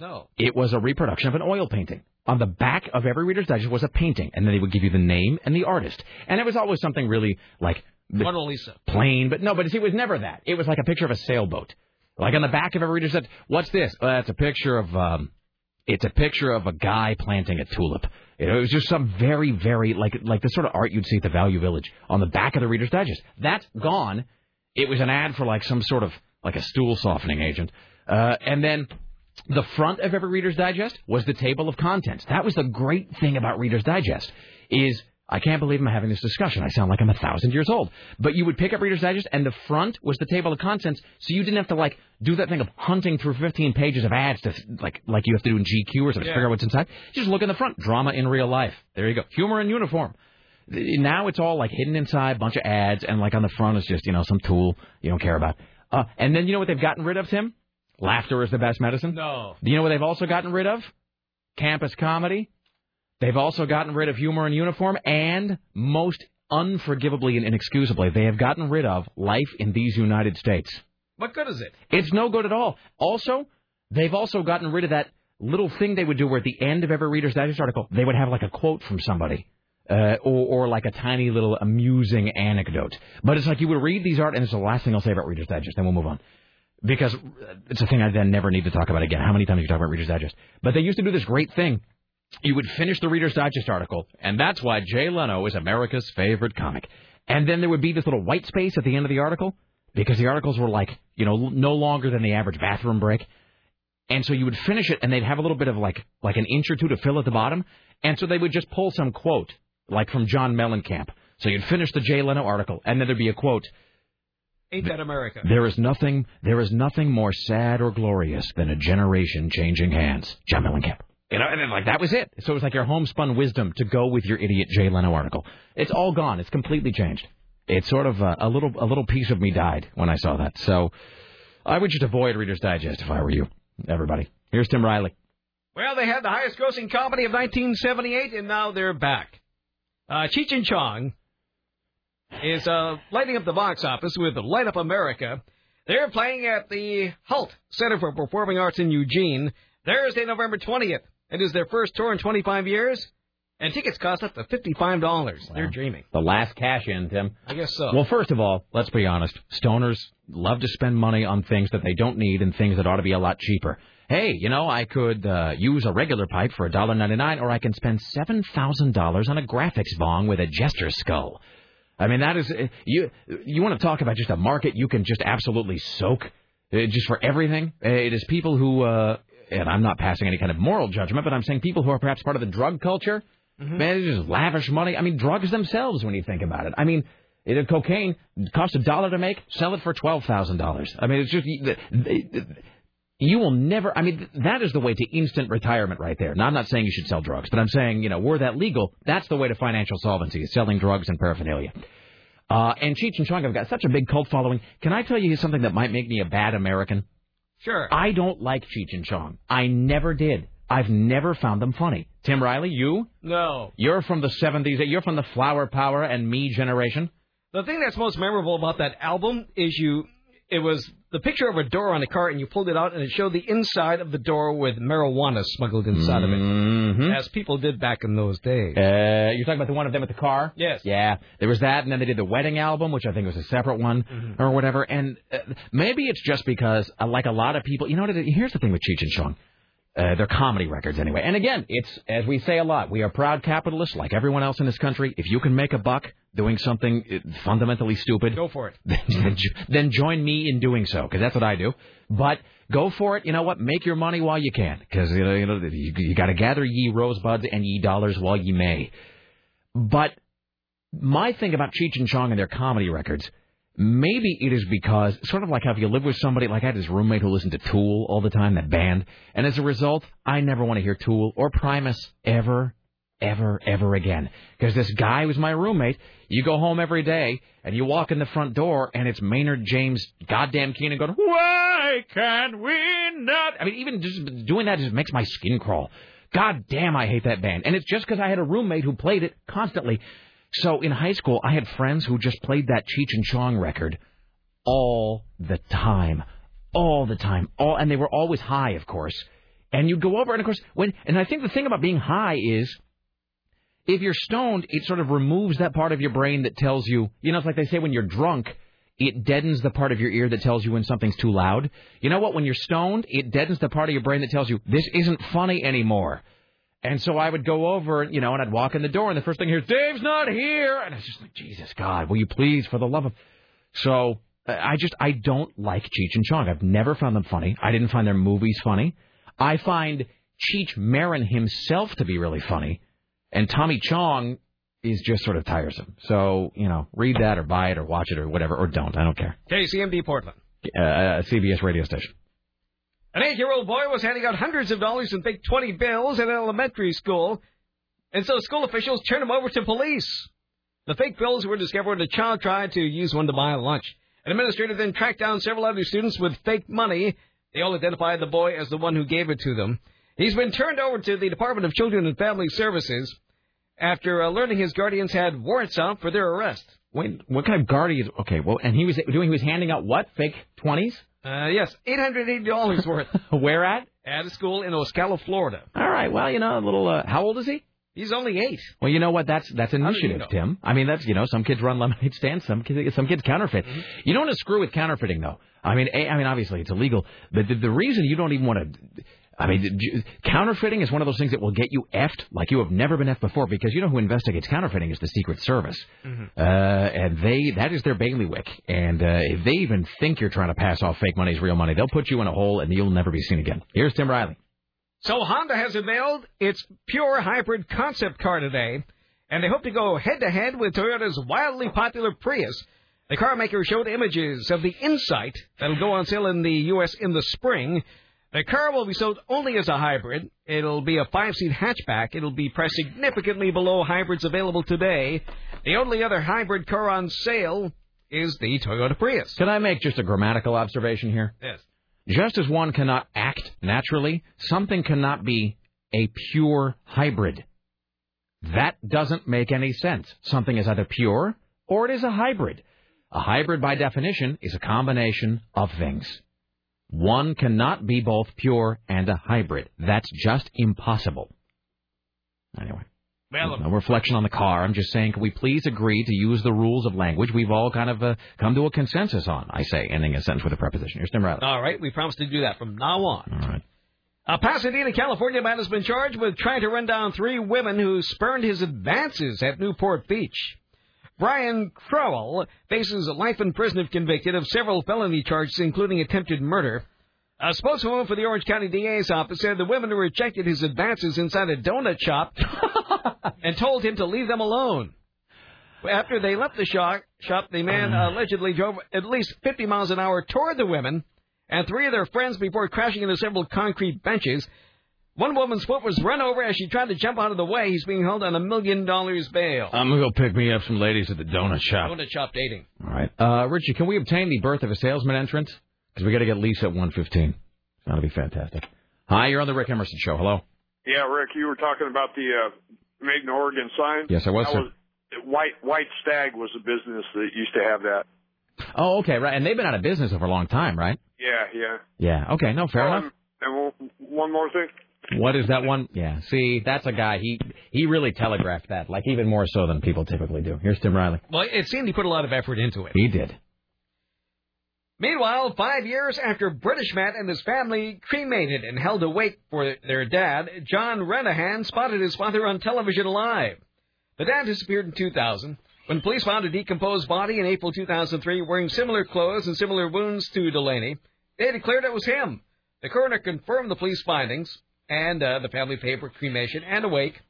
No. It was a reproduction of an oil painting. On the back of every Reader's Digest was a painting, and then they would give you the name and the artist. And it was always something really like Mona Lisa. plain, but no, but see, it was never that. It was like a picture of a sailboat. Like on the back of every Reader's Digest, what's this? Uh, it's a picture of, um, it's a picture of a guy planting a tulip. You know, it was just some very, very like like the sort of art you'd see at the Value Village on the back of the Reader's Digest. That's gone. It was an ad for like some sort of like a stool softening agent, uh, and then the front of every Reader's Digest was the table of contents. That was the great thing about Reader's Digest is I can't believe I'm having this discussion. I sound like I'm a thousand years old. But you would pick up Reader's Digest, and the front was the table of contents, so you didn't have to like do that thing of hunting through 15 pages of ads to like like you have to do in GQ or something to figure out what's inside. Just look in the front. Drama in real life. There you go. Humor in uniform. Now it's all like hidden inside, a bunch of ads, and like on the front is just you know some tool you don't care about. Uh, and then you know what they've gotten rid of, Tim? Laughter is the best medicine. No. Do you know what they've also gotten rid of? Campus comedy. They've also gotten rid of humor in uniform, and most unforgivably and inexcusably, they have gotten rid of life in these United States. What good is it? It's no good at all. Also, they've also gotten rid of that little thing they would do where at the end of every Reader's Digest article, they would have like a quote from somebody. Uh, or, or like a tiny little amusing anecdote. But it's like you would read these art, and it's the last thing I'll say about Reader's Digest, then we'll move on. Because it's a thing I then never need to talk about again. How many times you talk about Reader's Digest? But they used to do this great thing. You would finish the Reader's Digest article, and that's why Jay Leno is America's favorite comic. And then there would be this little white space at the end of the article, because the articles were like, you know, no longer than the average bathroom break. And so you would finish it, and they'd have a little bit of like like an inch or two to fill at the bottom. And so they would just pull some quote, like from John Mellencamp. So you'd finish the Jay Leno article, and then there'd be a quote. Ain't that America? There is nothing, there is nothing more sad or glorious than a generation changing hands. John Mellencamp. You know, and then like that was it. So it was like your homespun wisdom to go with your idiot Jay Leno article. It's all gone. It's completely changed. It's sort of uh, a little, a little piece of me died when I saw that. So I would just avoid Reader's Digest if I were you. Everybody. Here's Tim Riley. Well, they had the highest grossing comedy of 1978, and now they're back. Uh, Cheech and Chong is uh, lighting up the box office with Light Up America. They're playing at the Hult Center for Performing Arts in Eugene Thursday, November 20th. It is their first tour in 25 years, and tickets cost up to $55. They're dreaming. The last cash in, Tim. I guess so. Well, first of all, let's be honest. Stoners love to spend money on things that they don't need and things that ought to be a lot cheaper. Hey, you know, I could uh, use a regular pipe for $1.99, or I can spend $7,000 on a graphics bong with a jester skull. I mean, that is uh, you. You want to talk about just a market you can just absolutely soak, uh, just for everything. Uh, It is people who, uh, and I'm not passing any kind of moral judgment, but I'm saying people who are perhaps part of the drug culture. Man, they just lavish money. I mean, drugs themselves, when you think about it. I mean, it, uh, cocaine costs a dollar to make, sell it for twelve thousand dollars. I mean, it's just you You will never. I mean, that is the way to instant retirement right there. Now, I'm not saying you should sell drugs, but I'm saying, you know, were that legal, that's the way to financial solvency: is selling drugs and paraphernalia. Uh, and Cheech and Chong have got such a big cult following. Can I tell you something that might make me a bad American? Sure. I don't like Cheech and Chong. I never did. I've never found them funny. Tim Riley, you? No. You're from the 70s. You're from the Flower Power and Me generation. The thing that's most memorable about that album is you. It was the picture of a door on a car, and you pulled it out, and it showed the inside of the door with marijuana smuggled inside of it, as people did back in those days. Uh, you're talking about the one of them at the car? Yes. Yeah, there was that, and then they did the wedding album, which I think was a separate one Mm-hmm. or whatever. And uh, maybe it's just because, uh, like a lot of people, you know what? It, here's the thing with Cheech and Chong. Uh, they're comedy records anyway. And again, it's as we say a lot. We are proud capitalists, like everyone else in this country. If you can make a buck doing something uh, fundamentally stupid, Go for it. then, then join me in doing so, because that's what I do. But go for it. You know what? Make your money while you can, because you know, you, know, you, you got to gather ye rosebuds and ye dollars while ye may. But my thing about Cheech and Chong and their comedy records, maybe it is because, sort of like how if you live with somebody, like I had this roommate who listened to Tool all the time, that band, and as a result, I never want to hear Tool or Primus ever, ever, ever again. Because this guy was my roommate. You go home every day, and you walk in the front door, and it's Maynard James goddamn Keenan going, Why can't we not? I mean, even just doing that just makes my skin crawl. God damn, I hate that band. And it's just because I had a roommate who played it constantly. So in high school, I had friends who just played that Cheech and Chong record all the time, all the time, all, and they were always high, of course. And you'd go over, and of course, when, and I think the thing about being high is, if you're stoned, it sort of removes that part of your brain that tells you, you know, it's like they say when you're drunk, it deadens the part of your ear that tells you when something's too loud. You know what? When you're stoned, it deadens the part of your brain that tells you this isn't funny anymore. And so I would go over, you know, and I'd walk in the door, and the first thing here is Dave's not here, and it's just like Jesus God, will you please, for the love of. So uh, I just I don't like Cheech and Chong. I've never found them funny. I didn't find their movies funny. I find Cheech Marin himself to be really funny, and Tommy Chong is just sort of tiresome. So you know, read that or buy it or watch it or whatever, or don't. I don't care. KCMD Portland. Uh, CBS radio station. An eight-year-old boy was handing out hundreds of dollars in fake 20 bills at an elementary school, and so school officials turned him over to police. The fake bills were discovered when a child tried to use one to buy lunch. An administrator then tracked down several other students with fake money. They all identified the boy as the one who gave it to them. He's been turned over to the Department of Children and Family Services after uh, learning his guardians had warrants out for their arrest. Wait, what kind of guardian? Okay, well, and he was doing. He was handing out what? Fake twenties? Uh, yes, $880 worth. Where at? At a school in Ocala, Florida. All right. Well, you know, a little. Uh, how old is he? He's only eight. Well, you know what? That's that's do you initiative, know? Tim. I mean, that's you know, some kids run lemonade stands, some kids some kids counterfeit. Mm-hmm. You don't want to screw with counterfeiting, though. I mean, a, I mean, obviously it's illegal, but the, the reason you don't even want to. I mean, counterfeiting is one of those things that will get you effed like you have never been effed before because you know who investigates counterfeiting is the Secret Service. Uh, and they that is their bailiwick. And uh, if they even think you're trying to pass off fake money as real money, they'll put you in a hole and you'll never be seen again. Here's Tim Riley. So Honda has unveiled its pure hybrid concept car today, and they hope to go head to head with Toyota's wildly popular Prius. The car maker showed images of the Insight that'll go on sale in the U.S. in the spring. The car will be sold only as a hybrid. It'll be a five-seat hatchback. It'll be priced significantly below hybrids available today. The only other hybrid car on sale is the Toyota Prius. Can I make just a grammatical observation here? Yes. Just as one cannot act naturally, something cannot be a pure hybrid. That doesn't make any sense. Something is either pure or it is a hybrid. A hybrid, by definition, is a combination of things. One cannot be both pure and a hybrid. That's just impossible. Anyway. Well, No reflection on the car. I'm just saying, can we please agree to use the rules of language we've all kind of uh, come to a consensus on? I say, ending a sentence with a preposition. Here's Tim Riley. All right, we promise to do that from now on. All right. A Pasadena, California man has been charged with trying to run down three women who spurned his advances at Newport Beach. Brian Crowell faces life in prison if convicted of several felony charges, including attempted murder. A spokeswoman for the Orange County DA's office said the women rejected his advances inside a donut shop and told him to leave them alone. After they left the shop, shop the man mm. allegedly drove at least 50 miles an hour toward the women and three of their friends before crashing into several concrete benches. One woman's foot was run over as she tried to jump out of the way. He's being held on a million dollars bail. I'm gonna go pick me up some ladies at the donut shop. Donut shop dating. All right, uh, Richie, can we obtain the birth of a salesman entrance? Because we got to get Lisa at 1:15. That'll be fantastic. Hi, you're on the Rick Emerson show. Hello. Yeah, Rick, you were talking about the uh, Made in Oregon sign. Yes, I was, That sir. White White Stag was a business that used to have that. Oh, okay, right. And they've been out of business for a long time, right? Yeah, yeah. Yeah. Okay. No, fair Um, enough. And one- one more thing. What is that one? Yeah. See, that's a guy. He he really telegraphed that, like even more so than people typically do. Here's Tim Riley. Well, it seemed he put a lot of effort into it. He did. Meanwhile, five years after British man and his family cremated and held a wake for their dad, John Renahan spotted his father on television live. The dad disappeared in 2000 when police found a decomposed body in April 2003 wearing similar clothes and similar wounds to Delaney. They declared it was him. The coroner confirmed the police findings and uh, the family for cremation and a wake.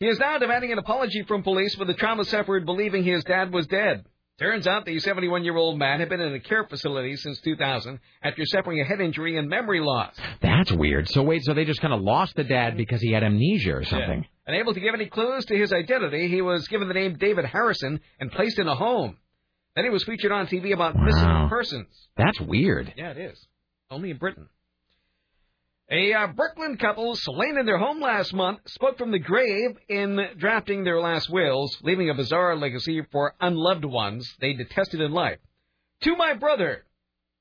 He is now demanding an apology from police for the trauma suffered believing his dad was dead. Turns out the 71 year old man had been in a care facility since 2000 after suffering a head injury and memory loss. That's weird. So wait, so they just kind of lost the dad because he had amnesia or something? Unable to give any clues to his identity, he was given the name David Harrison and placed in a home. Then he was featured on TV about missing persons. That's weird. Yeah, it is. Only in Britain. A uh, Brooklyn couple slain in their home last month spoke from the grave in drafting their last wills, leaving a bizarre legacy for unloved ones they detested in life. To my brother,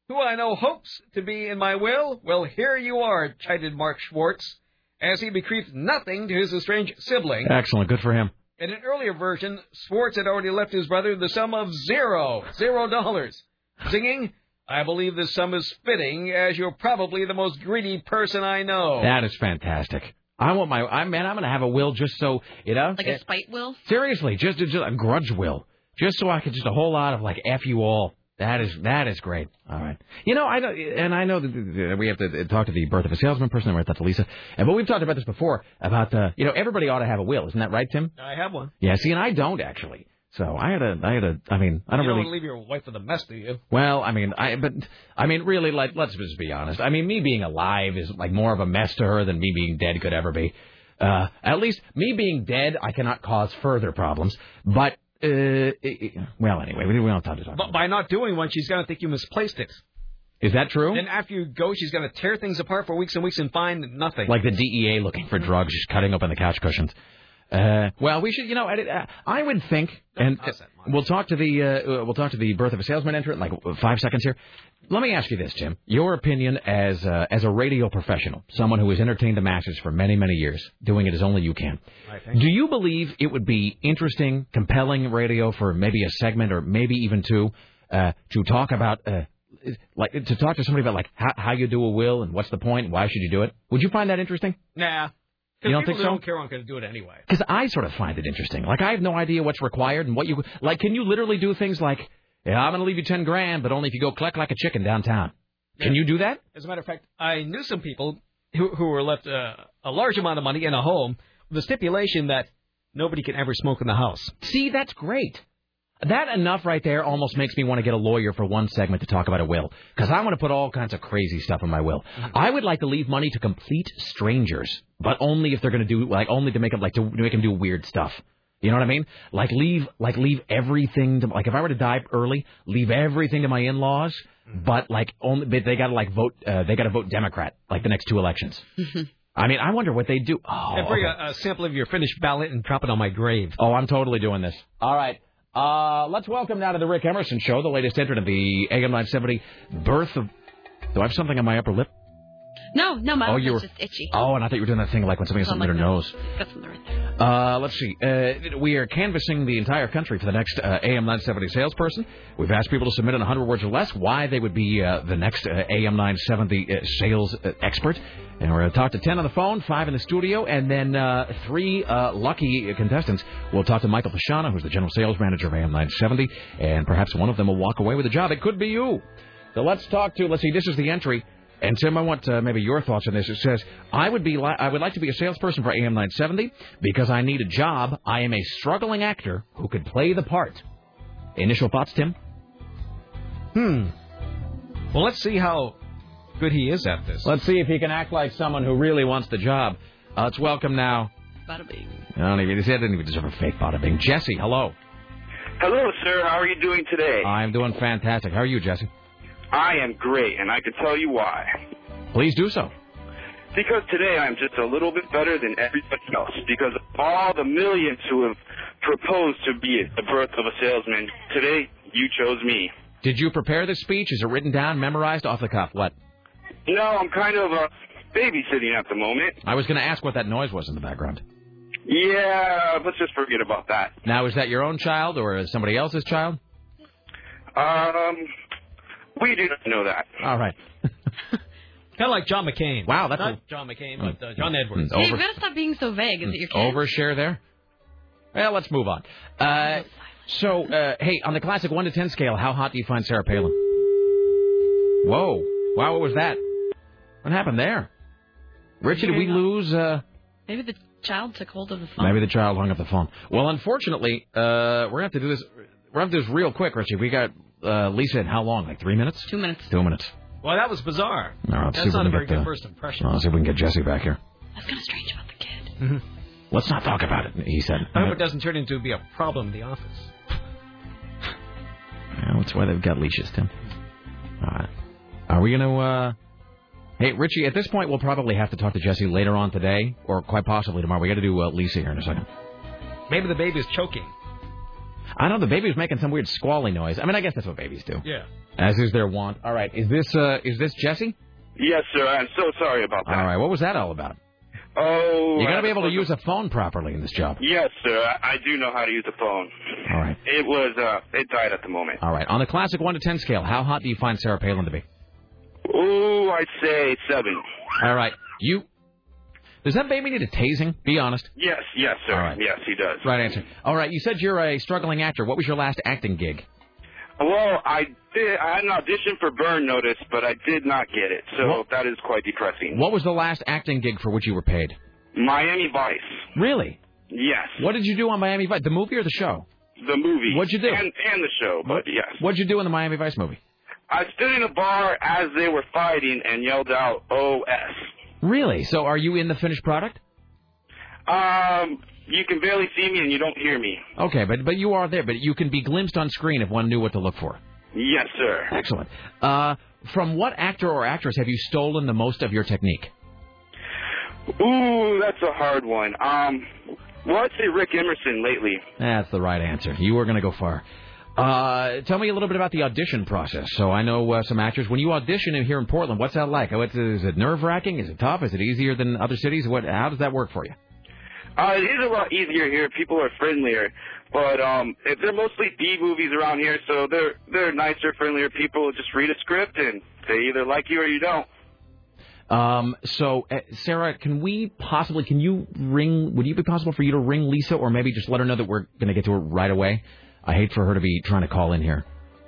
who I know hopes to be in my will, well, here you are, chided Mark Schwartz, as he bequeathed nothing to his estranged sibling. Excellent. Good for him. In an earlier version, Schwartz had already left his brother the sum of zero, zero dollars, singing, I believe this sum is fitting, as you're probably the most greedy person I know. That is fantastic. I want my. I man, I'm gonna have a will just so you know. Like a spite will? Seriously, just, just a grudge will, just so I could just a whole lot of like f you all. That is that is great. All right, you know I know, and I know that that we have to talk to the birth of a salesman person. and We have to talk to Lisa, and but we've talked about this before about uh, you know everybody ought to have a will, isn't that right, Tim? I have one. Yeah. See, and I don't actually. So I had a, I had a. I mean, I don't you really. don't leave your wife with a mess, do you? Well, I mean, I but I mean, really, like, let's just be honest. I mean, me being alive is like more of a mess to her than me being dead could ever be. Uh, at least me being dead, I cannot cause further problems. But uh, it- it- well, anyway, we, we don't have time to talk. But by not doing one, she's going to think you misplaced it. Is that true? Then after you go, she's going to tear things apart for weeks and weeks and find nothing. Like the DEA looking for drugs, just cutting open the couch cushions. Uh, well, we should, you know, edit, uh, I would think, and uh, we'll talk to the uh, we'll talk to the birth of a salesman entrant in like five seconds here. Let me ask you this, Tim. Your opinion as uh, as a radio professional, someone who has entertained the masses for many many years, doing it as only you can. Do you believe it would be interesting, compelling radio for maybe a segment or maybe even two uh, to talk about? Uh, like to talk to somebody about like how, how you do a will and what's the point, why should you do it? Would you find that interesting? Nah. You don't think so? don't care aren't going to do it anyway. Because I sort of find it interesting. Like I have no idea what's required and what you like. Can you literally do things like, yeah, I'm going to leave you ten grand, but only if you go cluck like a chicken downtown? Can you do that? As a matter of fact, I knew some people who, who were left uh, a large amount of money in a home with the stipulation that nobody can ever smoke in the house. See, that's great. That enough right there almost makes me want to get a lawyer for one segment to talk about a will. Because I want to put all kinds of crazy stuff in my will. Mm-hmm. I would like to leave money to complete strangers, but only if they're going to do, like, only to make them, like, to make them do weird stuff. You know what I mean? Like leave, like leave everything to, like if I were to die early, leave everything to my in-laws, mm-hmm. but like only, but they got to like vote, uh, they got to vote Democrat, like the next two elections. Mm-hmm. I mean, I wonder what they do. Oh, and bring okay. a, a sample of your finished ballot and drop it on my grave. Oh, I'm totally doing this. All right. Uh, let's welcome now to the Rick Emerson Show, the latest entrant of the AM 970 birth of. Do I have something on my upper lip? No, no, my Oh, you is were- just itchy. Oh, and I thought you were doing that thing like when somebody has something in their nose. Got something right. Uh, let's see. Uh, we are canvassing the entire country for the next uh, AM 970 salesperson. We've asked people to submit in 100 words or less why they would be uh, the next uh, AM 970 uh, sales uh, expert. And we're going to talk to 10 on the phone, 5 in the studio, and then uh, three uh, lucky contestants. We'll talk to Michael Pashana, who's the general sales manager of AM 970, and perhaps one of them will walk away with a job. It could be you. So let's talk to, let's see, this is the entry. And Tim, I want uh, maybe your thoughts on this. It says, "I would be, li- I would like to be a salesperson for AM 970 because I need a job. I am a struggling actor who could play the part." Initial thoughts, Tim? Hmm. Well, let's see how good he is at this. Let's see if he can act like someone who really wants the job. Uh, let's welcome now. Bada bing. I don't even. He didn't even deserve a fake bada bing. Jesse, hello. Hello, sir. How are you doing today? I'm doing fantastic. How are you, Jesse? I am great, and I can tell you why. Please do so. Because today I'm just a little bit better than everybody else. Because of all the millions who have proposed to be at the birth of a salesman, today you chose me. Did you prepare this speech? Is it written down, memorized, off the cuff? What? No, I'm kind of uh, babysitting at the moment. I was going to ask what that noise was in the background. Yeah, let's just forget about that. Now, is that your own child or is somebody else's child? Um, we do not know that. All right. Kind of like John McCain. Wow, that's Not a- John McCain, but uh, John Edwards. Hey, you've got to stop being so vague. Is it your kid? Overshare there? Well, let's move on. Uh, so, uh, hey, on the classic 1 to 10 scale, how hot do you find Sarah Palin? Whoa. Wow, what was that? What happened there? Richie, did we lose? Uh, Maybe the child took hold of the phone. maybe the child hung up the phone. Well, unfortunately, uh, we're going to have to do this. We're going to have to do this real quick, Richie. We got uh, Lisa in how long? Like three minutes? Two minutes. Two minutes. Well, that was bizarre. All right, let's see That's if we not a can very get, good uh, first impression. Let's see if we can get Jesse back here. That's kind of strange about the kid. Mm-hmm. Let's not talk about it, he said. I hope it doesn't turn into be a problem in the office. Yeah, that's why they've got leashes, Tim. All right. Are we going to, uh... Hey, Richie, at this point, we'll probably have to talk to Jesse later on today, or quite possibly tomorrow. We got to do uh, Lisa here in a second. Maybe the baby's choking. I know the baby was making some weird squally noise. I mean, I guess that's what babies do. Yeah. As is their wont. All right, is this, uh, is this Jesse? Yes, sir. I'm so sorry about that. All right, what was that all about? Oh, You got to be able to use a phone properly in this job. Yes, sir. I, I do know how to use a phone. All right. It was, uh, it died at the moment. All right. On the classic 1 to 10 scale, how hot do you find Sarah Palin to be? Ooh, I'd say seven. All right. You. Does that baby need a tasing? Be honest. Yes, yes, sir. Right. Yes, he does. Right answer. All right. You said you're a struggling actor. What was your last acting gig? Well, I did. I had an audition for Burn Notice, but I did not get it. So What? that is quite depressing. What was the last acting gig for which you were paid? Miami Vice. Really? Yes, What did you do on Miami Vice? The movie or the show? the movie. What'd you do? And, and the show, but yes. What'd you do in the Miami Vice movie? I stood in a bar as they were fighting and yelled out "OS." Really? So are you in the finished product? Um, you can barely see me and you don't hear me. Okay, but but you are there. But you can be glimpsed on screen if one knew what to look for. Yes, sir. Excellent. Uh, from what actor or actress have you stolen the most of your technique? Ooh, that's a hard one. Um, well, I'd say Rick Emerson lately. That's the right answer. You were going to go far. Uh, tell me a little bit about the audition process. So I know uh, some actors. When you audition in here in Portland, what's that like? What's, is it nerve wracking? Is it tough? Is it easier than other cities? What? How does that work for you? Uh, it is a lot easier here. People are friendlier, but um, if they're mostly B movies around here, so they're they're nicer, friendlier people. Just read a script and they either like you or you don't. Um, so, uh, Sarah, can we possibly, can you ring, would it be possible for you to ring Lisa or maybe just let her know that we're going to get to her right away? I hate for her to be trying to call in here.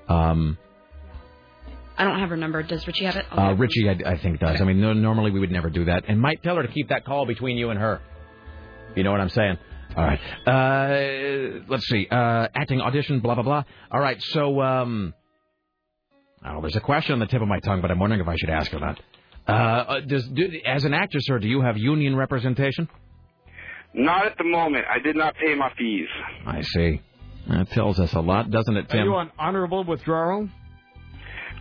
Um, I don't have her number. Does Richie have it? I'll uh, get. Richie, I, I think, does. I mean, no, normally we would never do that. And might tell her to keep that call between you and her. You know what I'm saying? All right. Uh, let's see. Uh, acting audition, blah, blah, blah. All right. So, um, oh, there's a question on the tip of my tongue, but I'm wondering if I should ask or that. Uh, uh, does, do, as an actor, sir, do you have union representation? Not at the moment. I did not pay my fees. I see. That tells us a lot, doesn't it, Tim? Are Tim? you on honorable withdrawal?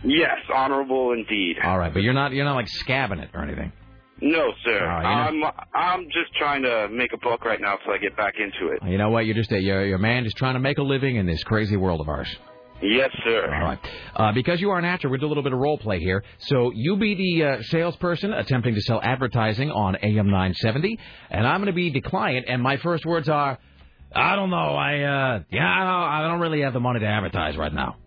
Yes, honorable indeed. All right, but you're not you're not like scabbing it or anything. No, sir. I'm I'm just trying to make a buck right now till I get back into it. You know what? You're just a you're, you're a man just trying to make a living in this crazy world of ours. Yes, sir. All right. Uh, because you are an actor, we're do a little bit of role play here. So you be the uh, salesperson attempting to sell advertising on AM 970, and I'm going to be the client. And my first words are, I don't know. I uh, yeah, I don't, I don't really have the money to advertise right now.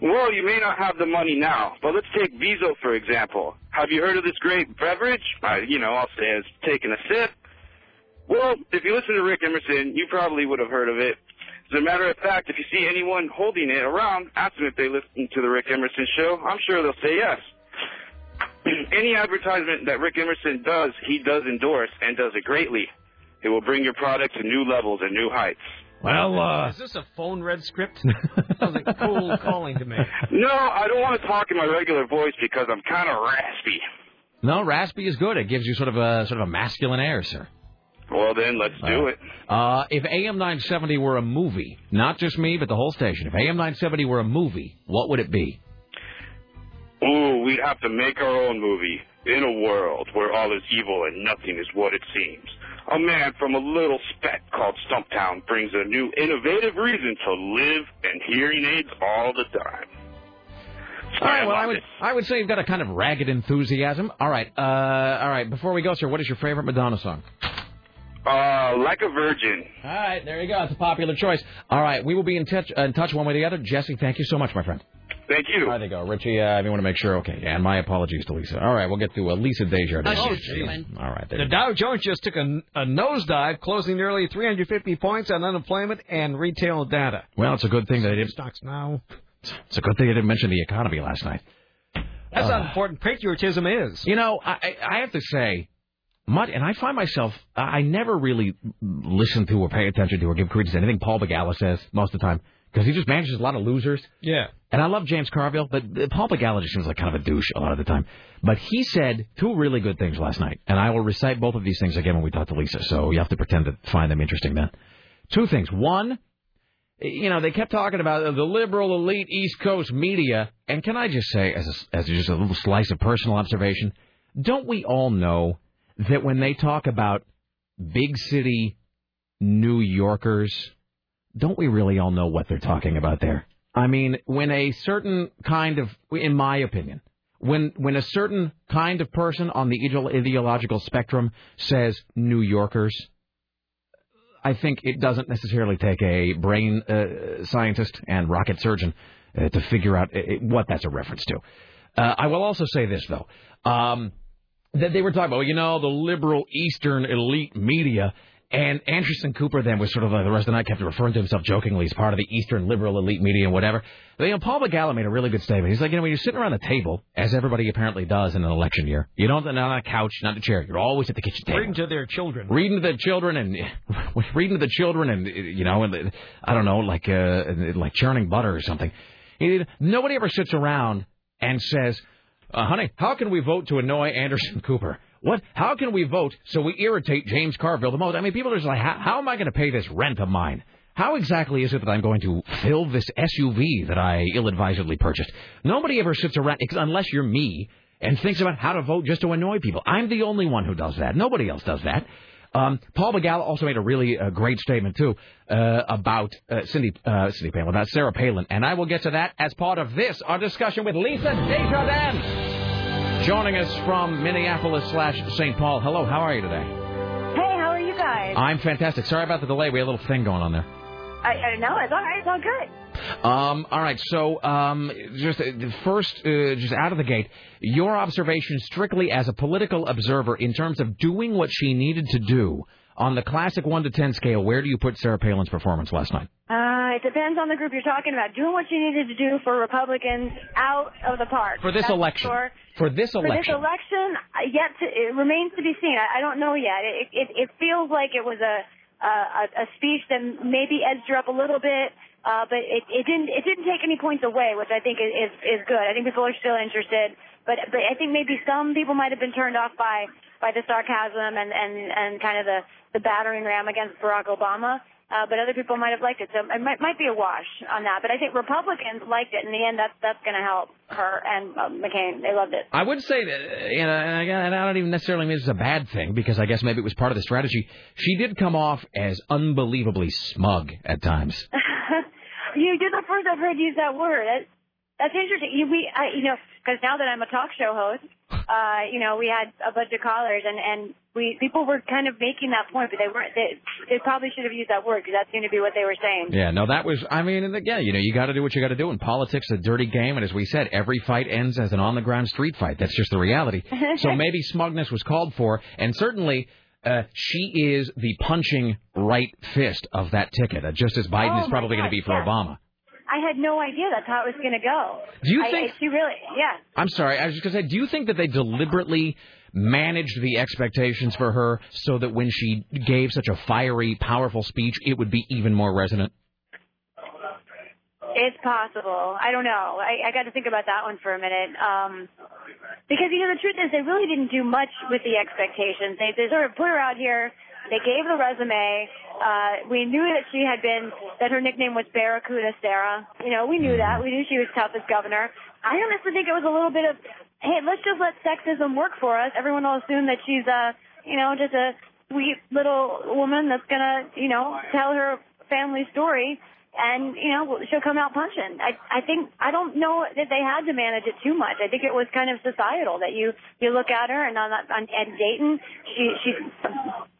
Well, you may not have the money now, but let's take Viso for example. Have you heard of this great beverage? Uh, you know, I'll say it's taking a sip. Well, if you listen to Rick Emerson, you probably would have heard of it. As a matter of fact, if you see anyone holding it around, ask them if they listen to the Rick Emerson show. I'm sure they'll say yes. Any advertisement that Rick Emerson does, he does endorse and does it greatly. It will bring your product to new levels and new heights. Well, uh, Is this a phone red script? Sounds like cool calling to me. No, I don't want to talk in my regular voice because I'm kind of raspy. no, raspy is good. It gives you sort of a sort of a masculine air, sir. Well, then let's do it. Uh, if AM 970 were a movie, not just me, but the whole station, if AM 970 were a movie, what would it be? Ooh, we'd have to make our own movie in a world where all is evil and nothing is what it seems. A man from a little speck called Stumptown brings a new innovative reason to live and hearing aids all the time. All right, well, I would I would say you've got a kind of ragged enthusiasm. All right, uh, all right. Before we go, sir, what is your favorite Madonna song? Uh, like a virgin. All right, there you go. It's a popular choice. All right, we will be in touch in touch one way or the other. Jesse, thank you so much, my friend. Thank you. There they go. Richie, uh, we want to make sure. Okay, and my apologies to Lisa. All right, we'll get to uh, Lisa Desjardins. Oh, she's doing. All right, there The. Dow Jones just took a, a nosedive, closing nearly 350 points on unemployment and retail data. Well, it's a good thing that they didn't. Stocks now. It's a good thing they didn't mention the economy last night. That's Uh, how important patriotism is. You know, I, I I have to say, much, and I find myself, I I never really listen to or pay attention to or give credence to anything Paul Begala says most of the time because he just manages a lot of losers. Yeah. And I love James Carville, but Paul Begala just seems like kind of a douche a lot of the time. But he said two really good things last night, and I will recite both of these things again when we talk to Lisa. So you have to pretend to find them interesting then. Two things. One, you know, they kept talking about the liberal elite East Coast media, and can I just say, as a, as just a little slice of personal observation, don't we all know that when they talk about big city New Yorkers, don't we really all know what they're talking about there? I mean, when a certain kind of, in my opinion, when when a certain kind of person on the ideological spectrum says New Yorkers, I think it doesn't necessarily take a brain uh, scientist and rocket surgeon uh, to figure out uh, what that's a reference to. Uh, I will also say this though. Um, that they were talking about, you know, the liberal Eastern elite media. And Anderson Cooper then was sort of like the rest of the night kept referring to himself jokingly as part of the Eastern liberal elite media and whatever. But, you know, Paul Begala made a really good statement. He's like, you know, when you're sitting around the table, as everybody apparently does in an election year, you don't not on a couch, not a chair. You're always at the kitchen table Reading to their children. reading to the children and reading to the children and you know and I don't know like uh, like churning butter or something. Nobody ever sits around and says, uh, "Honey, how can we vote to annoy Anderson Cooper?" What? How can we vote so we irritate James Carville the most? I mean, people are just like, how, how am I going to pay this rent of mine? How exactly is it that I'm going to fill this SUV that I ill-advisedly purchased? Nobody ever sits around, unless you're me, and thinks about how to vote just to annoy people. I'm the only one who does that. Nobody else does that. Um, Paul Begala also made a really uh, great statement too uh, about uh, Cindy uh, Cindy Palin, about Sarah Palin, and I will get to that as part of this our discussion with Lisa Desjardins, joining us from Minneapolis slash St. Paul. Hello, how are you today? Hey, how are you guys? I'm fantastic. Sorry about the delay. We had a little thing going on there. I, I know it's all right. It's all good. Um, all right, so um, just uh, first, uh, just out of the gate, your observation strictly as a political observer in terms of doing what she needed to do on the classic one to ten scale. Where do you put Sarah Palin's performance last night? Uh, it depends on the group you're talking about. Doing what you needed to do for Republicans out of the park For this That's election. For, For this election. for this election. uh, yet to, it remains to be seen. I, I don't know yet. It, it it feels like it was a a, a speech that maybe edged her up a little bit, uh, but it, it didn't it didn't take any points away, which I think is is, is good. I think people are still interested, but but I think maybe some people might have been turned off by by the sarcasm and and and kind of the the battering ram against Barack Obama. Uh, but other people might have liked it, so it might, might be a wash on that. But I think Republicans liked it. In the end, that's that's going to help her and uh, McCain. They loved it. I would say that, uh, you know, and again, and I don't even necessarily mean it's a bad thing because I guess maybe it was part of the strategy. She did come off as unbelievably smug at times. you did the first I've heard use that word. That, that's interesting. You, we, I, you know, because now that I'm a talk show host, uh, you know, we had a bunch of callers, and and we people were kind of making that point, but they weren't. They, they probably should have used that word because that seemed to be what they were saying. Yeah, no, that was. I mean, and again, you know, you got to do what you got to do in politics. A dirty game, and as we said, every fight ends as an on-the-ground street fight. That's just the reality. so maybe smugness was called for, and certainly. Uh, she is the punching right fist of that ticket, uh, just as Biden Oh, is probably going to be for yeah. Obama. I had no idea that's how it was going to go. Do you I, think- I, she really? Yeah. I'm sorry, I was just going to say, do you think that they deliberately managed the expectations for her so that when she gave such a fiery, powerful speech, it would be even more resonant? It's possible. I don't know. I, I got to think about that one for a minute. Um, because you know the truth is they really didn't do much with the expectations. They, they sort of put her out here. They gave the resume. Uh, we knew that she had been that her nickname was Barracuda Sarah. You know, we knew that. We knew she was tough as governor. I honestly think it was a little bit of, hey, let's just let sexism work for us. Everyone will assume that she's a, you know, just a sweet little woman that's gonna, you know, tell her family story and you know she'll come out punching. I I think I don't know that they had to manage it too much. I think it was kind of societal that you you look at her and on on and Dayton, she she's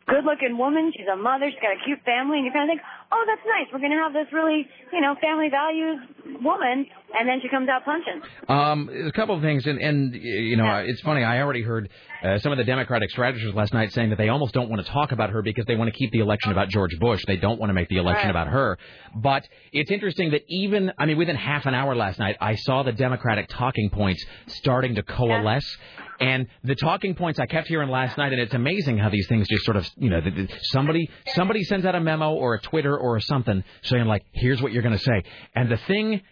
a good looking woman. She's a mother. She's got a cute family, and you kind of think, oh, that's nice. We're gonna have this really you know family values woman, and then she comes out punching. Um, a couple of things, and, and you know, it's funny. I already heard uh, some of the Democratic strategists last night saying that they almost don't want to talk about her because they want to keep the election about George Bush. They don't want to make the election Right. about her. But it's interesting that even, I mean, within half an hour last night, I saw the Democratic talking points starting to coalesce. And the talking points I kept hearing last night, and it's amazing how these things just sort of, you know, somebody somebody sends out a memo or a Twitter or something saying like, "Here's what you're going to say," and the thing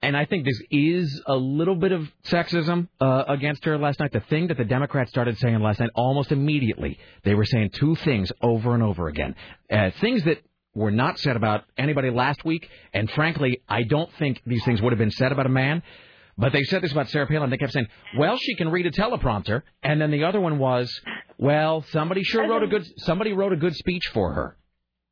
and I think this is a little bit of sexism uh, against her last night. The thing that the Democrats started saying last night, almost immediately, they were saying two things over and over again. Uh, things that were not said about anybody last week, and frankly, I don't think these things would have been said about a man. But they said this about Sarah Palin. They kept saying, "Well, she can read a teleprompter," and then the other one was, "Well, somebody sure wrote a good somebody wrote a good speech for her."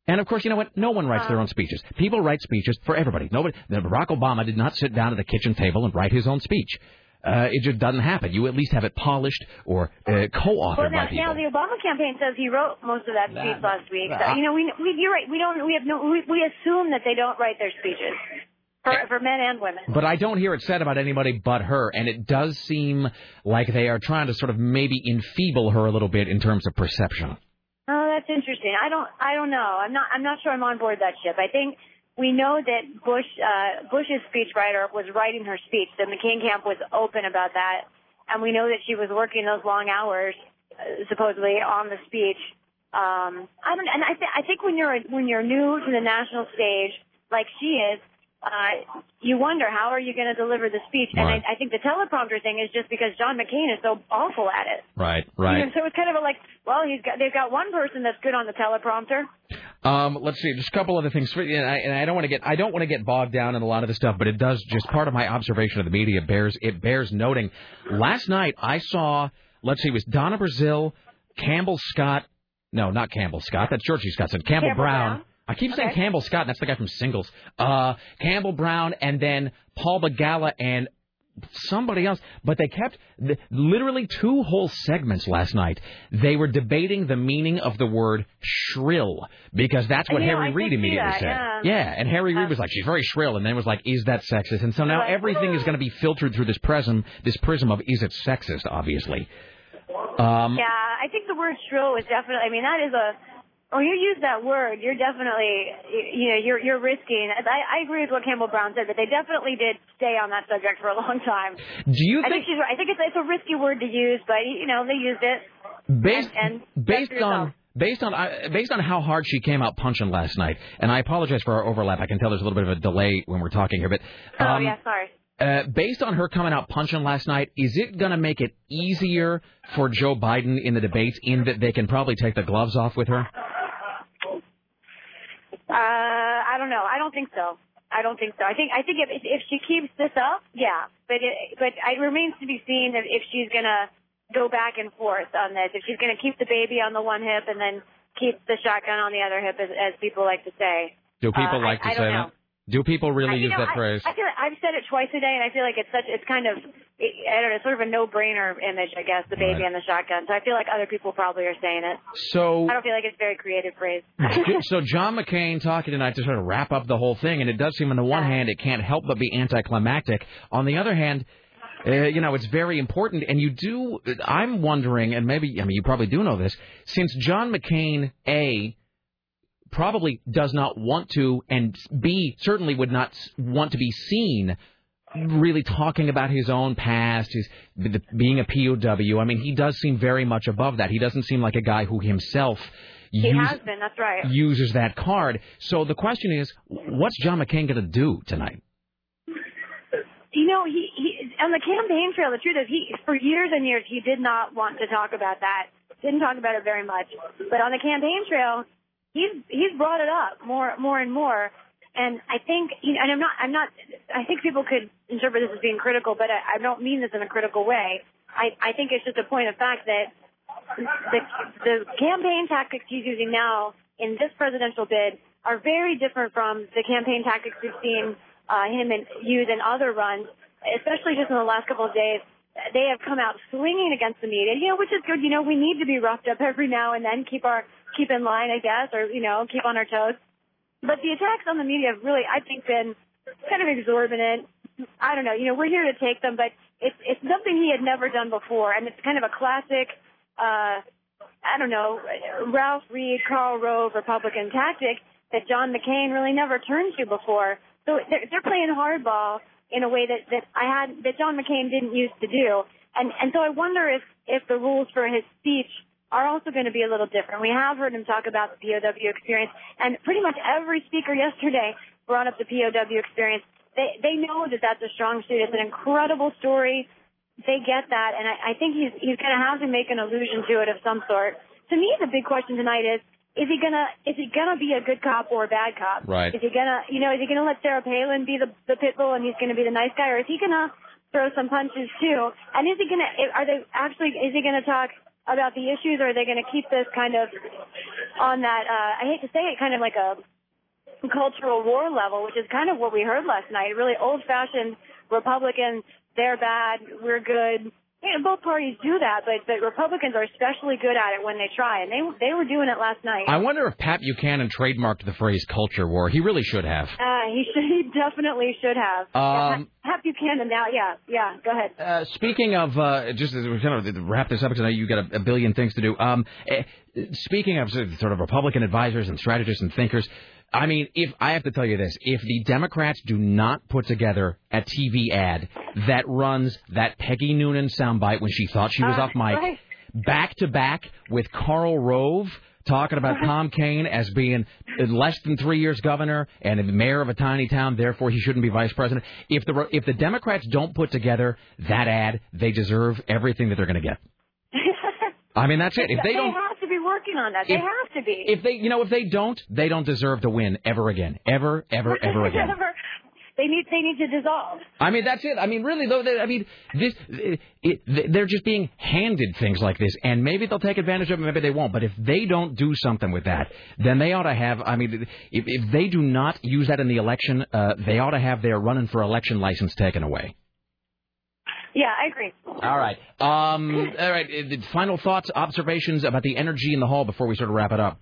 And of course, you know what? No one writes their own speeches. People write speeches for everybody. Nobody. Barack Obama did not sit down at the kitchen table and write his own speech. Uh, it just doesn't happen. You at least have it polished or uh, co-authored Well, now, by people. now the Obama campaign says he wrote most of that speech last week. So, you know, we, we you're right. We don't. We have no. We, we assume that they don't write their speeches for for men and women. But I don't hear it said about anybody but her, and it does seem like they are trying to sort of maybe enfeeble her a little bit in terms of perception. Oh, that's interesting. I don't. I don't know. I'm not. I'm not sure I'm on board that ship. I think we know that Bush, uh, Bush's speechwriter was writing her speech. The McCain camp was open about that, and we know that she was working those long hours, uh, supposedly on the speech. Um, I don't. And I, th- I think when you're when you're new to the national stage, like she is, uh, you wonder how are you going to deliver the speech. And Right. I, I think the teleprompter thing is just because John McCain is so awful at it. Right, You right. know, so it's kind of a like, well, he's got they've got one person that's good on the teleprompter. Um, let's see, just a couple other things. And I, and I don't want to get I don't want to get bogged down in a lot of this stuff, but it does just part of my observation of the media bears it bears noting. Last night I saw, let's see, it was Donna Brazile, Campbell Scott. No, not Campbell Scott. That's Georgie Scottson. Campbell, Campbell Brown. Brown. I keep saying Campbell Scott, and that's the guy from Singles. Uh, Campbell Brown, and then Paul Begala and somebody else. But they kept the, literally two whole segments last night. They were debating the meaning of the word shrill because that's what know, Harry I Reid immediately that, said. yeah. and Harry Reid was like, "She's very shrill," and then was like, "Is that sexist?" And so now everything is going to be filtered through this prism, this prism of is it sexist? Obviously. Um, yeah, I think the word shrill is definitely. I mean, that is a. When you use that word, you're definitely, you know, you're you're risking. I, I agree with what Campbell Brown said, but they definitely did stay on that subject for a long time. Do you I think she's right. I think it's it's a risky word to use, but you know, they used it. based And, and based on based on based on how hard she came out punching last night, and I apologize for our overlap. I can tell there's a little bit of a delay when we're talking here, but Oh um, yeah, sorry. uh, based on her coming out punching last night, is it going to make it easier for Joe Biden in the debates in that they can probably take the gloves off with her? Uh, I don't know. I don't think so. I don't think so. I think I think if if she keeps this up, yeah. But it but it remains to be seen if, if she's gonna go back and forth on this. If she's gonna keep the baby on the one hip and then keep the shotgun on the other hip, as, as people like to say. Do people Uh, like I- to I say don't know. that? Do people really I- use know, that phrase? I feel like I've said it twice a day, and I feel like it's such it's kind of I don't know, sort of a no-brainer image, I guess, the baby and the shotgun. So I feel like other people probably are saying it. So I don't feel like it's a very creative phrase. so John McCain talking tonight to sort of wrap up the whole thing, and it does seem on the one hand it can't help but be anticlimactic. On the other hand, uh, you know it's very important, and you do. I'm wondering, and maybe I mean you probably do know this, since John McCain a probably does not want to, and b certainly would not want to be seen really talking about his own past, his being a POW. I mean, he does seem very much above that. He doesn't seem like a guy who himself He use- has been. That's right. uses that card. So the question is, what's John McCain going to do tonight? You know, he, he on the campaign trail. The truth is, he for years and years he did not want to talk about that. Didn't talk about it very much. But on the campaign trail, he's he's brought it up more more and more. And I think, you know, and I'm not, I'm not. I think people could interpret this as being critical, but I, I don't mean this in a critical way. I I think it's just a point of fact that the the campaign tactics he's using now in this presidential bid are very different from the campaign tactics we've seen uh, him and use in other runs, especially just in the last couple of days. They have come out swinging against the media, you know, which is good. You know, we need to be roughed up every now and then, keep our keep in line, I guess, or you know, keep on our toes. But the attacks on the media have really, I think, been kind of exorbitant. I don't know. You know, we're here to take them, but it's it's something he had never done before, and it's kind of a classic. uh I don't know, Ralph Reed, Karl Rove Republican tactic that John McCain really never turned to before. So they're, they're playing hardball in a way that, that I had, that John McCain didn't used to do. And, and so I wonder if, if the rules for his speech are also going to be a little different. We have heard him talk about the POW experience, and pretty much every speaker yesterday brought up the POW experience. They, they know that that's a strong suit. It's an incredible story they get that, and I, I think he's he's going to have to make an allusion to it of some sort. To me, the big question tonight is: is he gonna is he gonna be a good cop or a bad cop? Right. Is he gonna you know is he gonna let Sarah Palin be the the pit bull and he's gonna be the nice guy, or is he gonna throw some punches too? And is he gonna are they actually is he gonna talk about the issues, or are they gonna keep this kind of on that? uh I hate to say it, kind of like a cultural war level, which is kind of what we heard last night. Really old fashioned Republican, they're bad, we're good. Both parties do that, but but Republicans are especially good at it when they try, and they they were doing it last night. I wonder if Pat Buchanan trademarked the phrase "culture war." He really should have. Uh, he should, he definitely should have. Um, yeah, Pat Buchanan now, yeah, yeah. Go ahead. Uh, speaking of, uh, just as we kind of wrap this up because I know you got a, a billion things to do. Um, eh, speaking of sort of Republican advisors and strategists and thinkers, I mean, if I have to tell you this, if the Democrats do not put together a TV ad that runs that Peggy Noonan soundbite when she thought she was Uh, off mic, back to back with Karl Rove talking about Tom Kaine as being less than three years governor and mayor of a tiny town, therefore he shouldn't be vice president. If the if the Democrats don't put together that ad, they deserve everything that they're going to get. I mean, that's it. If they don't, have to be working on that. they have to be. if they, you know, if they don't, they don't deserve to win ever again, ever, ever, ever again. they need they need to dissolve. I mean, that's it. I mean, really, though. they- I mean, this. It, it, they're just being handed things like this, and maybe they'll take advantage of it, maybe they won't. But if they don't do something with that, then they ought to have. I mean, if, if they do not use that in the election, uh, they ought to have their running for election license taken away. Yeah, I agree. All right. Um. All right. uh, Final thoughts, observations about the energy in the hall before we sort of wrap it up.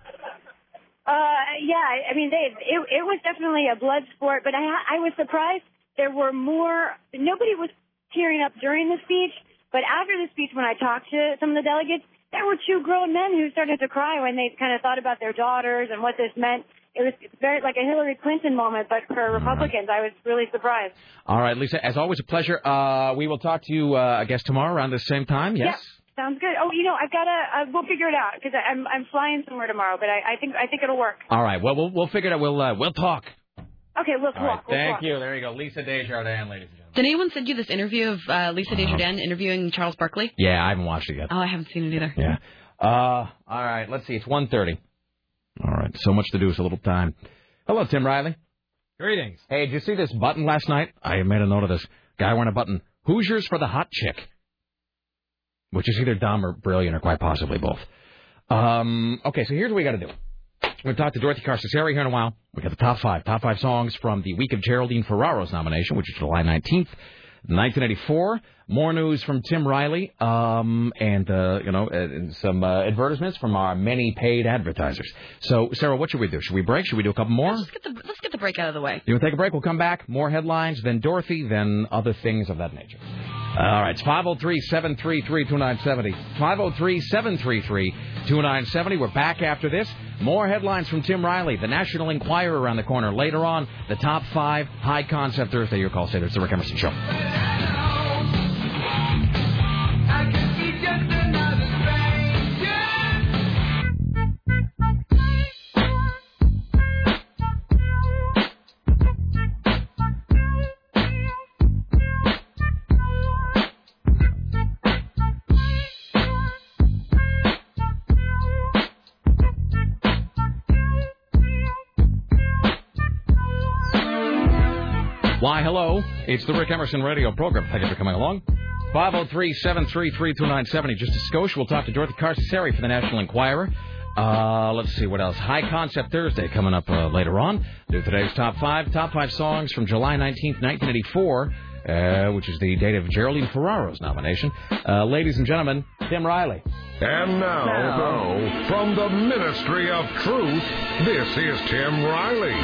Uh, yeah, I- I mean, they, it, it was definitely a blood sport, but I, I was surprised there were more, nobody was tearing up during the speech, but after the speech, when I talked to some of the delegates, there were two grown men who started to cry when they kind of thought about their daughters and what this meant. It was very like a Hillary Clinton moment, but for Republicans, I was really surprised. All right, Lisa. As always, a pleasure. Uh, we will talk to you, uh, I guess, tomorrow around the same time. Yes. Yeah, sounds good. Oh, you know, I've got to. Uh, we'll figure it out because I'm I'm flying somewhere tomorrow, but I, I think I think it'll work. All right. Well, we'll we'll figure it out. We'll uh, we'll talk. Okay, we'll talk. All right. we'll Thank talk. you. There you go, Lisa Desjardins, ladies and gentlemen. Did anyone send you this interview of uh, Lisa Desjardins interviewing Charles Barkley? Yeah, I haven't watched it yet. Oh, I haven't seen it either. Yeah. Uh, all right. Let's see. It's one thirty. All right. So much to do, so little time. Hello, Tim Riley. Greetings. Hey, did you see this button last night? I made a note of this. Guy wearing a button. Hoosiers for the hot chick. Which is either dumb or brilliant or quite possibly both. Um, okay, so here's what we got to do. We're going to talk to Dorothy Carcasseri here in a while. We got the top five. Top five songs from the week of Geraldine Ferraro's nomination, which is July 19th, 1984. More news from Tim Riley, um, and, uh, you know, and some uh, advertisements from our many paid advertisers. So, Sarah, what should we do? Should we break? Should we do a couple more? Let's get the let's get the break out of the way. You want to take a break? We'll come back. More headlines, then Dorothy, then other things of that nature. All right, it's 503 733 2970. 503 733 2970. We're back after this. More headlines from Tim Riley, the National Enquirer around the corner. Later on, the top five high concept Thursday. Your call. It's the Rick Emerson Show. Why, hello. It's the Rick Emerson radio program. Thank you for coming along. 503 733 2970. Just a skosh. We'll talk to Dorothy Carcasseri for the National Enquirer. Uh, let's see what else. High Concept Thursday coming up uh, later on. Do today's top five. Top five songs from July 19th, 1984, uh, which is the date of Geraldine Ferraro's nomination. Uh, ladies and gentlemen, Tim Riley. And now, from the Ministry of Truth, this is Tim Riley.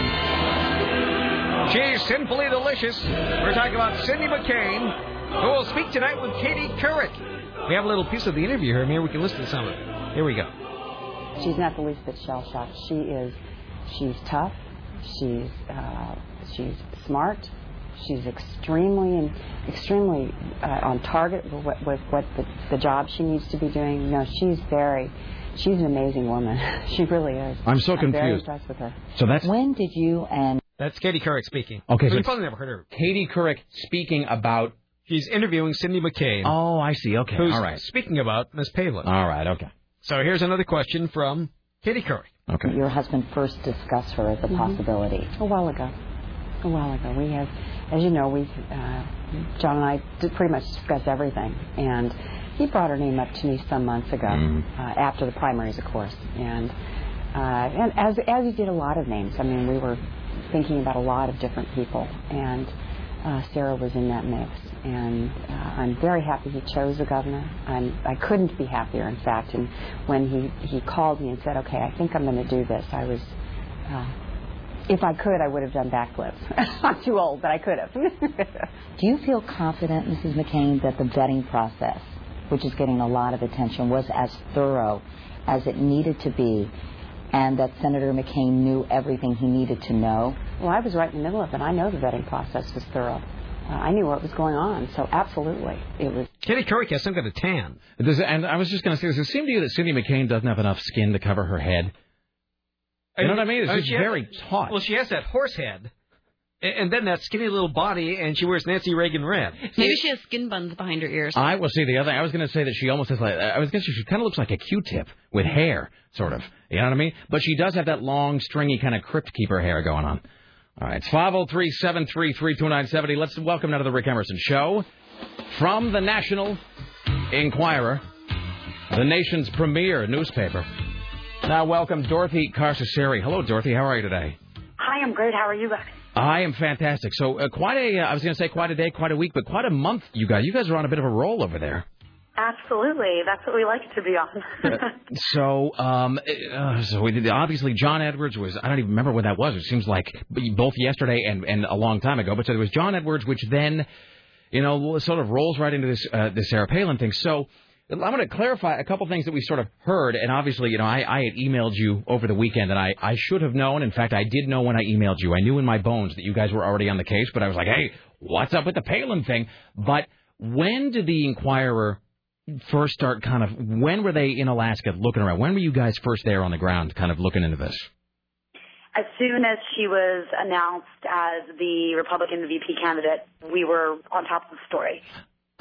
She's sinfully delicious. We're talking about Cindy McCain, who will speak tonight with Katie Couric. We have a little piece of the interview here. Maybe we can listen to some of it. Here we go. She's not the least bit shell shocked. She is, she's tough. She's uh, she's smart. She's extremely extremely uh, on target with what, with what the, the job she needs to be doing. You know, she's very. She's an amazing woman. she really is. I'm so I'm very impressed with her. So that's when did you and That's Katie Couric speaking. Okay, so You've probably never heard her. Katie Couric speaking about. She's interviewing Cindy McCain. Oh, I see. Okay, who's all right. speaking about Miss Palin. All right, okay. So here's another question from Katie Couric. Okay. your husband first discussed her as a possibility? A while ago. A while ago. We have, as you know, we, uh, John and I did pretty much discuss everything. And he brought her name up to me some months ago, uh, after the primaries, of course. And, uh, and as, as he did a lot of names. I mean, we were thinking about a lot of different people. And uh, Sarah was in that mix. And uh, I'm very happy he chose the governor. I'm, I couldn't be happier, in fact. And when he, he called me and said, okay, I think I'm going to do this, I was, uh, if I could, I would have done backflips. I'm too old, but I could have. Do you feel confident, Mrs. McCain, that the vetting process, which is getting a lot of attention, was as thorough as it needed to be, and that Senator McCain knew everything he needed to know? well, I was right in the middle of it. I know the vetting process was thorough. Uh, I knew what was going on, so absolutely, it was. Katie Couric has some kind of tan. Does it, and I was just going to say, does it seem to you that Cindy McCain doesn't have enough skin to cover her head? You know what I mean? It's Uh, just she has- very taut. Well, she has that horse head, a- and then that skinny little body, and she wears Nancy Reagan red. Maybe she has skin buns behind her ears. I will see the other. I was going to say that she almost has like. I was going to say she kind of looks like a Q-tip with hair, sort of. You know what I mean? But she does have that long, stringy kind of crypt keeper hair going on. All right, it's five zero three seven three three two nine seventy. Let's welcome now to the Rick Emerson Show from the National Enquirer, the nation's premier newspaper. Now welcome Dorothy Carcasseri. Hello, Dorothy. How are you today? Hi, I'm great. How are you guys? I am fantastic. So uh, quite a. Uh, I was going to say quite a day, quite a week, but quite a month. You guys, you guys are on a bit of a roll over there. Absolutely. That's what we like to be on. So, um, uh, so we did, obviously John Edwards was. I don't even remember when that was. It seems like both yesterday and and a long time ago. But so there was John Edwards, which then, you know, sort of rolls right into this uh, this Sarah Palin thing. So. I'm going to clarify a couple things that we sort of heard, and obviously, you know, I, I had emailed you over the weekend, and I, I should have known. In fact, I did know when I emailed you. I knew in my bones that you guys were already on the case, but I was like, hey, what's up with the Palin thing? But when did the Enquirer first start kind of when were they in Alaska looking around? When were you guys first there on the ground kind of looking into this? as soon as she was announced as the Republican VP candidate, we were on top of the story.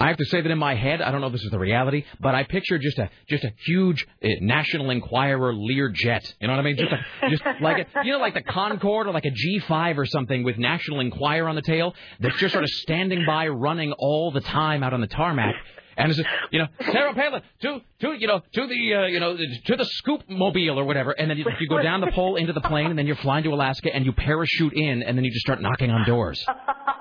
I have to say that in my head, I don't know if this is the reality, but I picture just a just a huge uh, National Enquirer Lear jet. You know what I mean? Just a, just like a, you know like the Concorde or like a G5 or something with National Enquirer on the tail that's just sort of standing by, running all the time out on the tarmac. And it's, you know, Sarah Palin to to you know to the uh, you know to the scoop mobile or whatever, and then you, you go down the pole into the plane, and then you're flying to Alaska, and you parachute in, and then you just start knocking on doors.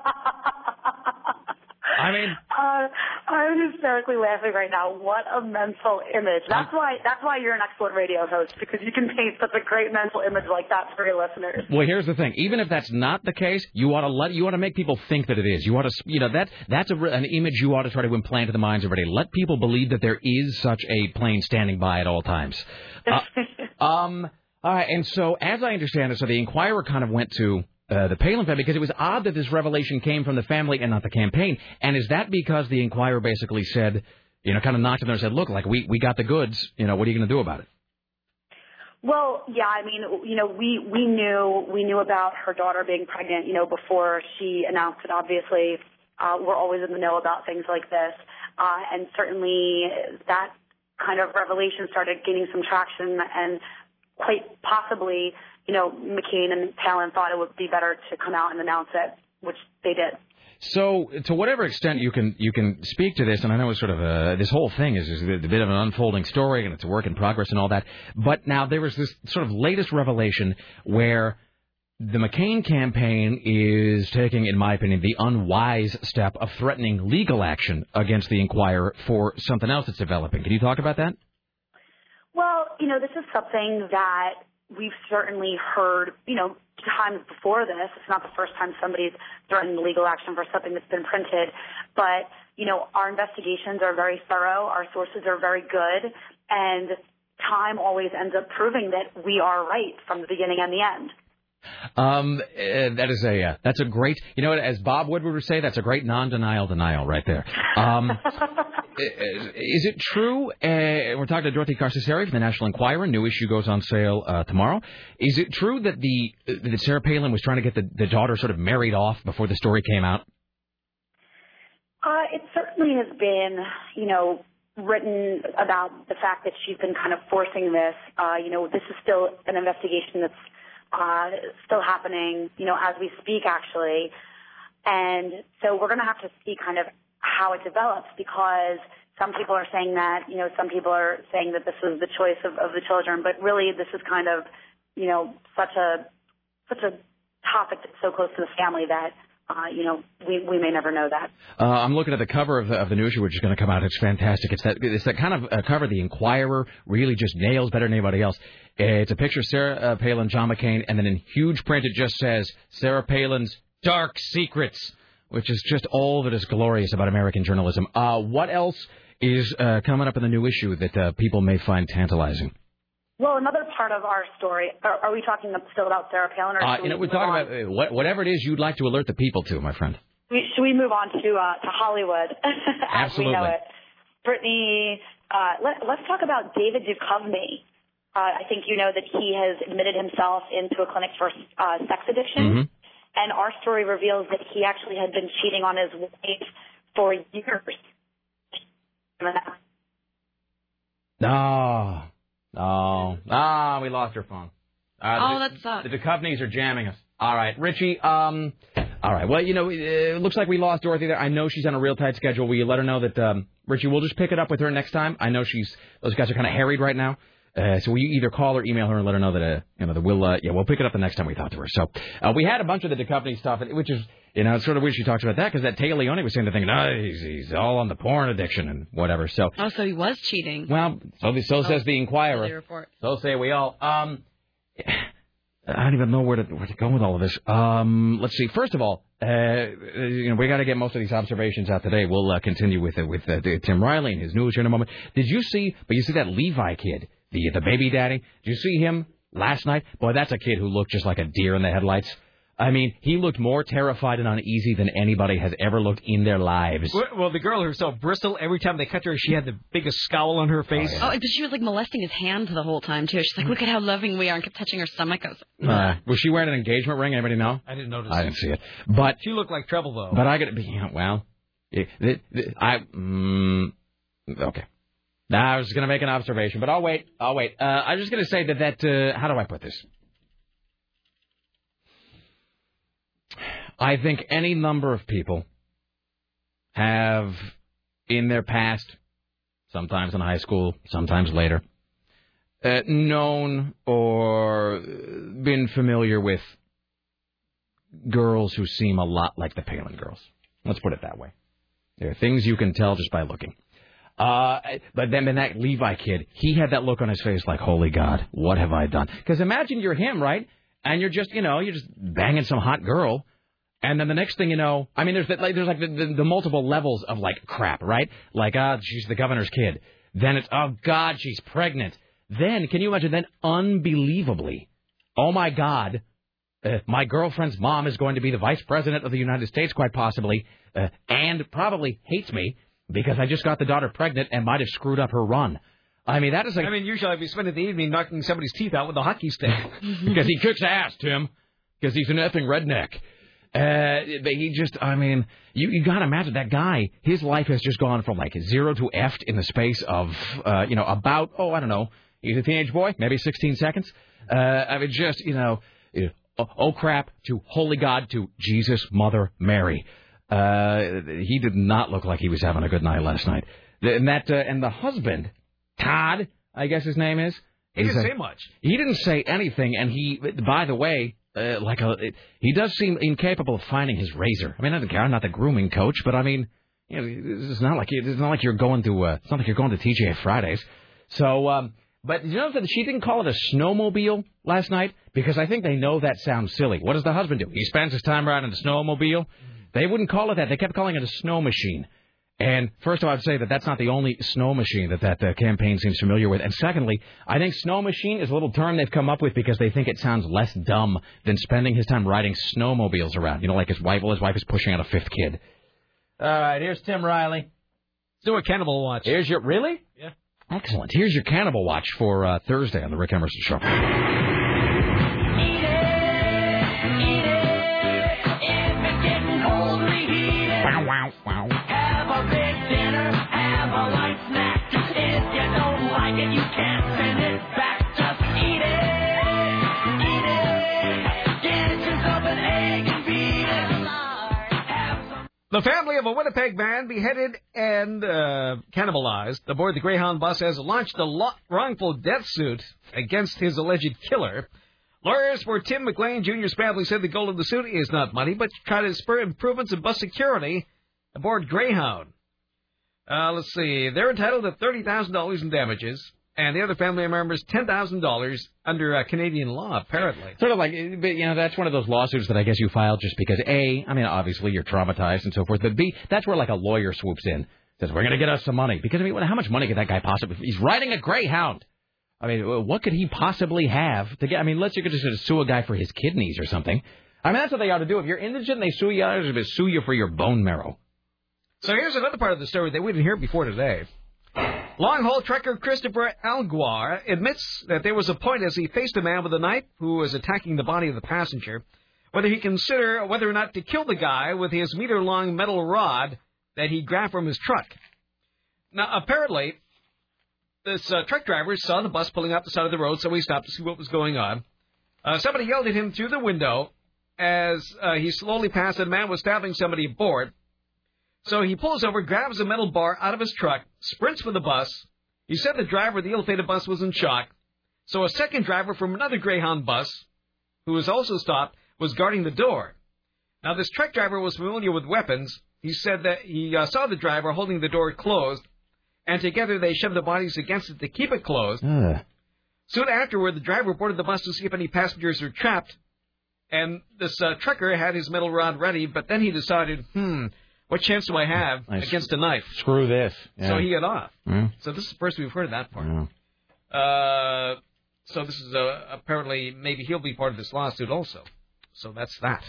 I mean, Uh, I'm hysterically laughing right now. What a mental image. That's why that's why you're an excellent radio host because you can paint such a great mental image like that for your listeners. Well, here's the thing. Even if that's not the case, you ought to let you ought to make people think that it is. You ought to, you know, that that's a, an image you ought to try to implant in the minds of everybody. Let people believe that there is such a plane standing by at all times. Uh, um. All right. And so, as I understand it, so the Enquirer kind of went to. Uh, the Palin family, because it was odd that this revelation came from the family and not the campaign. And is that because the Enquirer basically said, you know, kind of knocked on there and said, look, like we we got the goods. You know, what are you going to do about it? Well, yeah, I mean, you know, we we knew we knew about her daughter being pregnant, you know, before she announced it. Obviously, uh, we're always in the know about things like this, uh, and certainly that kind of revelation started gaining some traction, and quite possibly, you know, McCain and Palin thought it would be better to come out and announce it, which they did. So, to whatever extent you can you can speak to this, and I know it's sort of a, this whole thing is, is a bit of an unfolding story, and it's a work in progress and all that. But now there was this sort of latest revelation where the McCain campaign is taking, in my opinion, the unwise step of threatening legal action against the Enquirer for something else that's developing. Can you talk about that? Well, you know, this is something that we've certainly heard, you know, times before this. It's not the first time somebody's threatened legal action for something that's been printed. But, you know, our investigations are very thorough. Our sources are very good. And time always ends up proving that we are right from the beginning and the end. Um, uh, that is a uh, that's a great you know as Bob Woodward would say that's a great non-denial denial right there. Um, is it true? Uh, we're talking to Dorothy Carcasseri from the National Enquirer. New issue goes on sale uh, tomorrow. Is it true that the that Sarah Palin was trying to get the, the daughter sort of married off before the story came out? Uh, it certainly has been, you know, written about the fact that she's been kind of forcing this. Uh, you know, this is still an investigation that's uh, still happening, you know, as we speak, actually. And so we're going to have to see kind of how it develops because some people are saying that, you know, some people are saying that this was the choice of, of the children, but really this is kind of, you know, such a, such a topic that's so close to the family that, uh, you know, we, we may never know that. Uh, I'm looking at the cover of the, of the new issue, which is going to come out. It's fantastic. It's that it's that kind of uh, cover the Enquirer really just nails better than anybody else. It's a picture of Sarah uh, Palin, John McCain, and then in huge print it just says Sarah Palin's dark secrets, which is just all that is glorious about American journalism. Uh, what else is uh, coming up in the new issue that people may find tantalizing? Well, another part of our story, are, are we talking still about Sarah Palin or Uh, you know, we we're talking on? about uh, what, whatever it is you'd like to alert the people to, my friend. We, should we move on to uh, to Hollywood Absolutely. we know it? Brittany, uh, let, let's talk about David Duchovny. Uh, I think you know that he has admitted himself into a clinic for uh, sex addiction, Mm-hmm. and our story reveals that he actually had been cheating on his wife for years. No. No. Ah, we lost your phone. Uh, Oh, the, that sucks. The Duchovnys are jamming us. All right, Richie. Um, all right. Well, you know, it looks like we lost Dorothy there. I know she's on a real tight schedule. Will you let her know that um, Richie? We'll just pick it up with her next time. I know she's those guys are kind of harried right now. Uh, so will you either call or email her and let her know that uh, you know that we'll uh, yeah we'll pick it up the next time we talk to her. So uh, we had a bunch of the Duchovny stuff, which is you know it's sort of weird she talks about that because that Téa Leoni was saying the thing, no, he's, he's all on the porn addiction and whatever. So Oh, so he was cheating. well, so, so says the The Enquirer. report. So say we all. Um, I don't even know where to where to go with all of this. Um, let's see. First of all, uh, you know, we got to get most of these observations out today. We'll uh, continue with uh, with uh, Tim Riley and his news here in a moment. Did you see? But you see that Levi kid, the the baby daddy. Did you see him last night? Boy, that's a kid who looked just like a deer in the headlights. I mean, he looked more terrified and uneasy than anybody has ever looked in their lives. Well, well, the girl herself, Bristol, every time they cut her, she had the biggest scowl on her face. Oh, but she was like molesting his hand the whole time too. She's like, "Look at how loving we are," and kept touching her stomach. I was like, Uh, was she wearing an engagement ring? Anybody know? I didn't notice. I didn't see it. But She looked like trouble, though. But I got to be yeah, well. It, it, it- I mm, okay. Now I was going to make an observation, but I'll wait. I'll wait. Uh, I was just going to say that that uh, how do I put this? I think any number of people have in their past, sometimes in high school, sometimes later, uh, known or been familiar with girls who seem a lot like the Palin girls. Let's put it that way. There are things you can tell just by looking. Uh, but then, then that Levi kid, he had that look on his face like, holy God, what have I done? Because imagine you're him, right? And you're just, you know, you're just banging some hot girl. And then the next thing you know, I mean, there's the, like, there's like the, the, the multiple levels of like crap, right? Like, ah, she's the governor's kid. Then it's, oh God, she's pregnant. Then, can you imagine? Then, unbelievably, oh my God, uh, my girlfriend's mom is going to be the vice president of the United States, quite possibly, uh, and probably hates me because I just got the daughter pregnant and might have screwed up her run. I mean, that is like I mean, usually I'd be spending the evening knocking somebody's teeth out with a hockey stick. because he kicks ass, Tim. Because he's an effing redneck. Uh, but he just, I mean, you you gotta imagine that guy. His life has just gone from like zero to F in the space of, uh, you know, about oh I don't know, he's a teenage boy, maybe 16 seconds. Uh, I mean, just you know, oh, oh crap to holy God to Jesus Mother Mary. Uh, he did not look like he was having a good night last night. And that uh, and the husband, Todd, I guess his name is. He didn't a- say much. He didn't say anything, and he, by the way, uh, like a, he does seem incapable of finding his razor. I mean, not the guy, not the grooming coach, but I mean, you know, it's not like it's not like you're going to, uh, it's not like you're going to TGI Fridays. So, um, but you know that she didn't call it a snowmobile last night because I think they know that sounds silly. What does the husband do? He spends his time riding a snowmobile. They wouldn't call it that. They kept calling it a snow machine. And first of all, I'd say that that's not the only snow machine that that uh, campaign seems familiar with. And secondly, I think snow machine is a little term they've come up with because they think it sounds less dumb than spending his time riding snowmobiles around. You know, like his wife. Well, his wife is pushing out a fifth kid. All right, here's Tim Riley. Let's do a cannibal watch. Here's your really? Yeah. Excellent. Here's your cannibal watch for uh, Thursday on the Rick Emerson Show. Wow, wow, The family of a Winnipeg man beheaded and uh, cannibalized aboard the Greyhound bus has launched a lo- wrongful death suit against his alleged killer. Lawyers for Tim McLean Jr.'s family said the goal of the suit is not money, but to try to spur improvements in bus security aboard Greyhound. Uh, let's see. They're entitled to $30,000 in damages, and the other family members $10,000 under uh, Canadian law, apparently. Sort of like, but, you know, that's one of those lawsuits that I guess you file just because A, I mean, obviously you're traumatized and so forth, but B, that's where like a lawyer swoops in, says we're going to get us some money because I mean, how much money could that guy possibly? He's riding a Greyhound. I mean, what could he possibly have to get? I mean, unless you could just sue a guy for his kidneys or something. I mean, that's what they ought to do. If you're indigent, they sue you. They sue you for your bone marrow. So here's another part of the story that we didn't hear before today. Long haul trekker Christopher Allgaier admits that there was a point as he faced a man with a knife who was attacking the body of the passenger, whether he consider whether or not to kill the guy with his meter long metal rod that he grabbed from his truck. Now, apparently, this uh, truck driver saw the bus pulling up the side of the road, so he stopped to see what was going on. Uh, somebody yelled at him through the window as uh, he slowly passed, and a man was stabbing somebody aboard. So he pulls over, grabs a metal bar out of his truck, sprints for the bus. He said the driver of the ill-fated bus was in shock. So a second driver from another Greyhound bus, who was also stopped, was guarding the door. Now this truck driver was familiar with weapons. He said that he uh, saw the driver holding the door closed, and together they shoved the bodies against it to keep it closed. Soon afterward, the driver boarded the bus to see if any passengers were trapped, and this uh, trucker had his metal rod ready, but then he decided, hmm, what chance do I have I against a knife? Screw this. Yeah. So he got off. Hmm. So this is the first we've heard of that part. Yeah. Uh, so this is uh, apparently maybe he'll be part of this lawsuit also. So that's that.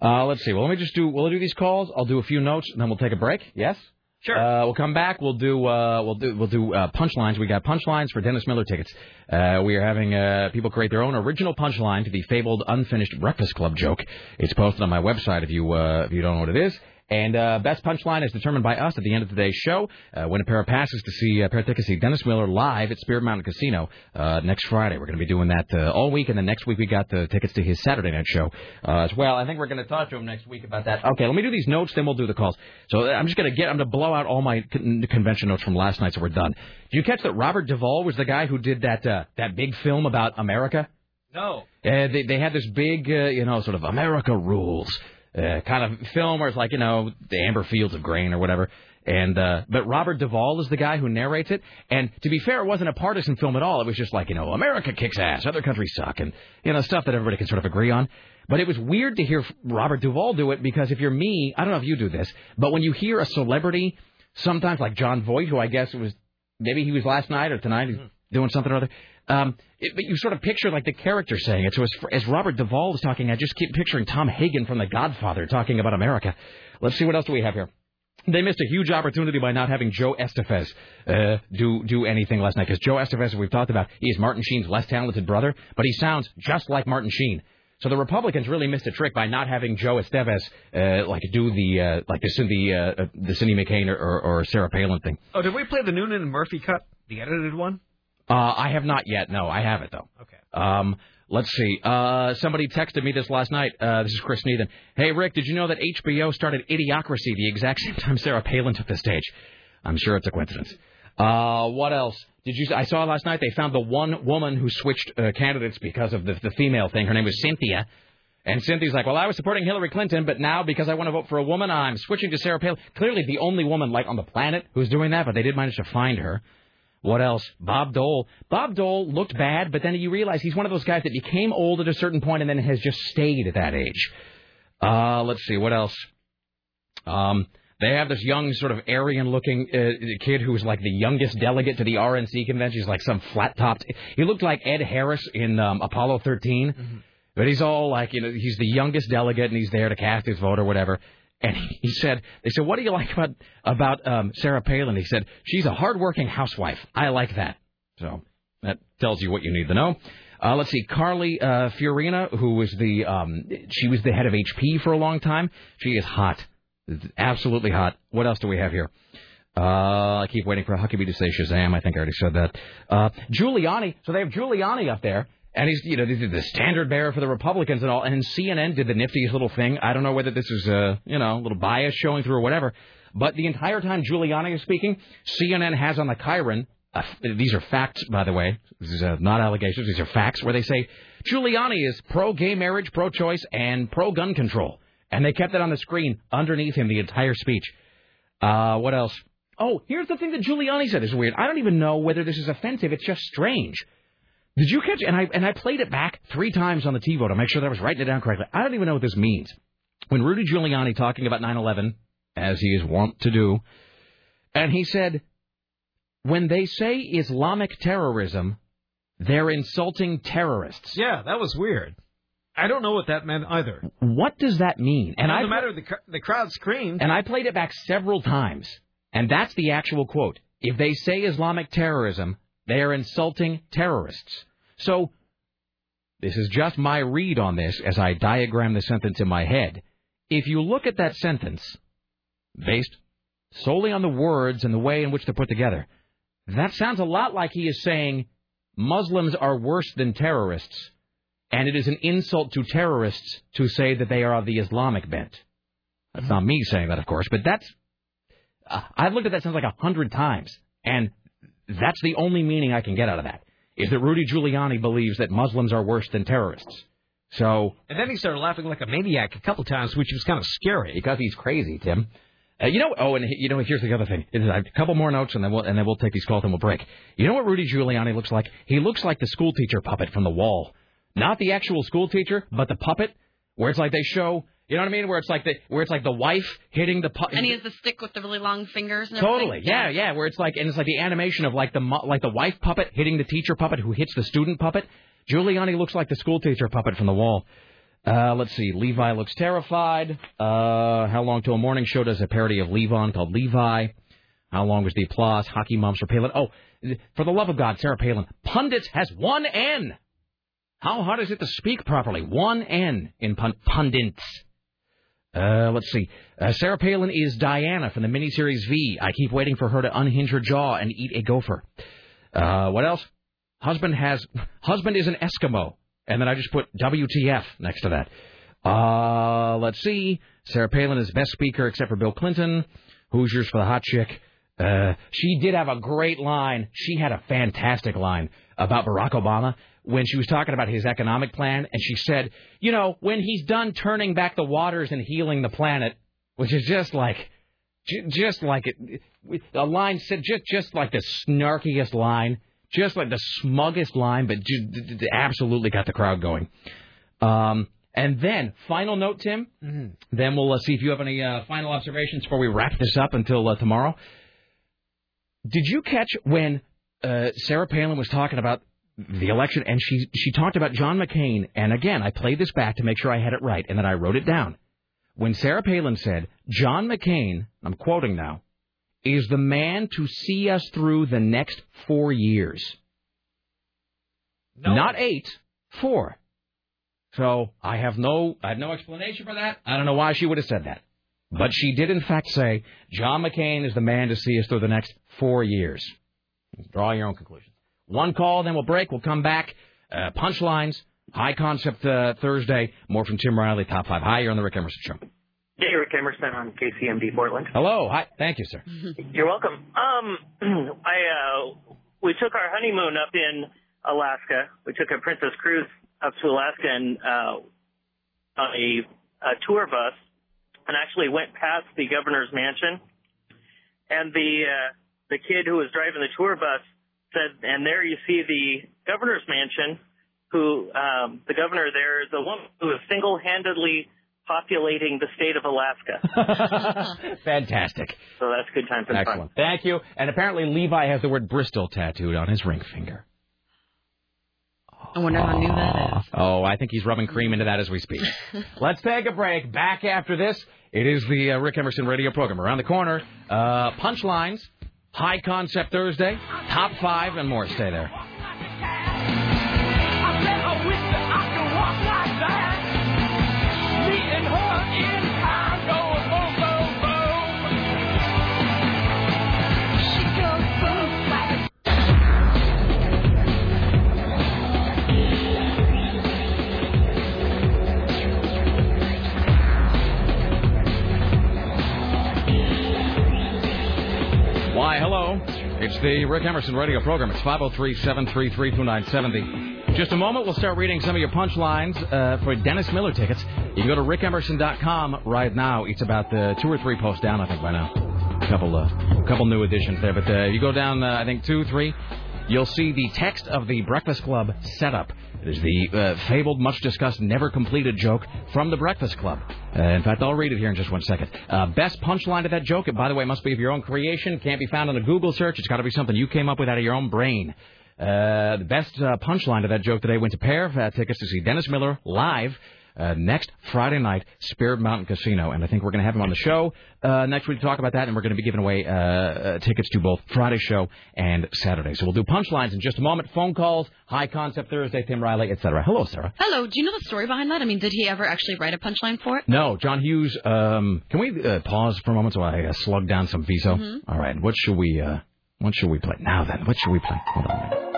Uh, let's see. Well, let me just do. We'll do these calls. I'll do a few notes, and then we'll take a break. Yes. Sure. Uh, we'll come back. We'll do. Uh, we'll do. We'll do uh, punchlines. We got punchlines for Dennis Miller tickets. Uh, we are having uh, people create their own original punchline to the fabled unfinished Breakfast Club joke. It's posted on my website if you uh, if you don't know what it is. And uh, best punchline is determined by us at the end of today's show. Uh, win a pair of passes to see uh, pair of tickets to see Dennis Miller live at Spirit Mountain Casino uh, next Friday. We're going to be doing that uh, all week, and then next week we got the tickets to his Saturday night show uh, as well. I think we're going to talk to him next week about that. Okay, let me do these notes, then we'll do the calls. So uh, I'm just going to get. I'm going to blow out all my con- convention notes from last night, so we're done. Did you catch that Robert Duvall was the guy who did that uh, that big film about America? No. Uh, they they had this big, uh, you know, sort of America rules. Uh, kind of film where it's like you know the amber fields of grain or whatever. And uh, but Robert Duvall is the guy who narrates it. And to be fair, it wasn't a partisan film at all. It was just like you know America kicks ass, other countries suck, and you know stuff that everybody can sort of agree on. But it was weird to hear Robert Duvall do it because if you're me, I don't know if you do this, but when you hear a celebrity, sometimes like Jon Voight, who I guess was maybe he was last night or tonight he's doing something or other. Um, it, but you sort of picture like the character saying it. So as, as Robert Duvall was talking, I just keep picturing Tom Hagen from The Godfather talking about America. Let's see what else do we have here. They missed a huge opportunity by not having Joe Estevez uh, do do anything last night because Joe Estevez, as we've talked about, he is Martin Sheen's less talented brother, but he sounds just like Martin Sheen. So the Republicans really missed a trick by not having Joe Estevez uh, like do the uh, like the Cindy uh, uh, the Cindy McCain or, or Sarah Palin thing. Oh, did we play the Noonan and Murphy cut, the edited one? Uh, I have not yet. No, I have it though. Okay. Um, let's see. Uh, somebody texted me this last night. Uh, this is Chris Needham. Hey Rick, did you know that HBO started Idiocracy the exact same time Sarah Palin took the stage? I'm sure it's a coincidence. Uh, what else? Did you? I saw last night they found the one woman who switched uh, candidates because of the, the female thing. Her name was Cynthia. And Cynthia's like, well, I was supporting Hillary Clinton, but now because I want to vote for a woman, I'm switching to Sarah Palin. Clearly, the only woman like on the planet who's doing that, but they did manage to find her. What else? Bob Dole. Bob Dole looked bad, but then you realize he's one of those guys that became old at a certain point and then has just stayed at that age. Uh, let's see, what else? Um, they have this young, sort of Aryan-looking uh, kid who was like the youngest delegate to the RNC convention. He's like some flat-topped. He looked like Ed Harris in um, Apollo 13, but he's all like, you know, he's the youngest delegate and he's there to cast his vote or whatever. And he said, they said, what do you like about about um, Sarah Palin? He said, she's a hardworking housewife. I like that. So that tells you what you need to know. Uh, let's see, Carly uh, Fiorina, who was the um, she was the head of HP for a long time. She is hot, absolutely hot. What else do we have here? Uh, I keep waiting for Huckabee to say Shazam. I think I already said that. Uh, Giuliani. So they have Giuliani up there. And he's, you know, the standard bearer for the Republicans and all. And CNN did the niftiest little thing. I don't know whether this is, a, you know, little bias showing through or whatever. But the entire time Giuliani is speaking, CNN has on the chyron, uh, these are facts, by the way. These are not allegations. These are facts where they say Giuliani is pro-gay marriage, pro-choice, and pro-gun control. And they kept it on the screen underneath him the entire speech. Uh, what else? Oh, here's the thing that Giuliani said. Is weird. I don't even know whether this is offensive. It's just strange. Did you catch? And I and I played it back three times on the TiVo to make sure that I was writing it down correctly. I don't even know what this means. When Rudy Giuliani talking about 9/11, as he is wont to do, and he said, when they say Islamic terrorism, they're insulting terrorists. Yeah, that was weird. I don't know what that meant either. What does that mean? And I no matter the the crowd screamed. and I played it back several times, and that's the actual quote. If they say Islamic terrorism, they are insulting terrorists. So, this is just my read on this as I diagram the sentence in my head. If you look at that sentence, based solely on the words and the way in which they're put together, that sounds a lot like he is saying Muslims are worse than terrorists, and it is an insult to terrorists to say that they are of the Islamic bent. That's not me saying that, of course, but that's. Uh, I've looked at that sentence like a hundred times, and that's the only meaning I can get out of that. Is that Rudy Giuliani believes that Muslims are worse than terrorists? So And then he started laughing like a maniac a couple times, which was kind of scary. because he's crazy, Tim. Uh, you know, oh, and you know, here's the other thing. A couple more notes, and then we'll and then we'll take these calls and we'll break. You know what Rudy Giuliani looks like? He looks like the schoolteacher puppet from the wall, not the actual schoolteacher, but the puppet, where it's like they show. You know what I mean? Where it's like the where it's like the wife hitting the puppet. And he has the stick with the really long fingers and Totally, yeah, yeah. Where it's like, and it's like the animation of like the like the wife puppet hitting the teacher puppet who hits the student puppet. Giuliani looks like the school teacher puppet from the wall. Uh, let's see. Levi looks terrified. Uh, how long till a morning show does a parody of Levon called Levi? How long was the applause? Hockey moms for Palin. Oh, for the love of God, Sarah Palin. Pundits has one N. How hard is it to speak properly? One N in pun- pundits. Uh, let's see. Uh, Sarah Palin is Diana from the miniseries V. I keep waiting for her to unhinge her jaw and eat a gopher. Uh, what else? Husband has husband is an Eskimo, and then I just put WTF next to that. Uh, let's see. Sarah Palin is best speaker except for Bill Clinton. Hoosiers for the hot chick. Uh, she did have a great line. She had a fantastic line about Barack Obama when she was talking about his economic plan, and she said, you know, when he's done turning back the waters and healing the planet, which is just like, just like it, a line said, just just like the snarkiest line, just like the smuggest line, but ju- d- d- absolutely got the crowd going. Um, and then, final note, Tim. Then we'll uh, see if you have any uh, final observations before we wrap this up until uh, tomorrow. Did you catch when uh, Sarah Palin was talking about the election and she she talked about John McCain? And again, I played this back to make sure I had it right, and then I wrote it down. When Sarah Palin said, "John McCain," I'm quoting now, is the man to see us through the next four years. Not eight, four. So I have no I have no explanation for that. I don't know why she would have said that. But she did in fact say John McCain is the man to see us through the next four years. Draw your own conclusions. One call, then we'll break. We'll come back. Uh, punchlines, high concept uh, Thursday. More from Tim Riley, top five. Hi, you're on the Rick Emerson Show. Hey, Rick Emerson on KCMD Portland. Hello. Hi. Thank you, sir. You're welcome. Um, I uh, we took our honeymoon up in Alaska. We took a Princess cruise up to Alaska and uh, on a, a tour bus, and actually went past the governor's mansion. And the uh, the kid who was driving the tour bus said, "And there you see the governor's mansion. Who um, the governor there is a woman who is single-handedly." populating the state of Alaska. Fantastic. So that's good times and fun. Excellent. Thank you. And apparently Levi has the word Bristol tattooed on his ring finger. I wonder how new that is. Oh, I think he's rubbing cream into that as we speak. Let's take a break. Back after this, it is the uh, Rick Emerson radio program. Around the corner, uh, punchlines, high concept Thursday, top five, and more. Stay there. It's the Rick Emerson radio program. It's 503 733 2970. Just a moment, we'll start reading some of your punchlines uh, for Dennis Miller tickets. You can go to rickemerson.com right now. It's about the two or three posts down, I think, by now. A couple, uh, couple new additions there. But uh, you go down, uh, I think, two, three, you'll see the text of the Breakfast Club setup. It is the uh, fabled, much discussed, never completed joke from the Breakfast Club. Uh, in fact, I'll read it here in just one second. Uh, best punchline to that joke, and by the way, must be of your own creation. Can't be found on a Google search. It's got to be something you came up with out of your own brain. Uh, the best uh, punchline to that joke today went to pair of uh, tickets to see Dennis Miller live uh, next Friday night, Spirit Mountain Casino. And I think we're going to have him on the show uh, next week to talk about that. And we're going to be giving away uh, uh, tickets to both Friday show and Saturday. So we'll do punchlines in just a moment. Phone calls, High Concept Thursday, Tim Riley, etc. Hello, Sarah. Hello. Do you know the story behind that? I mean, did he ever actually write a punchline for it? No, John Hughes. Um, can we uh, pause for a moment so I uh, slug down some Viso? Mhm. All right. What should we? Uh, what should we play now? Then, what should we play? Hold on.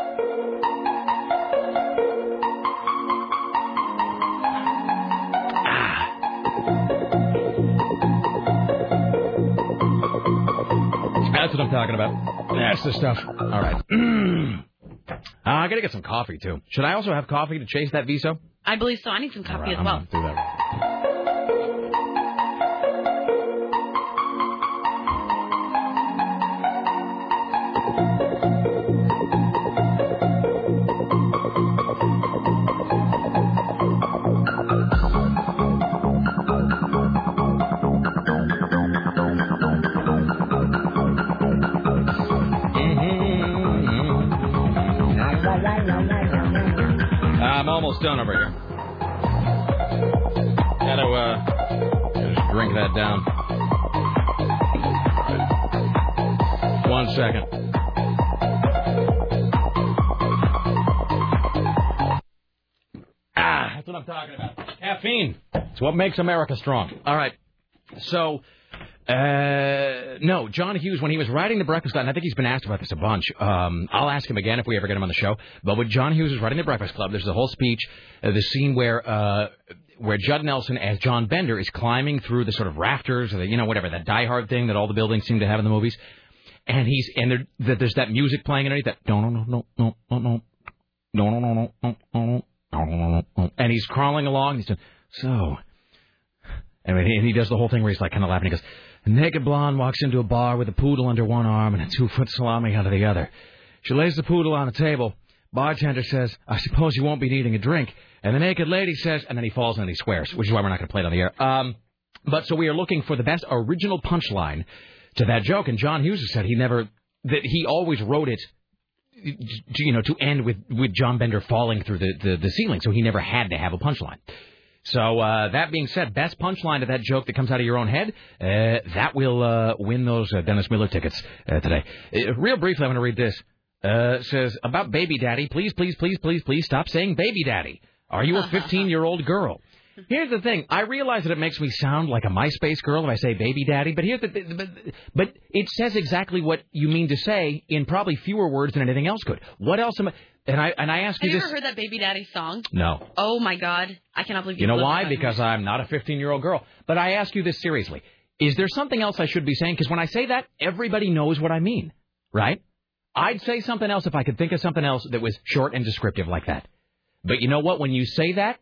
What I'm talking about. That's the stuff. All right. uh, I gotta get some coffee too. Should I also have coffee to chase that Viso? I believe so. I need some coffee right, as I'm well. Done over here. Gotta, uh, just drink that down. One second. Ah, that's what I'm talking about. Caffeine. It's what makes America strong. All right. So, uh, no, John Hughes, when he was writing The Breakfast Club, and I think he's been asked about this a bunch. Um, I'll ask him again if we ever get him on the show. But when John Hughes was writing The Breakfast Club, there's a whole speech, uh, the scene where, uh, where Judd Nelson as John Bender is climbing through the sort of rafters or the, you know, whatever, that Die Hard thing that all the buildings seem to have in the movies. and he's and there, th- there's that music playing underneath that no no no no no no no no no no no no no no no and he's crawling along. He's doing so, and he, and he does the whole thing where he's like kind of laughing. He goes, "A naked blonde walks into a bar with a poodle under one arm and a two foot salami under the other. She lays the poodle on a table. Bartender says, "I suppose you won't be needing a drink." And the naked lady says, and then he falls and he swears, which is why we're not going to play it on the air. Um, but so we are looking for the best original punchline to that joke, and John Hughes has said he never that he always wrote it you know, to end with with John Bender falling through the, the, the ceiling, so he never had to have a punchline. So uh, that being said, best punchline to that joke that comes out of your own head, uh, that will uh, win those uh, Dennis Miller tickets uh, today. Uh, real briefly, I'm going to read this. Uh, says about baby daddy. Please, please, please, please, please stop saying baby daddy. Are you a 15 year old girl? Here's the thing. I realize that it makes me sound like a MySpace girl if I say baby daddy, but here's the but, but it says exactly what you mean to say in probably fewer words than anything else could. What else am I? And I and I ask Have you you this. ever heard that Baby Daddy song? No. Oh my God, I cannot believe You You know why? Because I'm not a 15 year old girl. But I ask you this seriously. Is there something else I should be saying? Because when I say that, everybody knows what I mean, right? I'd say something else if I could think of something else that was short and descriptive like that. But you know what? When you say that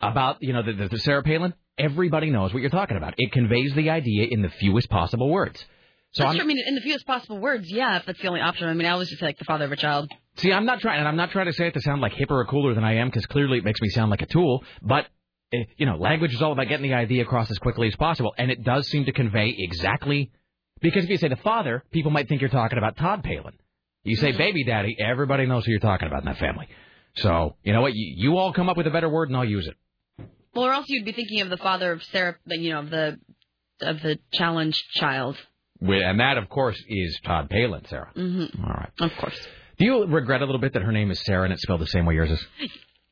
about, you know, the, the, the Sarah Palin, everybody knows what you're talking about. It conveys the idea in the fewest possible words. So true. I mean, in the fewest possible words, yeah, if that's the only option. I mean, I always just say like the father of a child. See, I'm not trying, and I'm not trying to say it to sound like hipper or cooler than I am, because clearly it makes me sound like a tool. But eh, you know, language is all about getting the idea across as quickly as possible, and it does seem to convey exactly. Because if you say the father, people might think you're talking about Todd Palin. You say baby daddy, everybody knows who you're talking about in that family. So you know what? You, you all come up with a better word, and I'll use it. Well, or else you'd be thinking of the father of Sarah, you know, of the of the challenged child. And that, of course, is Todd Palin, Sarah. Mm-hmm. All right. Of course. Do you regret a little bit that her name is Sarah and it's spelled the same way yours is?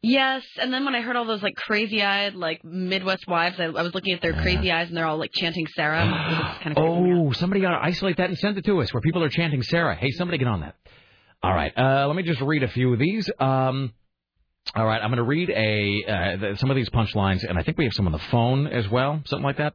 Yes, and then when I heard all those like crazy-eyed like Midwest wives, I, I was looking at their crazy eyes and they're all like chanting Sarah. Kind of Oh, somebody got to isolate that and send it to us where people are chanting Sarah. Hey, somebody get on that. All right, uh, let me just read a few of these. Um, all right, I'm going to read a uh, some of these punchlines, and I think we have some on the phone as well, something like that.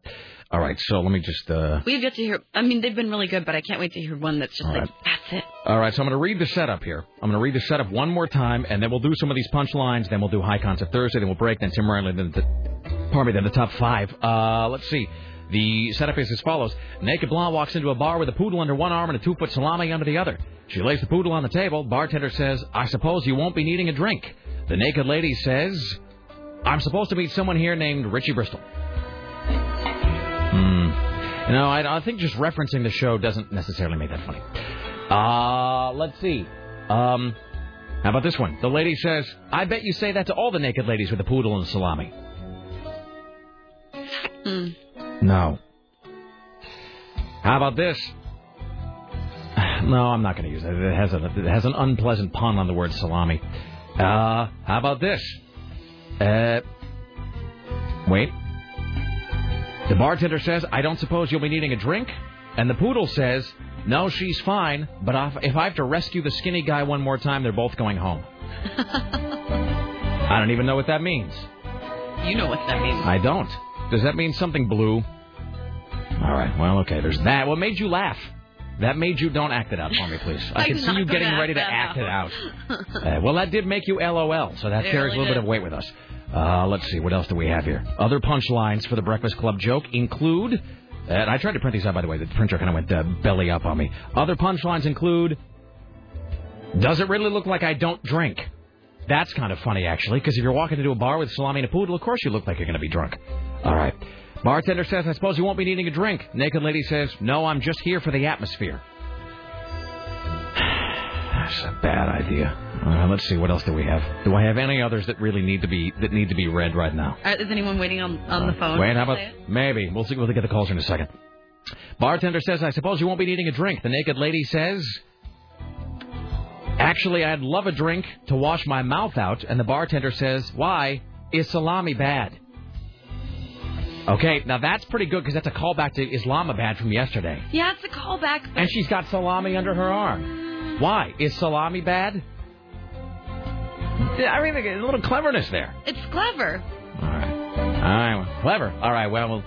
All right, so let me just. Uh, We've yet to hear. I mean, they've been really good, but I can't wait to hear one that's just All like right. that's it. all right, so I'm going to read the setup here. I'm going to read the setup one more time, and then we'll do some of these punchlines. Then we'll do High Concept Thursday. Then we'll break. Then Tim Riley. Then the, pardon me. Then the top five. Uh, let's see. The setup is as follows: Naked blonde walks into a bar with a poodle under one arm and a two-foot salami under the other. She lays the poodle on the table. Bartender says, "I suppose you won't be needing a drink." The naked lady says, "I'm supposed to meet someone here named Richie Bristol." Hmm. No, I, I think just referencing the show doesn't necessarily make that funny. Uh, let's see. Um, how about this one? The lady says, I bet you say that to all the naked ladies with a poodle and salami. Hmm. No. How about this? No, I'm not going to use it. It has, a, it has an unpleasant pun on the word salami. Uh, how about this? Uh, wait. The bartender says, I don't suppose you'll be needing a drink? And the poodle says, No, she's fine, but if if I have to rescue the skinny guy one more time, they're both going home. I don't even know what that means. You know what that means. I don't. Does that mean something blue? All right. Well, okay. There's that. What made you laugh? That made you. Don't act it out for me, please. I can see you getting ready to act it out. Uh, well, that did make you LOL, so that It carries really a little bit of weight with us. Uh, let's see. What else do we have here? Other punchlines for the Breakfast Club joke include. And I tried to print these out, by the way. The printer kind of went uh, belly up on me. Other punchlines include. Does it really look like I don't drink? That's kind of funny, actually, because if you're walking into a bar with salami and a poodle, of course you look like you're going to be drunk. All right. Bartender says, I suppose you won't be needing a drink. Naked lady says, No, I'm just here for the atmosphere. That's a bad idea. Uh, let's see, what else do we have? Do I have any others that really need to be that need to be read right now? Right, is anyone waiting on on the phone? Wait, how about maybe we'll see. We'll get the calls in a second. Bartender says, "I suppose you won't be needing a drink." The naked lady says, "Actually, I'd love a drink to wash my mouth out." And the bartender says, "Why is salami bad?" Okay, now that's pretty good because that's a callback to Islamabad from yesterday. Yeah, it's a callback. And she's got salami under her arm. Why is salami bad? I mean, a little cleverness there. It's clever. All right. All right. Well, clever. All right. Well, we'll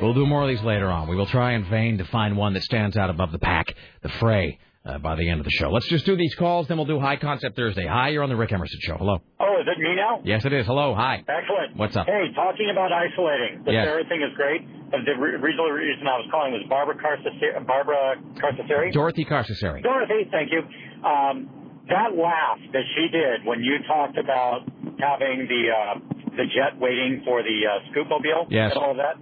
We'll do more of these later on. We will try in vain to find one that stands out above the pack, the fray, uh, by the end of the show. Let's just do these calls, then we'll do High Concept Thursday. Hi, you're on the Rick Emerson Show. Hello. Oh, is it me now? Yes, it is. Hello. Hi. Excellent. What's up? Hey, talking about isolating. The Yes. Sarah thing is great. Uh, The re- reason I was calling was Barbara Carcasseri. Barbara Carcasseri? Dorothy Carcasseri. Dorothy, thank you. Um, that laugh that she did when you talked about having the uh, the jet waiting for the uh, scoopmobile Yes. and all of that,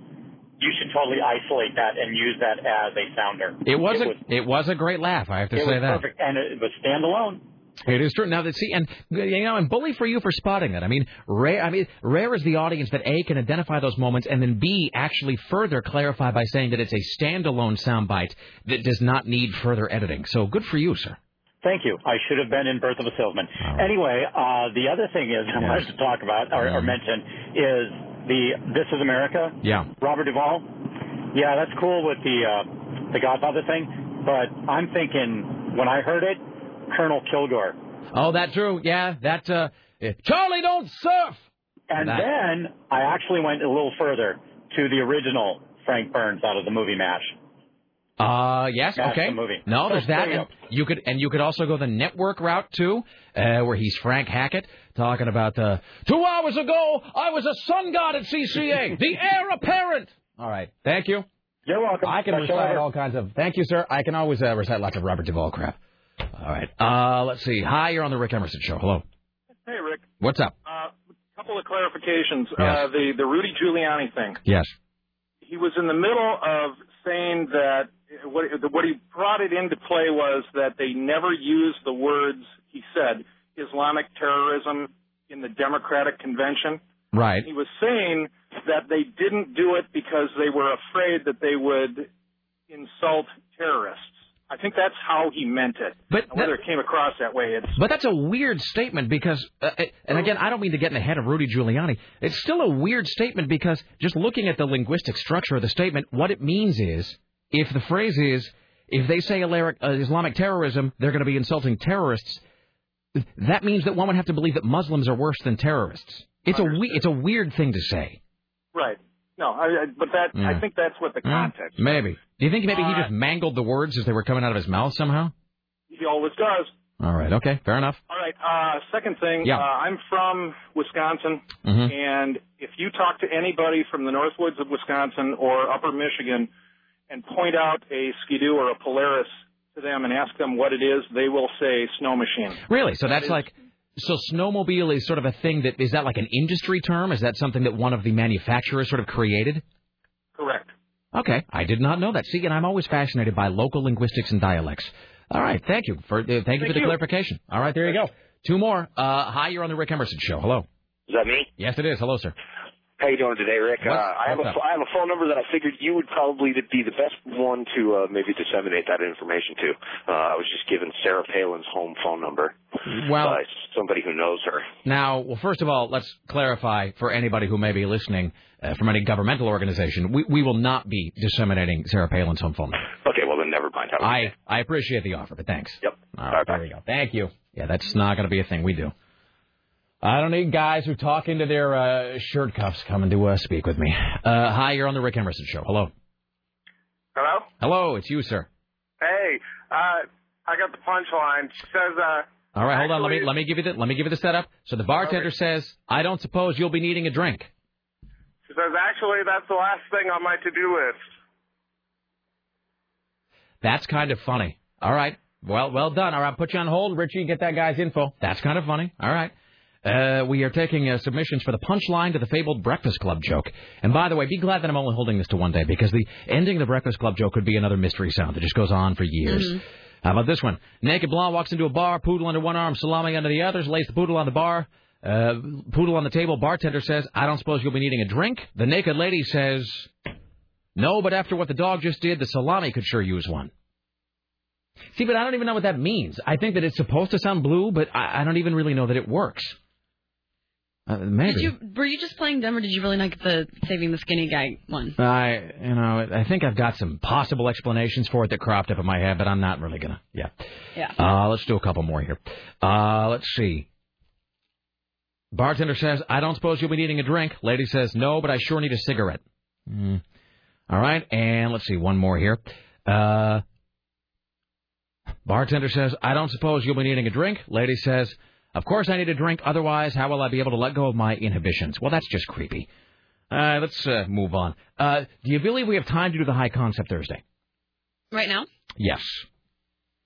you should totally isolate that and use that as a sounder. It was it a was, it was a great laugh. I have to it say was that. perfect, and it was standalone. It is true. Now that see, and you know, and bully for you for spotting that. I mean, rare. I mean, rare is the audience that a can identify those moments, and then b actually further clarify by saying that it's a standalone soundbite that does not need further editing. So good for you, sir. Thank you. I should have been in Birth of a Salesman. Anyway, uh, the other thing is I wanted to talk about or, or mention is the This Is America. Yeah. Robert Duvall. Yeah, that's cool with the uh, the Godfather thing, but I'm thinking when I heard it, Colonel Kilgore. Oh, that true. Yeah, that. uh Charlie, don't surf. And That- then I actually went a little further to the original Frank Burns out of the movie MASH. Uh, yes, That's okay. the. No, there's So, that. there you And you could and you could also go the network route too, uh, where he's Frank Hackett talking about uh, two hours ago I was a sun god at CCA, the heir apparent. All right, thank you. You're welcome. I can Catch recite later. all kinds of. Thank you, sir. I can always uh, recite lots of Robert Duvall crap. All right. Uh, let's see. Hi, you're on the Rick Emerson show. Hello. Hey, Rick. What's up? A couple of clarifications. Yes. Uh, the the Rudy Giuliani thing. Yes. He was in the middle of saying that what what he brought it into play was that they never used the words he said Islamic terrorism in the Democratic convention. Right. He was saying that they didn't do it because they were afraid that they would insult terrorists. I think that's how he meant it. But Whether it came across that way, it's But that's a weird statement because, uh, uh, and again, I don't mean to get in the head of Rudy Giuliani. It's still a weird statement because just looking at the linguistic structure of the statement, what it means is, if the phrase is, if they say uh, Islamic terrorism, they're going to be insulting terrorists. That means that one would have to believe that Muslims are worse than terrorists. It's a we- it's a weird thing to say. right. No, I, I, but that Yeah. I think that's what the Hmm? context. Maybe. Do you think maybe he Uh, just mangled the words as they were coming out of his mouth somehow? He always does. All right. Okay. Fair enough. All right. Uh, second thing, Yeah. uh, I'm from Wisconsin, Mhm. and if you talk to anybody from the Northwoods of Wisconsin or Upper Michigan and point out a Skidoo or a Polaris to them and ask them what it is, they will say snow machine. Really? So that's is- like, so snowmobile is sort of a thing that is that like an industry term? Is that something that one of the manufacturers sort of created? Correct. Okay, I did not know that. See, and I'm always fascinated by local linguistics and dialects. All right, thank you for uh, thank, you for the clarification. All right, there you go. Two more. Uh, hi, you're on the Rick Emerson show. Hello. Is that me? Yes, it is. Hello, sir. How you doing today, Rick? Uh, I have a? I have a phone number that I figured you would probably be the best one to uh, maybe disseminate that information to. Uh, I was just given Sarah Palin's home phone number Well- by somebody who knows her. Now, well, first of all, let's clarify for anybody who may be listening uh, from any governmental organization, we, we will not be disseminating Sarah Palin's home phone number. Okay, well then never mind. I I, I appreciate the offer, but thanks. Yep. All right, there you go. Thank you. Yeah, that's not going to be a thing we do. I don't need guys who talk into their uh, shirt cuffs coming to uh, speak with me. Uh, hi, you're on the Rick Emerson show. Hello. Hello? Hello, it's you, sir. Hey, uh, I got the punchline. She says, uh, All right, hold on. Let me let me give you the let me give you the setup. So the bartender says, "I don't suppose you'll be needing a drink." she says, actually, that's the last thing on my to-do list. That's kind of funny. All right. Well, well done. All right, put you on hold, Richie. Get that guy's info. That's kind of funny. All right. Uh, we are taking uh, submissions for the punchline to the fabled Breakfast Club joke. And by the way, be glad that I'm only holding this to one day because the ending of the Breakfast Club joke could be another mystery sound that just goes on for years. Mhm. How about this one? Naked blonde walks into a bar, poodle under one arm, salami under the others, lays the poodle on the bar. Uh, poodle on the table. Bartender says, "I don't suppose you'll be needing a drink." The naked lady says, "No, but after what the dog just did, the salami could sure use one." See, but I don't even know what that means. I think that it's supposed to sound blue, but I, I don't even really know that it works. Uh, maybe. Did you were you just playing dumb, or did you really like the saving the skinny guy one? I, you know, I think I've got some possible explanations for it that cropped up in my head, but I'm not really gonna. Yeah. Yeah. Uh, let's do a couple more here. Uh, let's see. Bartender says, "I don't suppose you'll be needing a drink." Lady says, "No, but I sure need a cigarette." Hmm. All right, and let's see one more here. Uh, bartender says, "I don't suppose you'll be needing a drink." Lady says, "Of course I need a drink. Otherwise, how will I be able to let go of my inhibitions?" Well, that's just creepy. Uh, let's uh, move on. Uh, do you believe we have time to do the high concept Thursday? Right now? Yes.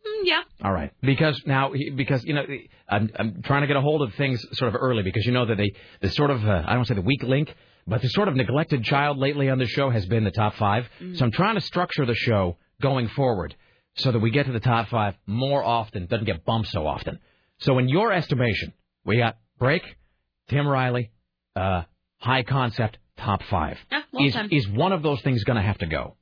Mm, yeah. All right, because now because you know I'm I'm trying to get a hold of things sort of early because you know that they the sort of uh, I don't say the weak link, but the sort of neglected child lately on the show has been the top 5 So I'm trying to structure the show going forward so that we get to the top five more often, doesn't get bumped so often. So in your estimation, we got break, Tim Riley, uh, high concept, top five. Yeah, well is done. is one of those things going to have to go?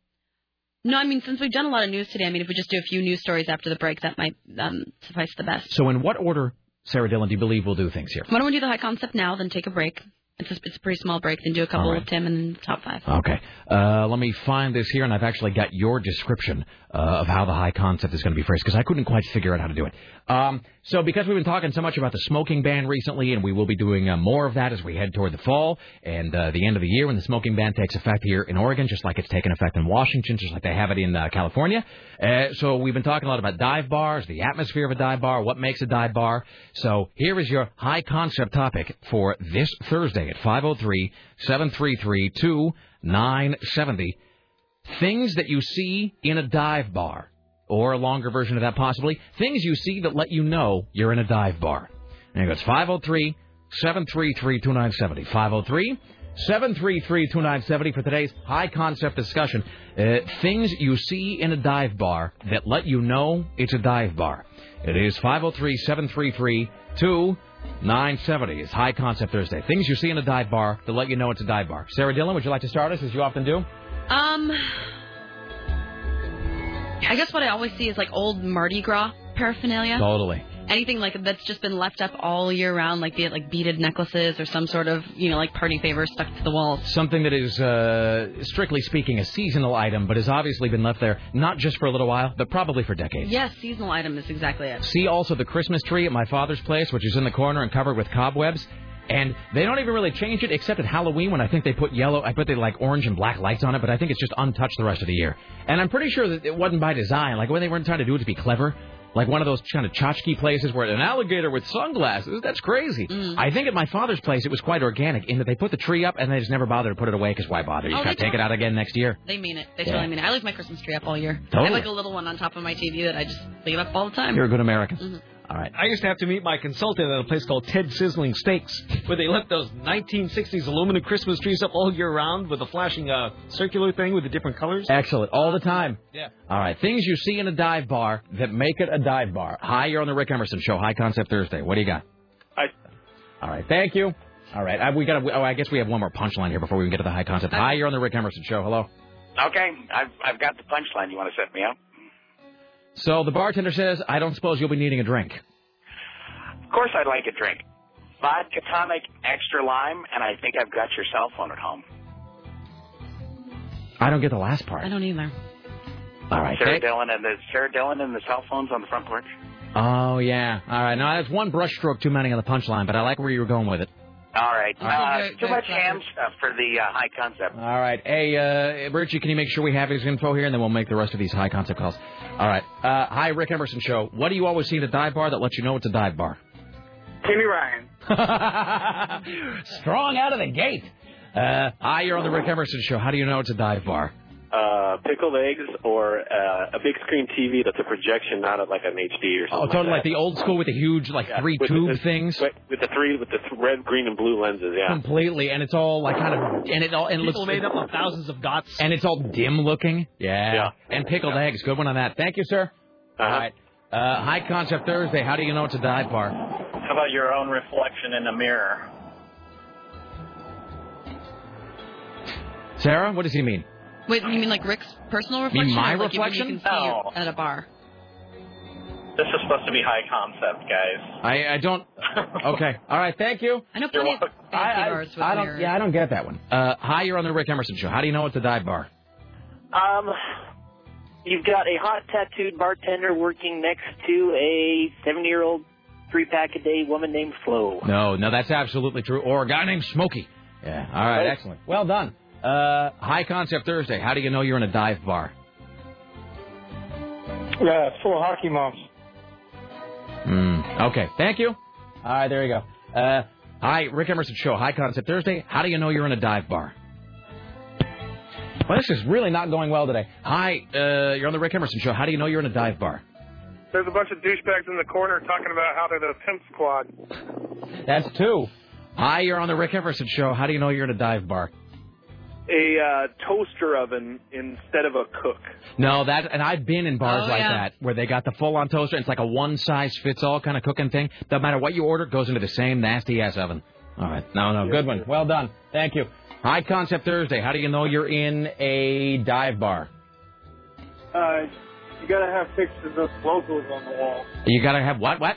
No, I mean, since we've done a lot of news today, I mean, if we just do a few news stories after the break, that might um, suffice the best. So in what order, Sarah Dillon, do you believe we'll do things here? Why don't we do the high concept now, then take a break? It's a, it's a pretty small break, then do a couple right. of Tim and then top five. Okay. Uh, let me find this here, and I've actually got your description uh, of how the high concept is going to be phrased because I couldn't quite figure out how to do it. Um, so, because we've been talking so much about the smoking ban recently, and we will be doing uh, more of that as we head toward the fall and uh, the end of the year when the smoking ban takes effect here in Oregon, just like it's taken effect in Washington, just like they have it in uh, California. Uh, so, we've been talking a lot about dive bars, the atmosphere of a dive bar, what makes a dive bar. So, here is your high concept topic for this Thursday at 503 733 2970. Things that you see in a dive bar, or a longer version of that possibly, things you see that let you know you're in a dive bar. And it goes 503 733 2970. 503 733 2970 for today's high concept discussion. Uh, things you see in a dive bar that let you know it's a dive bar. It is 503 733 2970. It's High Concept Thursday. Things you see in a dive bar that let you know it's a dive bar. Sarah Dillon, would you like to start us as you often do? Um, I guess what I always see is like old Mardi Gras paraphernalia. Totally. Anything like that's just been left up all year round, like be it like beaded necklaces or some sort of you know like party favor stuck to the walls. Something that is, uh, strictly speaking, a seasonal item, but has obviously been left there not just for a little while, but probably for decades. Yes, seasonal item is exactly it. See also the Christmas tree at my father's place, which is in the corner and covered with cobwebs. And they don't even really change it except at Halloween when I think they put yellow, I put they like orange and black lights on it, but I think it's just untouched the rest of the year. And I'm pretty sure that it wasn't by design. Like when they weren't trying to do it to be clever. Like one of those kind of tchotchke places where an alligator with sunglasses. That's crazy. I think at my father's place it was quite organic in that they put the tree up and they just never bothered to put it away because why bother? You Oh, just gotta take it out again next year. They mean it. They Yeah. totally mean it. I leave my Christmas tree up all year. I have like a little one on top of my TV that I just leave up all the time. You're a good American. Mhm. All right. I used to have to meet my consultant at a place called Ted Sizzling Steaks, where they left those 1960s aluminum Christmas trees up all year round with a flashing uh, circular thing with the different colors. Excellent. All the time. Yeah. All right. Things you see in a dive bar that make it a dive bar. Hi, you're on the Rick Emerson Show. High Concept Thursday. What do you got? Hi. All right. Thank you. All right. I, we got. Oh, I guess we have one more punchline here before we can get to the high concept. Hi, you're on the Rick Emerson Show. Hello. Okay, I've I've got the punchline. You want to set me up? So the bartender says, "I don't suppose you'll be needing a drink." Of course, I'd like a drink. Vodka tonic, extra lime, and I think I've got your cell phone at home. I don't get the last part. I don't either. All right. Sarah thank- Dillon and the Sarah Dillon and the cell phones on the front porch. Oh yeah. All right. Now that's one brushstroke too many on the punchline, but I like where you were going with it. All right. All right. Uh, too much ham stuff for the uh, high concept. All right. Hey, uh, Richie, can you make sure we have his info here, and then we'll make the rest of these high concept calls. All right. Uh, hi, Rick Emerson Show. What do you always see at a dive bar that lets you know it's a dive bar? Timmy Ryan. Strong out of the gate. Uh, hi, you're on the Rick Emerson Show. How do you know it's a dive bar? Uh, pickled eggs or uh, a big screen TV that's a projection, not a, like an HD or something. Oh, totally like like the old school with the huge, like Yeah, three with tube the- things. With, with the three, with the th- red, green, and blue lenses. Yeah. Completely, and it's all like kind of, and it all and it People looks made up of thousands of dots. and it's all dim looking. Yeah. Yeah. And pickled eggs. Good one on that. Thank you, sir. Uh-huh. All right. Uh, high concept Thursday. How do you know it's a dive bar? How about your own reflection in the mirror? Sarah, what does he mean? Wait, you mean like Rick's personal reflection? mean reflection? my like reflection? You can see No. at a bar. This is supposed to be high concept, guys. I, I don't. Okay. All right. Thank you. I know plenty of fancy bars with I don't. mirrors. Yeah, I don't get that one. Uh, hi, you're on the Rick Emerson Show. How do you know it's a dive bar? Um, you've got a hot tattooed bartender working next to a 70 year old three pack a day woman named Flo. No, no, that's absolutely true. Or a guy named Smokey. Yeah. All right. Right. Excellent. Well done. Uh, high concept Thursday. How do you know you're in a dive bar? Yeah, it's full of hockey moms. Mm, okay. Thank you. All right, there you go. Uh, hi, Rick Emerson Show. High concept Thursday. How do you know you're in a dive bar? Well, this is really not going well today. Hi, uh, you're on the Rick Emerson Show. How do you know you're in a dive bar? There's a bunch of douchebags in the corner talking about how they're the pimp squad. That's two. Hi, you're on the Rick Emerson Show. How do you know you're in a dive bar? A uh, toaster oven instead of a cook. No, that and I've been in bars Oh, like yeah. that where they got the full on toaster. It's like a one size fits all kind of cooking thing. No matter what you order, it goes into the same nasty ass oven. All right, no, no, good one. Well done. Thank you. High concept Thursday. How do you know you're in a dive bar? Uh, you gotta have pictures of locals on the wall. You gotta have what? What?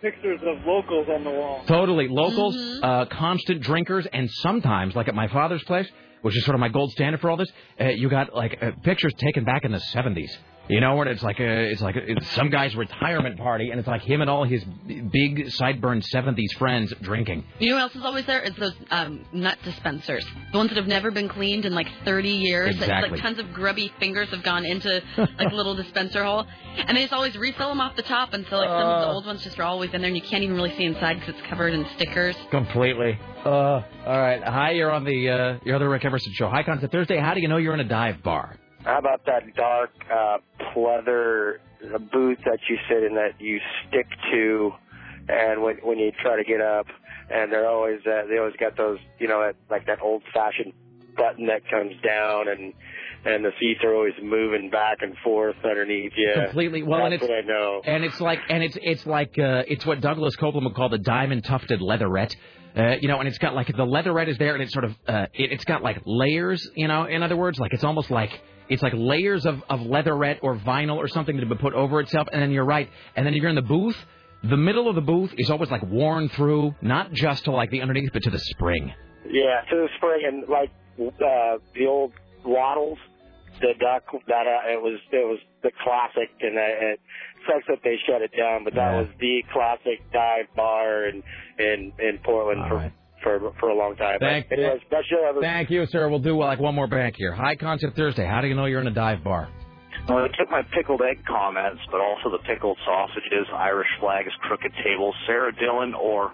Pictures of locals on the wall. Totally. Locals, uh, constant drinkers, and sometimes, like at my father's place, which is sort of my gold standard for all this, uh, you got like uh, pictures taken back in the 70s. You know, where it's like a, it's like a, it's some guy's retirement party, and it's like him and all his big sideburn 70s friends drinking. You know what else is always there? It's those um, nut dispensers. The ones that have never been cleaned in like 30 years. That, Exactly. like tons of grubby fingers have gone into like a little dispenser hole. And they just always refill them off the top. And so like some of the Uh. old ones just are always in there and you can't even really see inside because it's covered in stickers. Completely. Uh, all right. Hi, you're on the uh, you're on the Rick Emerson show. High concept Thursday. How do you know you're in a dive bar? How about that dark uh, pleather booth that you sit in that you stick to, and when when you try to get up, and they're always uh, they always got those you know that, like that old fashioned button that comes down and. And the seats are always moving back and forth underneath you. Completely. Well, and it's what I know. and it's like and it's it's like uh, it's what Douglas Coupland would call the diamond tufted leatherette. Uh, you know, and it's got like the leatherette is there, and it's sort of uh, it, it's got like layers. You know, in other words, like it's almost like it's like layers of of leatherette or vinyl or something that have been put over itself. And then you're right. And then if you're in the booth, the middle of the booth is always like worn through, not just to like the underneath, but to the spring. Yeah, to the spring and like uh, the old waddles, the duck that uh, it was it was the classic, and uh, it sucks that they shut it down, but that was the classic dive bar in in in Portland for for for a long time. Thank- anyways, best show ever. Thank you, sir. We'll do uh, like one more bank here. High concept Thursday. How do you know you're in a dive bar? Well, I took my pickled egg comments, but also the pickled sausages, Irish flags, crooked tables, Sarah Dillon, or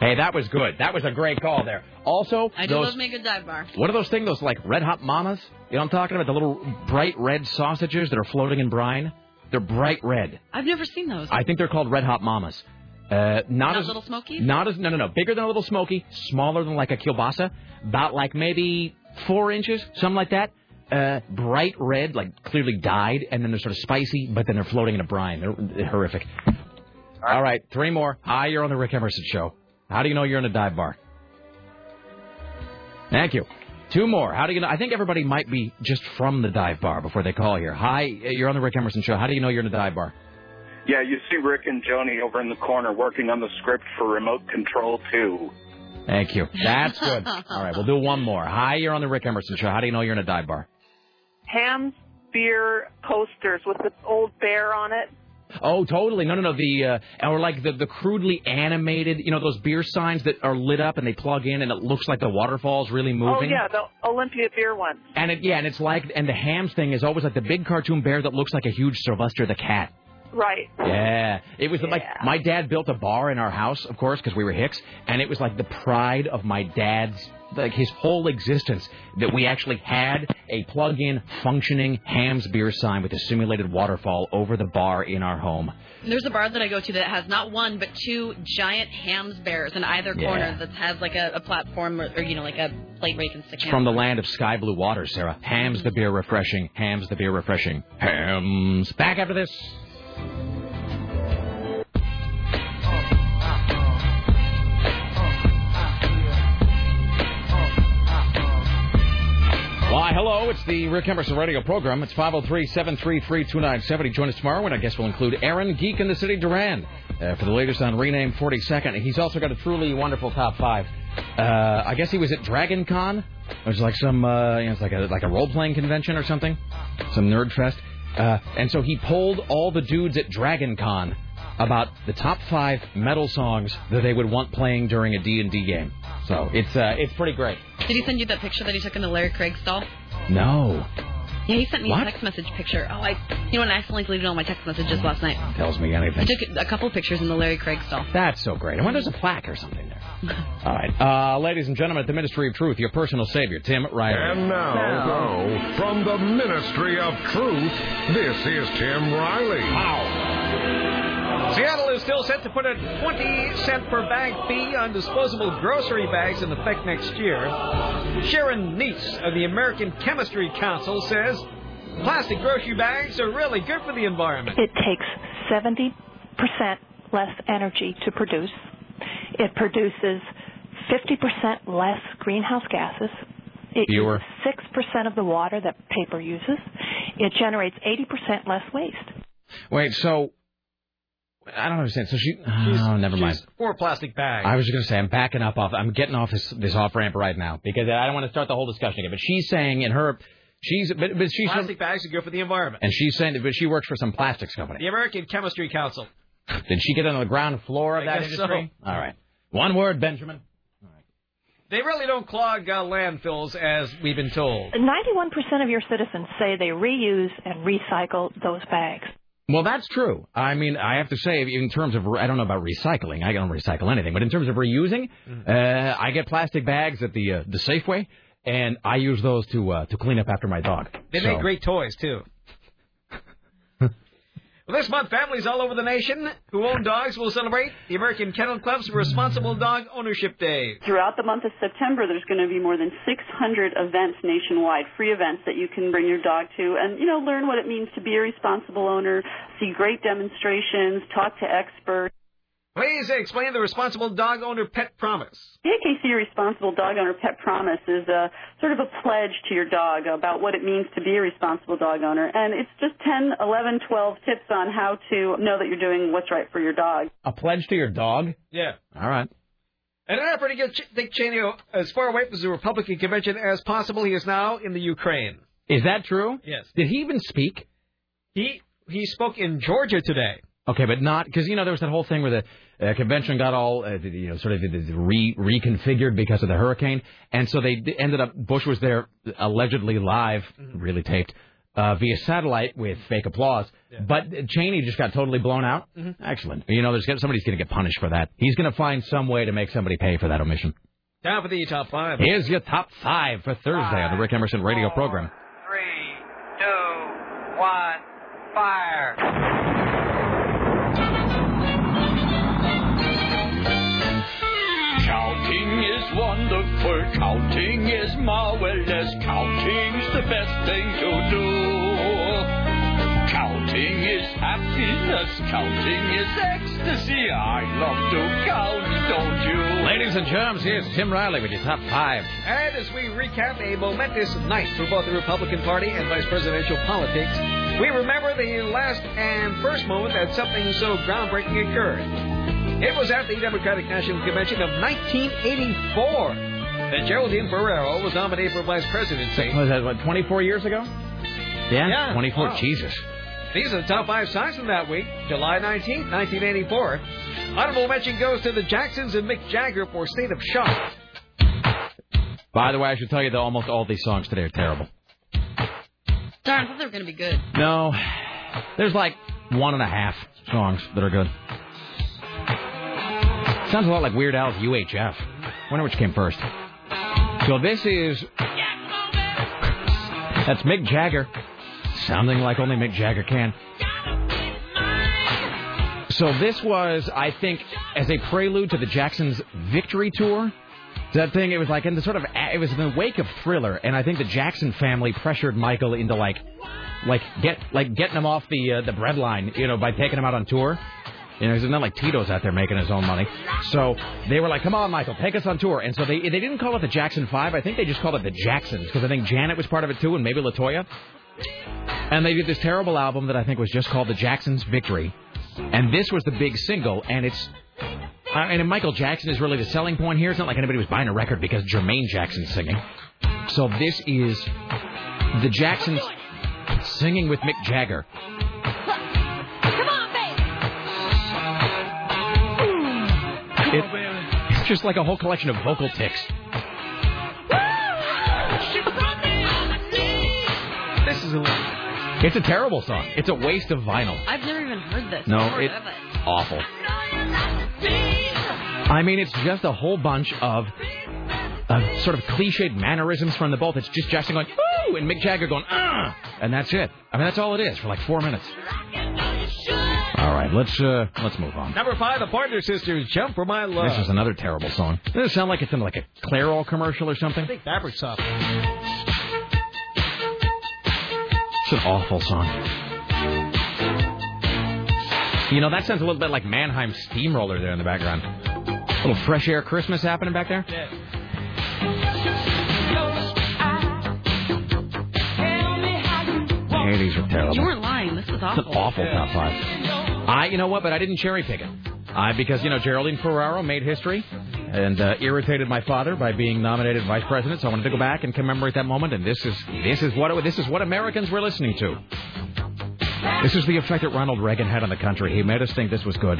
Hey, that was good. That was a great call there. Also, I do those love me a good dive bar. What are those things? Those like red hot mamas? You know what I'm talking about? The little bright red sausages that are floating in brine. They're bright red. I've never seen those. I think they're called red hot mamas. Uh, not, Not as Little Smokies? Not as no no no bigger than a little smoky, smaller than like a kielbasa, about like maybe four inches, something like that. Uh, bright red, like clearly dyed, and then they're sort of spicy, but then they're floating in a brine. They're, they're horrific. All right, three more. Hi, you're on the Rick Emerson show. How do you know you're in a dive bar? Thank you. Two more. How do you know? I think everybody might be just from the dive bar before they call here. Hi, you're on the Rick Emerson show. How do you know you're in a dive bar? Yeah, you see Rick and Joni over in the corner working on the script for Remote Control 2. Thank you. That's good. All right, we'll do one more. Hi, you're on the Rick Emerson show. How do you know you're in a dive bar? Hamm's beer posters with the old bear on it. Oh, totally. No, no, no. The uh, or like the the crudely animated, you know, those beer signs that are lit up and they plug in and it looks like the waterfall's really moving. Oh yeah, the Olympia beer one. And it yeah, and it's like and the Hamm's thing is always like the big cartoon bear that looks like a huge Sylvester the cat. Right. Yeah, it was like my dad built a bar in our house, of course, because we were Hicks, and it was like the pride of my dad's, like his whole existence, that we actually had a plug-in, functioning Hamm's beer sign with a simulated waterfall over the bar in our home. There's a bar that I go to that has not one but two giant Hamm's bears in either Yeah. corner that has like a, a platform or, or you know like a plate where you can stick It's from the land of sky blue water, Sarah. Hamm's the beer refreshing. Hamm's the beer refreshing. Hamm's. Back after this. Why, hello, it's the Rick Emerson radio program. It's 503-733-2970. Join us tomorrow, and I guess we'll include Aaron, Geek in the City, Duran, uh, for the latest on Rename 42nd. He's also got a truly wonderful top five. Uh, I guess he was at Dragon Con. It was like some, uh, you know, it's like a, like a role-playing convention or something. Some nerd fest. Uh, and so he polled all the dudes at Dragon Con about the top five metal songs that they would want playing during a D&D game. So it's uh, it's pretty great. Did he send you that picture that he took in the Larry Craig stall? No, Yeah, he sent me What? a text message picture. Oh, I, you know, what, I accidentally deleted all my text messages last night. tells me anything. I took a couple pictures in the Larry Craig stall. That's so great. I wonder if there's a plaque or something there. All right, uh, ladies and gentlemen, at the Ministry of Truth, your personal savior, Tim Riley. And now, from the Ministry of Truth, this is Tim Riley. Seattle is still set to put a 20 cent per bag fee on disposable grocery bags in effect next year. Sharon Neitz of the American Chemistry Council says plastic grocery bags are really good for the environment. It takes 70% less energy to produce. It produces 50% less greenhouse gases. It Fewer. uses 6% of the water that paper uses. It generates 80% less waste. Wait, so I don't understand. So she, oh, never mind. She's for plastic bags. I was just going to say I'm backing up off. I'm getting off this this off ramp right now because I don't want to start the whole discussion again. But she's saying in her, she's but, but she's plastic bags are good for the environment. and she's saying that but she works for some plastics company. The American Chemistry Council. Did she get on the ground floor of I that guess industry? so. All right. One word, Benjamin. They really don't clog uh, landfills as we've been told. 91% of your citizens say they reuse and recycle those bags. Well, that's true. I mean, I have to say, in terms of, I don't know about recycling. I don't recycle anything, but in terms of reusing, uh, I get plastic bags at the uh, the Safeway, and I use those to uh, to clean up after my dog. They So- make great toys too. Well, this month, families all over the nation who own dogs will celebrate the American Kennel Club's Responsible Dog Ownership Day. Throughout the month of September, there's going to be more than 600 events nationwide, free events that you can bring your dog to and, you know, learn what it means to be a responsible owner, see great demonstrations, talk to experts. Please explain the Responsible Dog Owner Pet Promise. The AKC Responsible Dog Owner Pet Promise is a, sort of a pledge to your dog about what it means to be a responsible dog owner. And it's just 10, 11, 12 tips on how to know that you're doing what's right for your dog. A pledge to your dog? Yeah. All right. In an effort to get Dick Cheney as far away from the Republican convention as possible, he is now in the Ukraine. Is that true? Yes. Did he even speak? He he spoke in Georgia today. Okay, but not because you know there was that whole thing where the uh, convention got all uh, you know sort of re- reconfigured because of the hurricane, and so they ended up Bush was there allegedly live, really taped uh, via satellite with fake applause, but Cheney just got totally blown out. Excellent. You know, there's somebody's going to get punished for that. He's going to find some way to make somebody pay for that omission. Time for the top five. Here's your top five for Thursday on the Rick Emerson radio program. Three, two, one, fire. Counting is marvelous, counting's the best thing to do. Counting is happiness, counting is ecstasy. I love to count, don't you? Ladies and germs, here's Tim Riley with your top five. And as we recap a momentous night for both the Republican Party and vice presidential politics, we remember the last and first moment that something so groundbreaking occurred. It was at the Democratic National Convention of 1984 that Geraldine Ferraro was nominated for vice presidency. Was that what 24 years ago? Yeah, Yeah. 24. Wow. Jesus. These are the top five songs from that week, July 19th, 1984. Honorable mention goes to the Jacksons and Mick Jagger for State of Shock. By the way, I should tell you that almost all these songs today are terrible. Darn, I thought they were going to be good. No, there's like one and a half songs that are good. Sounds a lot like Weird Al's UHF. Wonder which came first. So this is that's Mick Jagger, sounding like only Mick Jagger can. So this was, I think, as a prelude to the Jacksons' victory tour. That thing, it was like in the sort of, it was in the wake of Thriller, and I think the Jackson family pressured Michael into like, like get like getting him off the uh, the breadline, you know, by taking him out on tour. You know, it's not like Tito's out there making his own money. So they were like, "Come on, Michael, take us on tour." And so they they didn't call it the Jackson Five. I think they just called it the Jacksons because I think Janet was part of it too, and maybe Latoya. And they did this terrible album that I think was just called The Jacksons Victory. And this was the big single, and it's. And Michael Jackson is really the selling point here. It's not like anybody was buying a record because Jermaine Jackson's singing. So this is the Jacksons singing with Mick Jagger. It, just like a whole collection of vocal ticks. This is a. It's a terrible song. It's a waste of vinyl. I've never even heard this. No, it's it heard of it. awful. I mean, it's just a whole bunch of uh, sort of cliched mannerisms from the both. It's just Jackson going, woo, and Mick Jagger going, ah, and that's it. I mean, that's all it is for like four minutes. All right, let's uh, let's move on. Number five, the Pointer Sisters, Jump for My Love. This is another terrible song. Doesn't it sound like it's in like a Clairol commercial or something? Big fabric softener. It's an awful song. You know, that sounds a little bit like Mannheim Steamroller there in the background. A little fresh air Christmas happening back there. Hey, these are terrible. You weren't lying. This was It's an awful top five. I, you know what, but I didn't cherry pick it. I, because, you know, Geraldine Ferraro made history and uh, irritated my father by being nominated vice president, so I wanted to go back and commemorate that moment, and this is this is what this is what Americans were listening to. This is the effect that Ronald Reagan had on the country. He made us think this was good.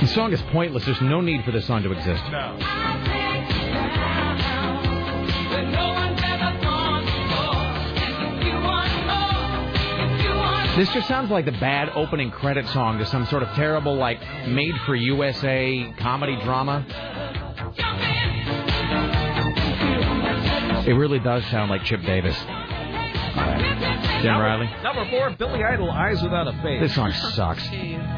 The song is pointless. There's no need for this song to exist. This just sounds like the bad opening credit song to some sort of terrible, like, made for USA comedy drama. It really does sound like Chip Davis. Jim Riley? Number four, Billy Idol, Eyes Without a Face. This song sucks.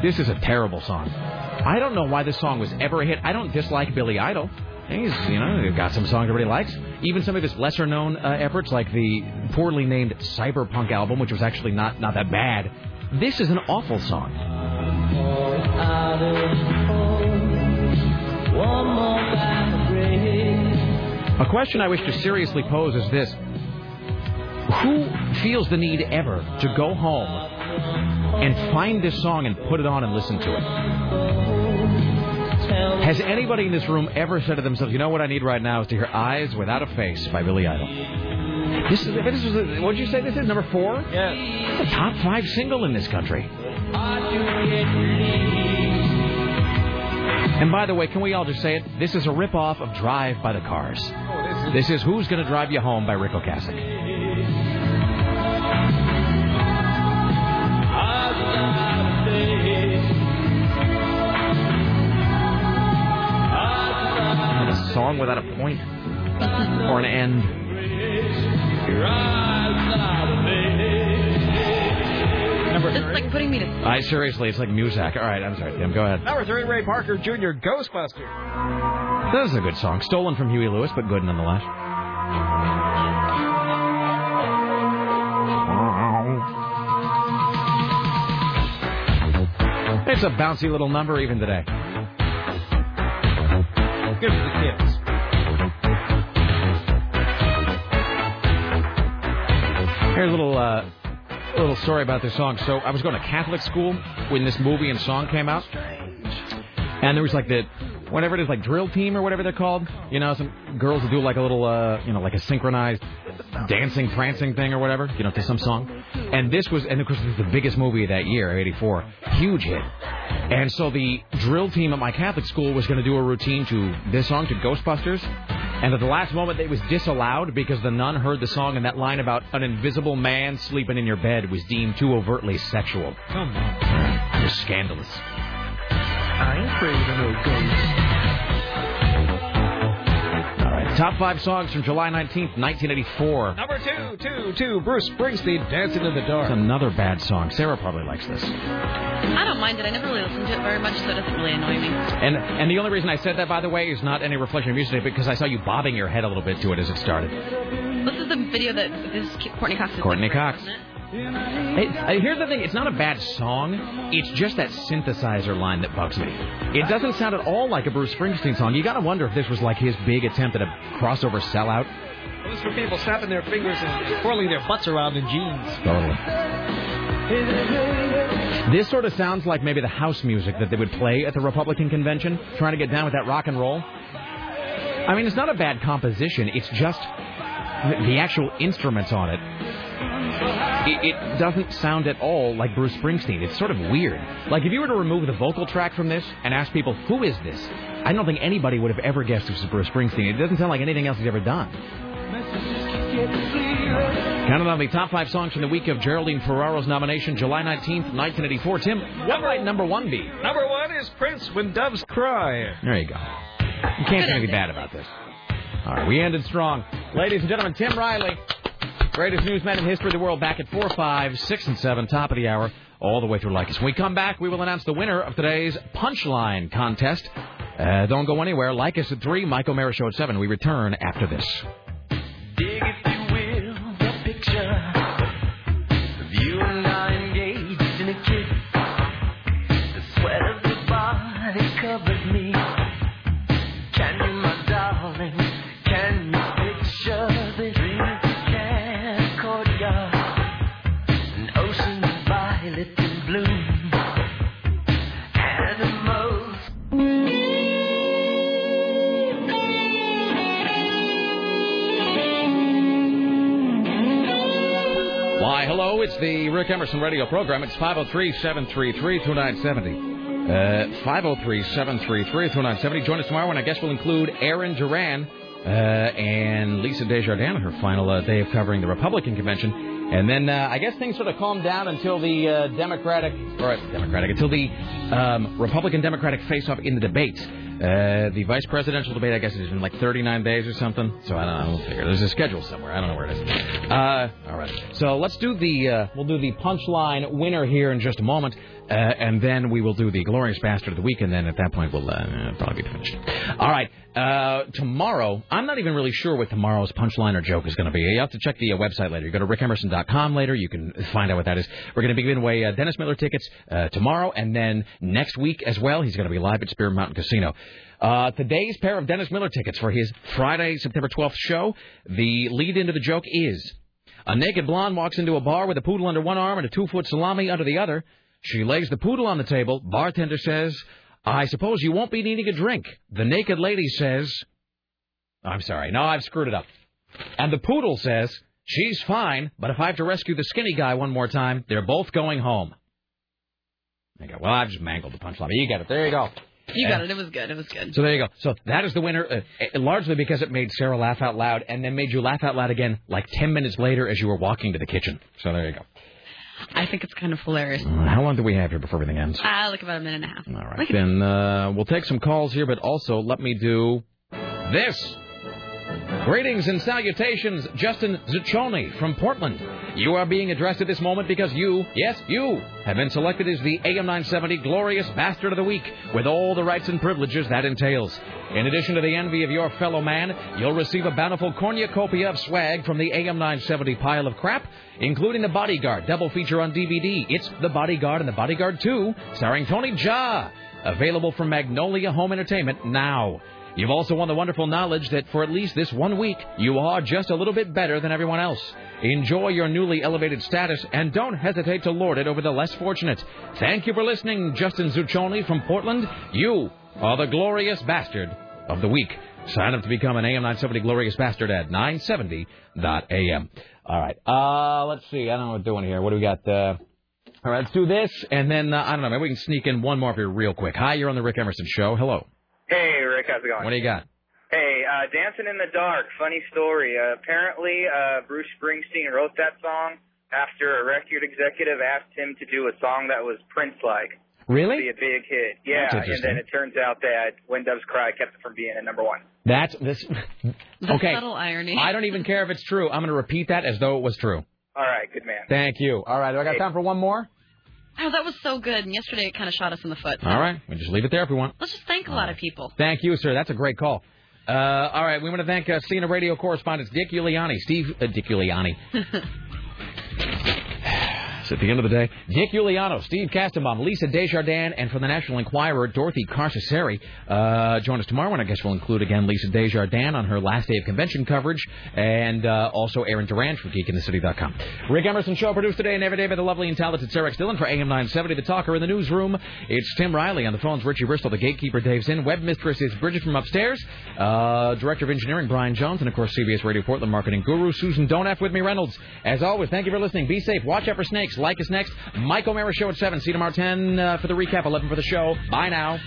This is a terrible song. I don't know why this song was ever a hit. I don't dislike Billy Idol. He's, you know, got some songs everybody likes. Even some of his lesser known uh, efforts, like the poorly named Cyberpunk album, which was actually not, not that bad. This is an awful song. A question I wish to seriously pose is this Who feels the need ever to go home and find this song and put it on and listen to it? Has anybody in this room ever said to themselves, you know what I need right now is to hear Eyes Without a Face by Billy Idol? This is, this is what did you say this is? Number four? Yeah. A top five single in this country. And by the way, can we all just say it? This is a rip-off of Drive by the Cars. This is Who's Gonna Drive You Home by Ric Ocasek. Song without a point or an end. Number This is like putting me to. I seriously, it's like Muzak. All right, I'm sorry, Tim. Go ahead. Number three, Ray Parker Jr., Ghostbuster. This is a good song, stolen from Huey Lewis, but good nonetheless. It's a bouncy little number even today. Good for the kids. Here's a little uh, little story about this song. So I was going to Catholic school when this movie and song came out, and there was like the whatever it is, like drill team or whatever they're called. You know, some girls do like a little, uh, you know, like a synchronized dancing, prancing thing or whatever. You know, to some song. And this was, and of course, this was the biggest movie of that year, '84, huge hit. And so the drill team at my Catholic school was going to do a routine to this song, to Ghostbusters. And at the last moment, it was disallowed because the nun heard the song, and that line about an invisible man sleeping in your bed was deemed too overtly sexual. Come on. It was scandalous. I ain't afraid of no ghosts. All right, top five songs from July 19th, 1984. Number two, two, two, Bruce Springsteen, Dancing in the It's Dark. another bad song. Sarah probably likes this. I don't mind it. I never really listened to it very much, so it doesn't really annoy me. And and the only reason I said that, by the way, is not any reflection of music, because I saw you bobbing your head a little bit to it as it started. This is the video that this is Courteney Cox. Courteney Cox. Hey, uh, here's the thing: it's not a bad song. It's just that synthesizer line that bugs me. It doesn't sound at all like a Bruce Springsteen song. You got to wonder if this was like his big attempt at a crossover sellout. This is for people snapping their fingers and twirling their butts around in jeans. Totally. This sort of sounds like maybe the house music that they would play at the Republican convention, trying to get down with that rock and roll. I mean, it's not a bad composition. It's just the actual instruments on it it, it doesn't sound at all like Bruce Springsteen. It's sort of weird. Like if you were to remove the vocal track from this and ask people who is this, I don't think anybody would have ever guessed this was Bruce Springsteen. It doesn't sound like anything else he's ever done. Counted on the top five songs from the week of Geraldine Ferraro's nomination, July 19th, 1984. Tim, what might number one be? Number one is Prince When Doves Cry. There you go. You can't anything bad about this. All right, we ended strong. Ladies and gentlemen, Tim Riley, greatest newsman in history of the world, back at 4, 5, 6, and 7, top of the hour, all the way through Lycus. When we come back, we will announce the winner of today's Punchline contest. Uh, don't go anywhere. Like us at 3, Mike O'Mara Show at 7. We return after this. It's the Rick Emerson radio program. It's 503 733 2970. Uh, 503 733 2970. Join us tomorrow when our guest will include Aaron Duran uh, and Lisa Desjardins on her final uh, day of covering the Republican convention. And then uh, I guess things sort of calm down until the uh, Democratic, or Democratic, until the um, Republican Democratic face off in the debates. Uh, the vice presidential debate, I guess, is in like 39 days or something. So I don't know. We'll figure. There's a schedule somewhere. I don't know where it is. Uh, all right. So let's do the uh, we'll do the punchline winner here in just a moment, uh, and then we will do the glorious bastard of the week, and then at that point we'll uh, probably be finished. All right. Uh, tomorrow, I'm not even really sure what tomorrow's punchline or joke is going to be. You have to check the uh, website later. You go to rickemerson.com later. You can find out what that is. We're going to be giving away uh, Dennis Miller tickets uh, tomorrow, and then next week as well. He's going to be live at Spirit Mountain Casino. Uh, today's pair of Dennis Miller tickets for his Friday, September 12th show. The lead into the joke is a naked blonde walks into a bar with a poodle under one arm and a two foot salami under the other. She lays the poodle on the table. Bartender says, I suppose you won't be needing a drink. The naked lady says, I'm sorry, no, I've screwed it up. And the poodle says, She's fine, but if I have to rescue the skinny guy one more time, they're both going home. You go. Well, I've just mangled the punchline, you get it. There you go. You got And- it. It was good. It was good. so there you go. So that is the winner, uh, uh, largely because it made Sarah laugh out loud, and then made you laugh out loud again like ten minutes later as you were walking to the kitchen. So there you go. I think it's kind of hilarious. Uh, how long do we have here before everything ends? Ah, like about a minute and a half. All right. Then uh, we'll take some calls here, but also let me do this. Greetings and salutations, Justin Zucconi from Portland. You are being addressed at this moment because you, yes, you, have been selected as the AM 970 Glorious Bastard of the Week, with all the rights and privileges that entails. In addition to the envy of your fellow man, you'll receive a bountiful cornucopia of swag from the AM 970 pile of crap, including The Bodyguard, double feature on DVD. It's The Bodyguard and The Bodyguard 2, starring Tony Jaa. Available from Magnolia Home Entertainment now. You've also won the wonderful knowledge that for at least this one week, you are just a little bit better than everyone else. Enjoy your newly elevated status and don't hesitate to lord it over the less fortunate. Thank you for listening, Justin Zucconi from Portland. You are the glorious bastard of the week. Sign up to become an AM 970 Glorious Bastard at 970.am. All right. Uh, let's see. I don't know what we're doing here. What do we got? Uh, all right, let's do this, and then, uh, I don't know, maybe we can sneak in one more you real quick. Hi, you're on the Rick Emerson Show. Hello. Hey, Rick, how's it going? What do you got? Hey, uh, Dancing in the Dark, funny story. Uh, apparently, uh, Bruce Springsteen wrote that song after a record executive asked him to do a song that was Prince-like. Really? Be a big hit. Yeah, That's and then it turns out that When Doves Cry kept it from being at number one. That's this. The okay. subtle irony. I don't even care if it's true. I'm going to repeat that as though it was true. All right, good man. Thank you. All right, do I got time for one more? Oh, that was so good. And yesterday it kind of shot us in the foot. All right, we just leave it there if we want. Let's just thank a lot of people. Thank you, sir. That's a great call. Uh, all right, we want to thank uh, CNN radio correspondent Dick Giuliani, Steve uh, Dick Giuliani. at the end of the day. Dick Uliano, Steve Kastenbaum, Lisa Desjardins, and from the National Enquirer, Dorothy Carcasseri. Uh, join us tomorrow, and I guess we'll include again Lisa Desjardins on her last day of convention coverage, and uh, also Aaron Duran from GeekInTheCity.com. Rick Emerson Show produced today and every day by the lovely and talented Sarah. Dillon for AM 970, The Talker in the newsroom. It's Tim Riley on the phones. Richie Bristol, the gatekeeper, Dave Zinn. Web mistress is Bridget from upstairs. Uh, Director of Engineering, Brian Jones, and of course CBS Radio Portland marketing guru Susan Don't F with me Reynolds. As always, thank you for listening. Be safe. Watch out for snakes. Like us next. Mike O'Mara Show at 7. See you tomorrow 10 uh, for the recap, 11 for the show. Bye now.